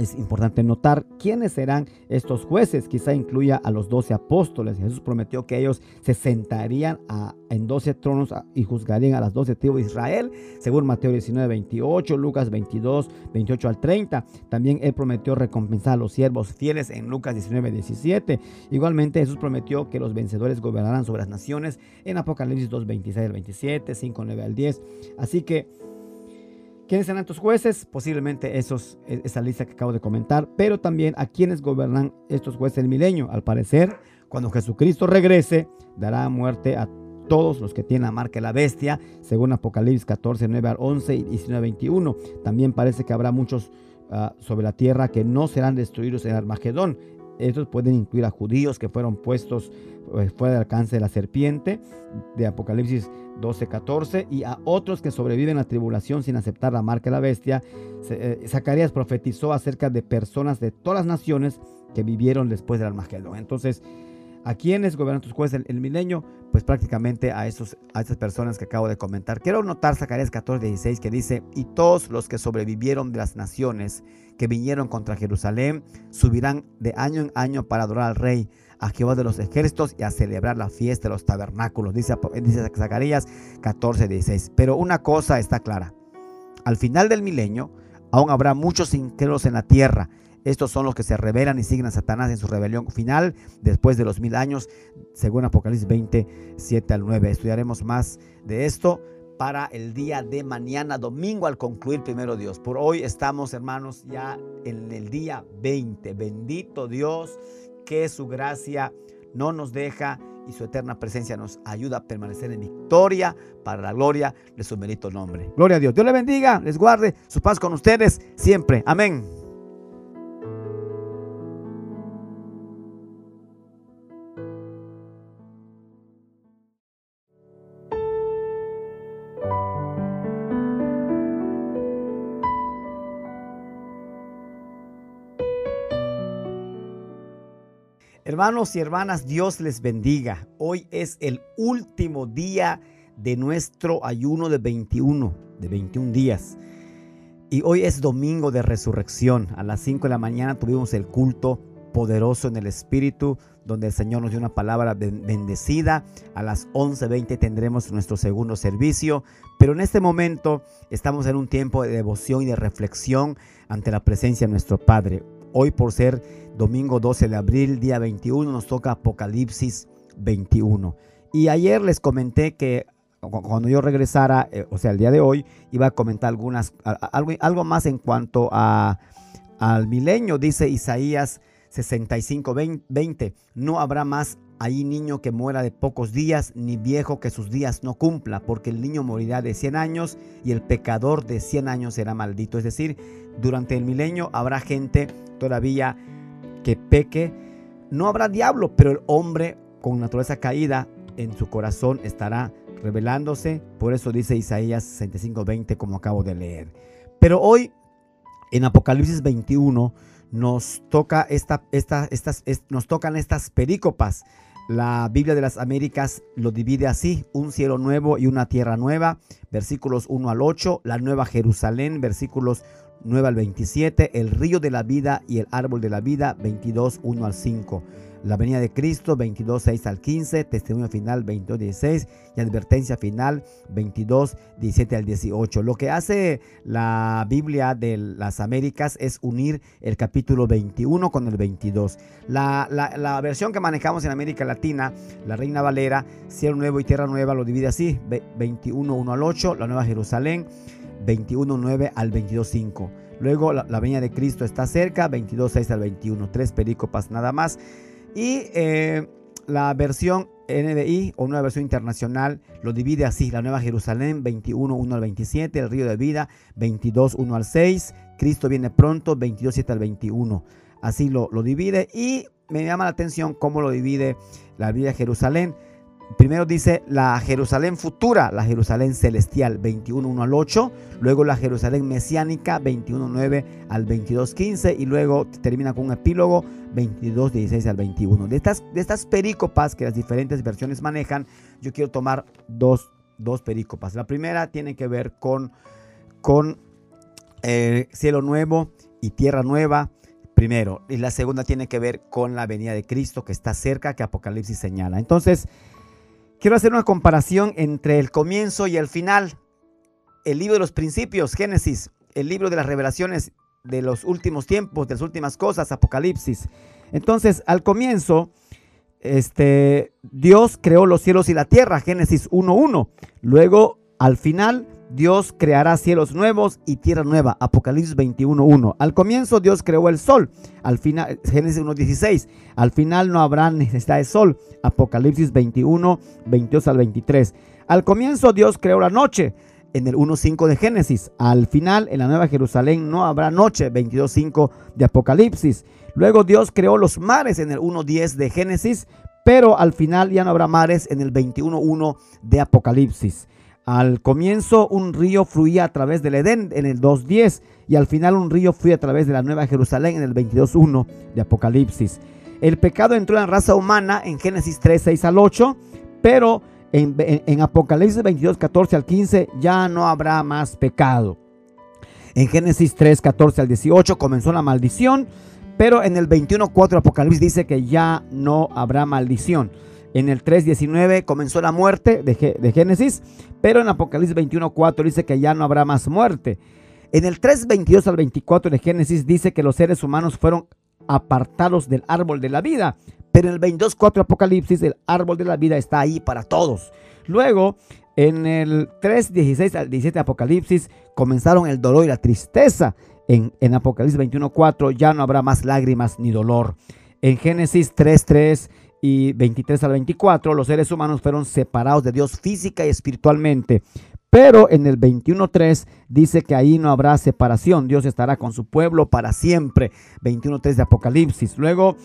es importante notar quiénes serán estos jueces. Quizá incluya a los doce apóstoles. Jesús prometió que ellos se sentarían en doce tronos y juzgarían a las doce tribus de Israel, según Mateo 19, 28, Lucas 22, 28 al 30. También él prometió recompensar a los siervos fieles en Lucas 19, 17. Igualmente Jesús prometió que los vencedores gobernarán sobre las naciones en Apocalipsis 2, 26 al 27, 5, 9 al 10. Así que ¿Quiénes serán estos jueces? Posiblemente esos, e, esa lista que acabo de comentar, pero también a quienes gobernan estos jueces del milenio. Al parecer, cuando Jesucristo regrese, dará muerte a todos los que tienen la marca de la bestia, según Apocalipsis 14, 9 al 11 y 19, 21. También parece que habrá muchos ah, sobre la tierra que no serán destruidos en Armagedón. Estos pueden incluir a judíos que fueron puestos fuera del alcance de la serpiente, de Apocalipsis 12, 14, y a otros que sobreviven a la tribulación sin aceptar la marca de la bestia. Eh, Zacarías profetizó acerca de personas de todas las naciones que vivieron después del Armagedón. Entonces, ¿a quiénes gobiernan tus jueces el, milenio? Pues prácticamente a, esos, a esas personas que acabo de comentar. Quiero notar Zacarías 14, 16 que dice, y todos los que sobrevivieron de las naciones que vinieron contra Jerusalén subirán de año en año para adorar al rey a Jehová de los ejércitos y a celebrar la fiesta de los tabernáculos, dice, dice Zacarías 14, 16. Pero una cosa está clara, al final del milenio aún habrá muchos incrédulos en la tierra. Estos son los que se rebelan y siguen a Satanás en su rebelión final después de los mil años, según Apocalipsis 20, 7 al 9. Estudiaremos más de esto para el día de mañana, domingo, al concluir primero Dios. Por hoy estamos, hermanos, ya en el día 20. Bendito Dios que su gracia no nos deja y su eterna presencia nos ayuda a permanecer en victoria para la gloria de su bendito nombre. Gloria a Dios. Dios le bendiga, les guarde su paz con ustedes siempre. Amén. Hermanos y hermanas, Dios les bendiga. Hoy es el último día de nuestro ayuno de 21, de 21 días. Y hoy es domingo de resurrección. A las 5 de la mañana tuvimos el culto poderoso en el Espíritu, donde el Señor nos dio una palabra bendecida. A las 11.20 tendremos nuestro segundo servicio. Pero en este momento estamos en un tiempo de devoción y de reflexión ante la presencia de nuestro Padre. Hoy por ser domingo 12 de abril, día 21, nos toca Apocalipsis 21. Y ayer les comenté que cuando yo regresara, eh, o sea, el día de hoy, iba a comentar algunas, algo, algo más en cuanto a, al milenio, dice Isaías 65, 20. No habrá más ahí niño que muera de pocos días, ni viejo que sus días no cumpla, porque el niño morirá de 100 años y el pecador de 100 años será maldito. Es decir, durante el milenio habrá gente todavía que peque. No habrá diablo, pero el hombre con naturaleza caída en su corazón estará revelándose. Por eso dice Isaías 65:20 como acabo de leer. Pero hoy en Apocalipsis 21 nos toca esta, esta, estas, nos tocan estas perícopas. La Biblia de las Américas lo divide así, un cielo nuevo y una tierra nueva, versículos 1 al 8, la nueva Jerusalén, versículos 9 al 27, el río de la vida y el árbol de la vida, 22, 1 al 5 la venida de Cristo 22, 6 al 15, testimonio final 22, 16 y advertencia final 22, 17 al 18. Lo que hace la Biblia de las Américas es unir el capítulo 21 con el 22. La, la, versión que manejamos en América Latina, la Reina Valera, Cielo Nuevo y Tierra Nueva, lo divide así, 21, 1 al 8, la Nueva Jerusalén 21, 9 al 22, 5. Luego la, la de Cristo está cerca, 22, 6 al 21, tres perícopas nada más. Y eh, la versión NDI o una versión internacional lo divide así. La Nueva Jerusalén 21, 1 al 27, el río de vida 22, 1 al 6, Cristo viene pronto 22, 7 al 21. Así lo, divide y me llama la atención cómo lo divide la Biblia Jerusalén. Primero dice la Jerusalén futura, la Jerusalén celestial, 21, 1 al 8. Luego la Jerusalén mesiánica, 21, 9 al 22, 15. Y luego termina con un epílogo, 22, 16 al 21. De estas, de estas perícopas que las diferentes versiones manejan, yo quiero tomar dos, dos perícopas. La primera tiene que ver con, con eh, cielo nuevo y tierra nueva primero. Y la segunda tiene que ver con la venida de Cristo que está cerca, que Apocalipsis señala. Entonces, Quiero hacer una comparación entre el comienzo y el final. El libro de los principios, Génesis, el libro de las revelaciones de los últimos tiempos, de las últimas cosas, Apocalipsis. Entonces, al comienzo, este, Dios creó los cielos y la tierra, Génesis 1.1. Luego, al final, Dios creará cielos nuevos y tierra nueva. Apocalipsis 21.1. Al comienzo Dios creó el sol. Al final, Génesis 1.16. Al final no habrá necesidad de sol. Apocalipsis 21, 22 al 23. Al comienzo Dios creó la noche. En el 1.5 de Génesis. Al final, en la Nueva Jerusalén no habrá noche. 22.5 de Apocalipsis. Luego Dios creó los mares en el 1.10 de Génesis. Pero al final ya no habrá mares en el 21.1 de Apocalipsis. Al comienzo un río fluía a través del Edén en el 2.10 y al final un río fluía a través de la Nueva Jerusalén en el 22.1 de Apocalipsis. El pecado entró en la raza humana en Génesis 3, 6 al 8, pero en, Apocalipsis 22, 14 al 15 ya no habrá más pecado. En Génesis 3, 14 al 18 comenzó la maldición, pero en el 21, 4 Apocalipsis dice que ya no habrá maldición. En el 3.19 comenzó la muerte de, Génesis, pero en Apocalipsis 21.4 dice que ya no habrá más muerte. En el 3.22 al 24 de Génesis dice que los seres humanos fueron apartados del árbol de la vida, pero en el 22.4 Apocalipsis el árbol de la vida está ahí para todos. Luego, en el 3.16 al 17 Apocalipsis comenzaron el dolor y la tristeza. En, en Apocalipsis 21.4 ya no habrá más lágrimas ni dolor. En Génesis 3.3 y 23 al 24, los seres humanos fueron separados de Dios física y espiritualmente. Pero en el 21.3 dice que ahí no habrá separación. Dios estará con su pueblo para siempre. 21.3 de Apocalipsis. Luego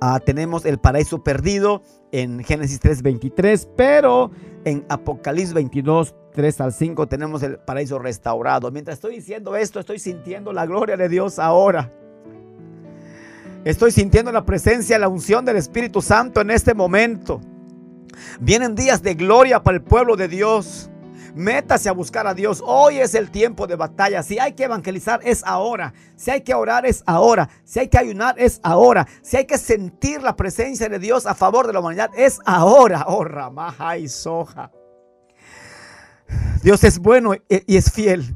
ah, tenemos el paraíso perdido en Génesis 3.23. Pero en Apocalipsis 22, 3 al 5 tenemos el paraíso restaurado. Mientras estoy diciendo esto, estoy sintiendo la gloria de Dios ahora. Estoy sintiendo la presencia, la unción del Espíritu Santo en este momento. Vienen días de gloria para el pueblo de Dios. Métase a buscar a Dios. Hoy es el tiempo de batalla. Si hay que evangelizar es ahora. Si hay que orar es ahora. Si hay que ayunar es ahora. Si hay que sentir la presencia de Dios a favor de la humanidad es ahora. Oh, Ramaja y Soja. Dios es bueno y es fiel.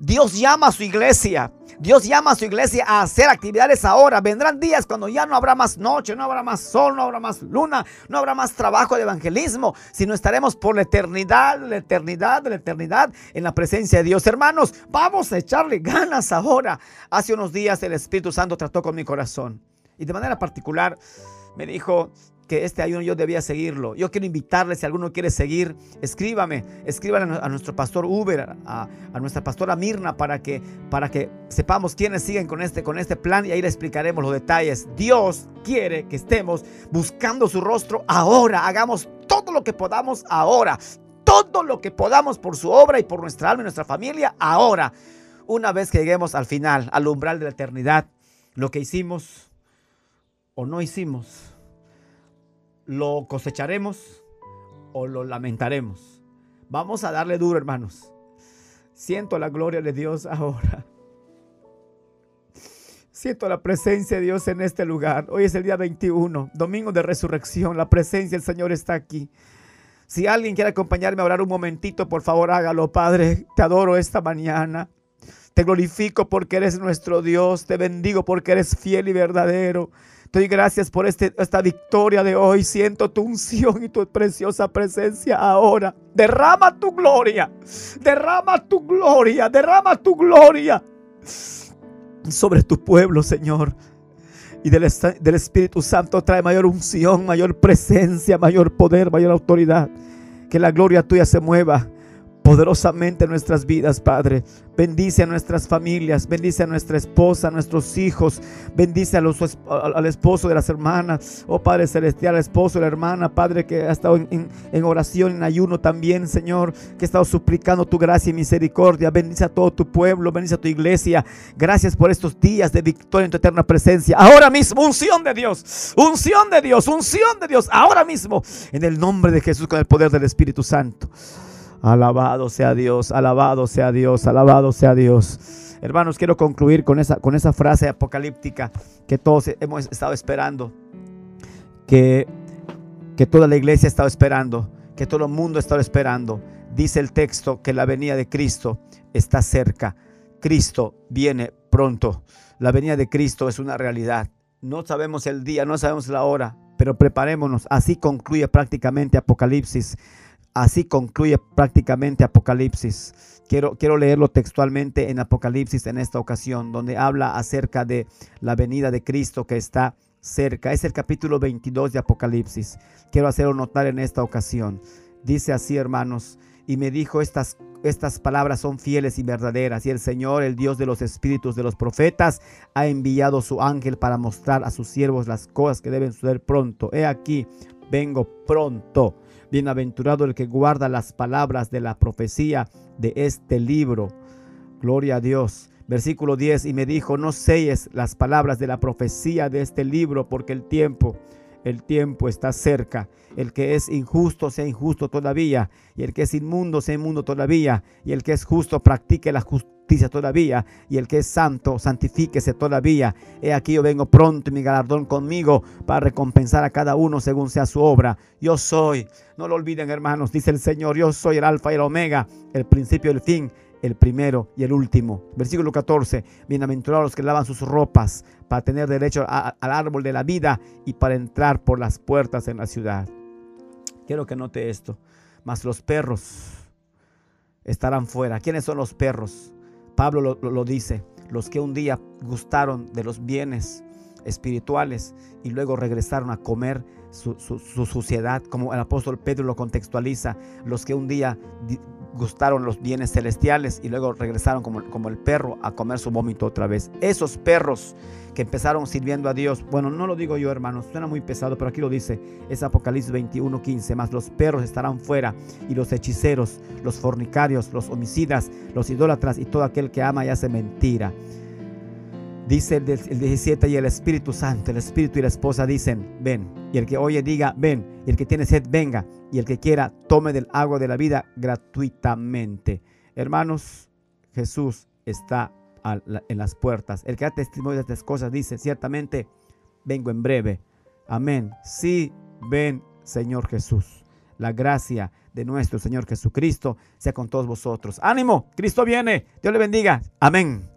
Dios llama a su iglesia. Dios llama a su iglesia a hacer actividades ahora. Vendrán días cuando ya no habrá más noche, no habrá más sol, no habrá más luna, no habrá más trabajo de evangelismo, sino estaremos por la eternidad, la eternidad, la eternidad en la presencia de Dios. Hermanos, vamos a echarle ganas ahora. Hace unos días el Espíritu Santo trató con mi corazón y de manera particular me dijo, que este ayuno yo debía seguirlo. Yo quiero invitarle, si alguno quiere seguir, escríbame, escríbale a nuestro pastor Uber, a, nuestra pastora Mirna, para que, para que sepamos quiénes siguen con este, con este plan y ahí le explicaremos los detalles. Dios quiere que estemos buscando su rostro ahora. Hagamos todo lo que podamos ahora. Todo lo que podamos por su obra y por nuestra alma y nuestra familia ahora. Una vez que lleguemos al final, al umbral de la eternidad, lo que hicimos o no hicimos lo cosecharemos o lo lamentaremos. Vamos a darle duro, hermanos. Siento la gloria de Dios ahora. Siento la presencia de Dios en este lugar. Hoy es el día 21, domingo de resurrección. La presencia del Señor está aquí. Si alguien quiere acompañarme a orar un momentito, por favor hágalo, Padre. Te adoro esta mañana. Te glorifico porque eres nuestro Dios. Te bendigo porque eres fiel y verdadero. Te doy gracias por este, esta victoria de hoy. Siento tu unción y tu preciosa presencia ahora. Derrama tu gloria. Derrama tu gloria. Derrama tu gloria sobre tu pueblo, Señor. Y del, del Espíritu Santo trae mayor unción, mayor presencia, mayor poder, mayor autoridad. Que la gloria tuya se mueva poderosamente en nuestras vidas, Padre. Bendice a nuestras familias, bendice a nuestra esposa, a nuestros hijos, bendice al esposo de las hermanas, oh Padre Celestial, al esposo de la hermana, Padre, que ha estado en, en, oración, en ayuno también, Señor, que ha estado suplicando tu gracia y misericordia. Bendice a todo tu pueblo, bendice a tu iglesia. Gracias por estos días de victoria en tu eterna presencia. Ahora mismo, unción de Dios, unción de Dios, unción de Dios, ahora mismo, en el nombre de Jesús, con el poder del Espíritu Santo. Alabado sea Dios, alabado sea Dios, alabado sea Dios. Hermanos, quiero concluir con esa, con esa frase apocalíptica que todos hemos estado esperando, que, que toda la iglesia ha estado esperando, que todo el mundo ha estado esperando. Dice el texto que la venida de Cristo está cerca. Cristo viene pronto. La venida de Cristo es una realidad. No sabemos el día, no sabemos la hora, pero preparémonos. Así concluye prácticamente Apocalipsis. Así concluye prácticamente Apocalipsis. Quiero, quiero, leerlo textualmente en Apocalipsis en esta ocasión, donde habla acerca de la venida de Cristo que está cerca. Es el capítulo 22 de Apocalipsis. Quiero hacerlo notar en esta ocasión. Dice así, hermanos, y me dijo, estas, estas palabras son fieles y verdaderas, y el Señor, el Dios de los espíritus de los profetas, ha enviado su ángel para mostrar a sus siervos las cosas que deben suceder pronto. He aquí, vengo pronto. Bienaventurado el que guarda las palabras de la profecía de este libro. Gloria a Dios. Versículo 10, y me dijo, no selles las palabras de la profecía de este libro, porque el tiempo, el tiempo está cerca. El que es injusto sea injusto todavía, y el que es inmundo sea inmundo todavía, y el que es justo practique la justicia todavía, y el que es santo, santifíquese todavía. He aquí yo vengo pronto y mi galardón conmigo para recompensar a cada uno según sea su obra. Yo soy, no lo olviden hermanos, dice el Señor, yo soy el alfa y el omega, el principio y el fin, el primero y el último. Versículo 14, bienaventurados los que lavan sus ropas para tener derecho al árbol de la vida y para entrar por las puertas en la ciudad. Quiero que note esto, mas los perros estarán fuera. ¿Quiénes son los perros? Pablo lo, dice, los que un día gustaron de los bienes espirituales y luego regresaron a comer su, suciedad, como el apóstol Pedro lo contextualiza, los que un día gustaron los bienes celestiales y luego regresaron como, como el perro a comer su vómito otra vez. Esos perros que empezaron sirviendo a Dios. Bueno, no lo digo yo, hermanos, suena muy pesado, pero aquí lo dice. Es Apocalipsis 21, 15. Más los perros estarán fuera, y los hechiceros, los fornicarios, los homicidas, los idólatras y todo aquel que ama y hace mentira. Dice el, 17, y el Espíritu Santo, el Espíritu y la esposa dicen, ven. Y el que oye diga, ven. Y el que tiene sed, venga. Y el que quiera, tome del agua de la vida gratuitamente. Hermanos, Jesús está en las puertas. El que da testimonio de estas cosas dice, ciertamente, vengo en breve. Amén. Sí, ven, Señor Jesús. La gracia de nuestro Señor Jesucristo sea con todos vosotros. Ánimo, Cristo viene. Dios le bendiga. Amén.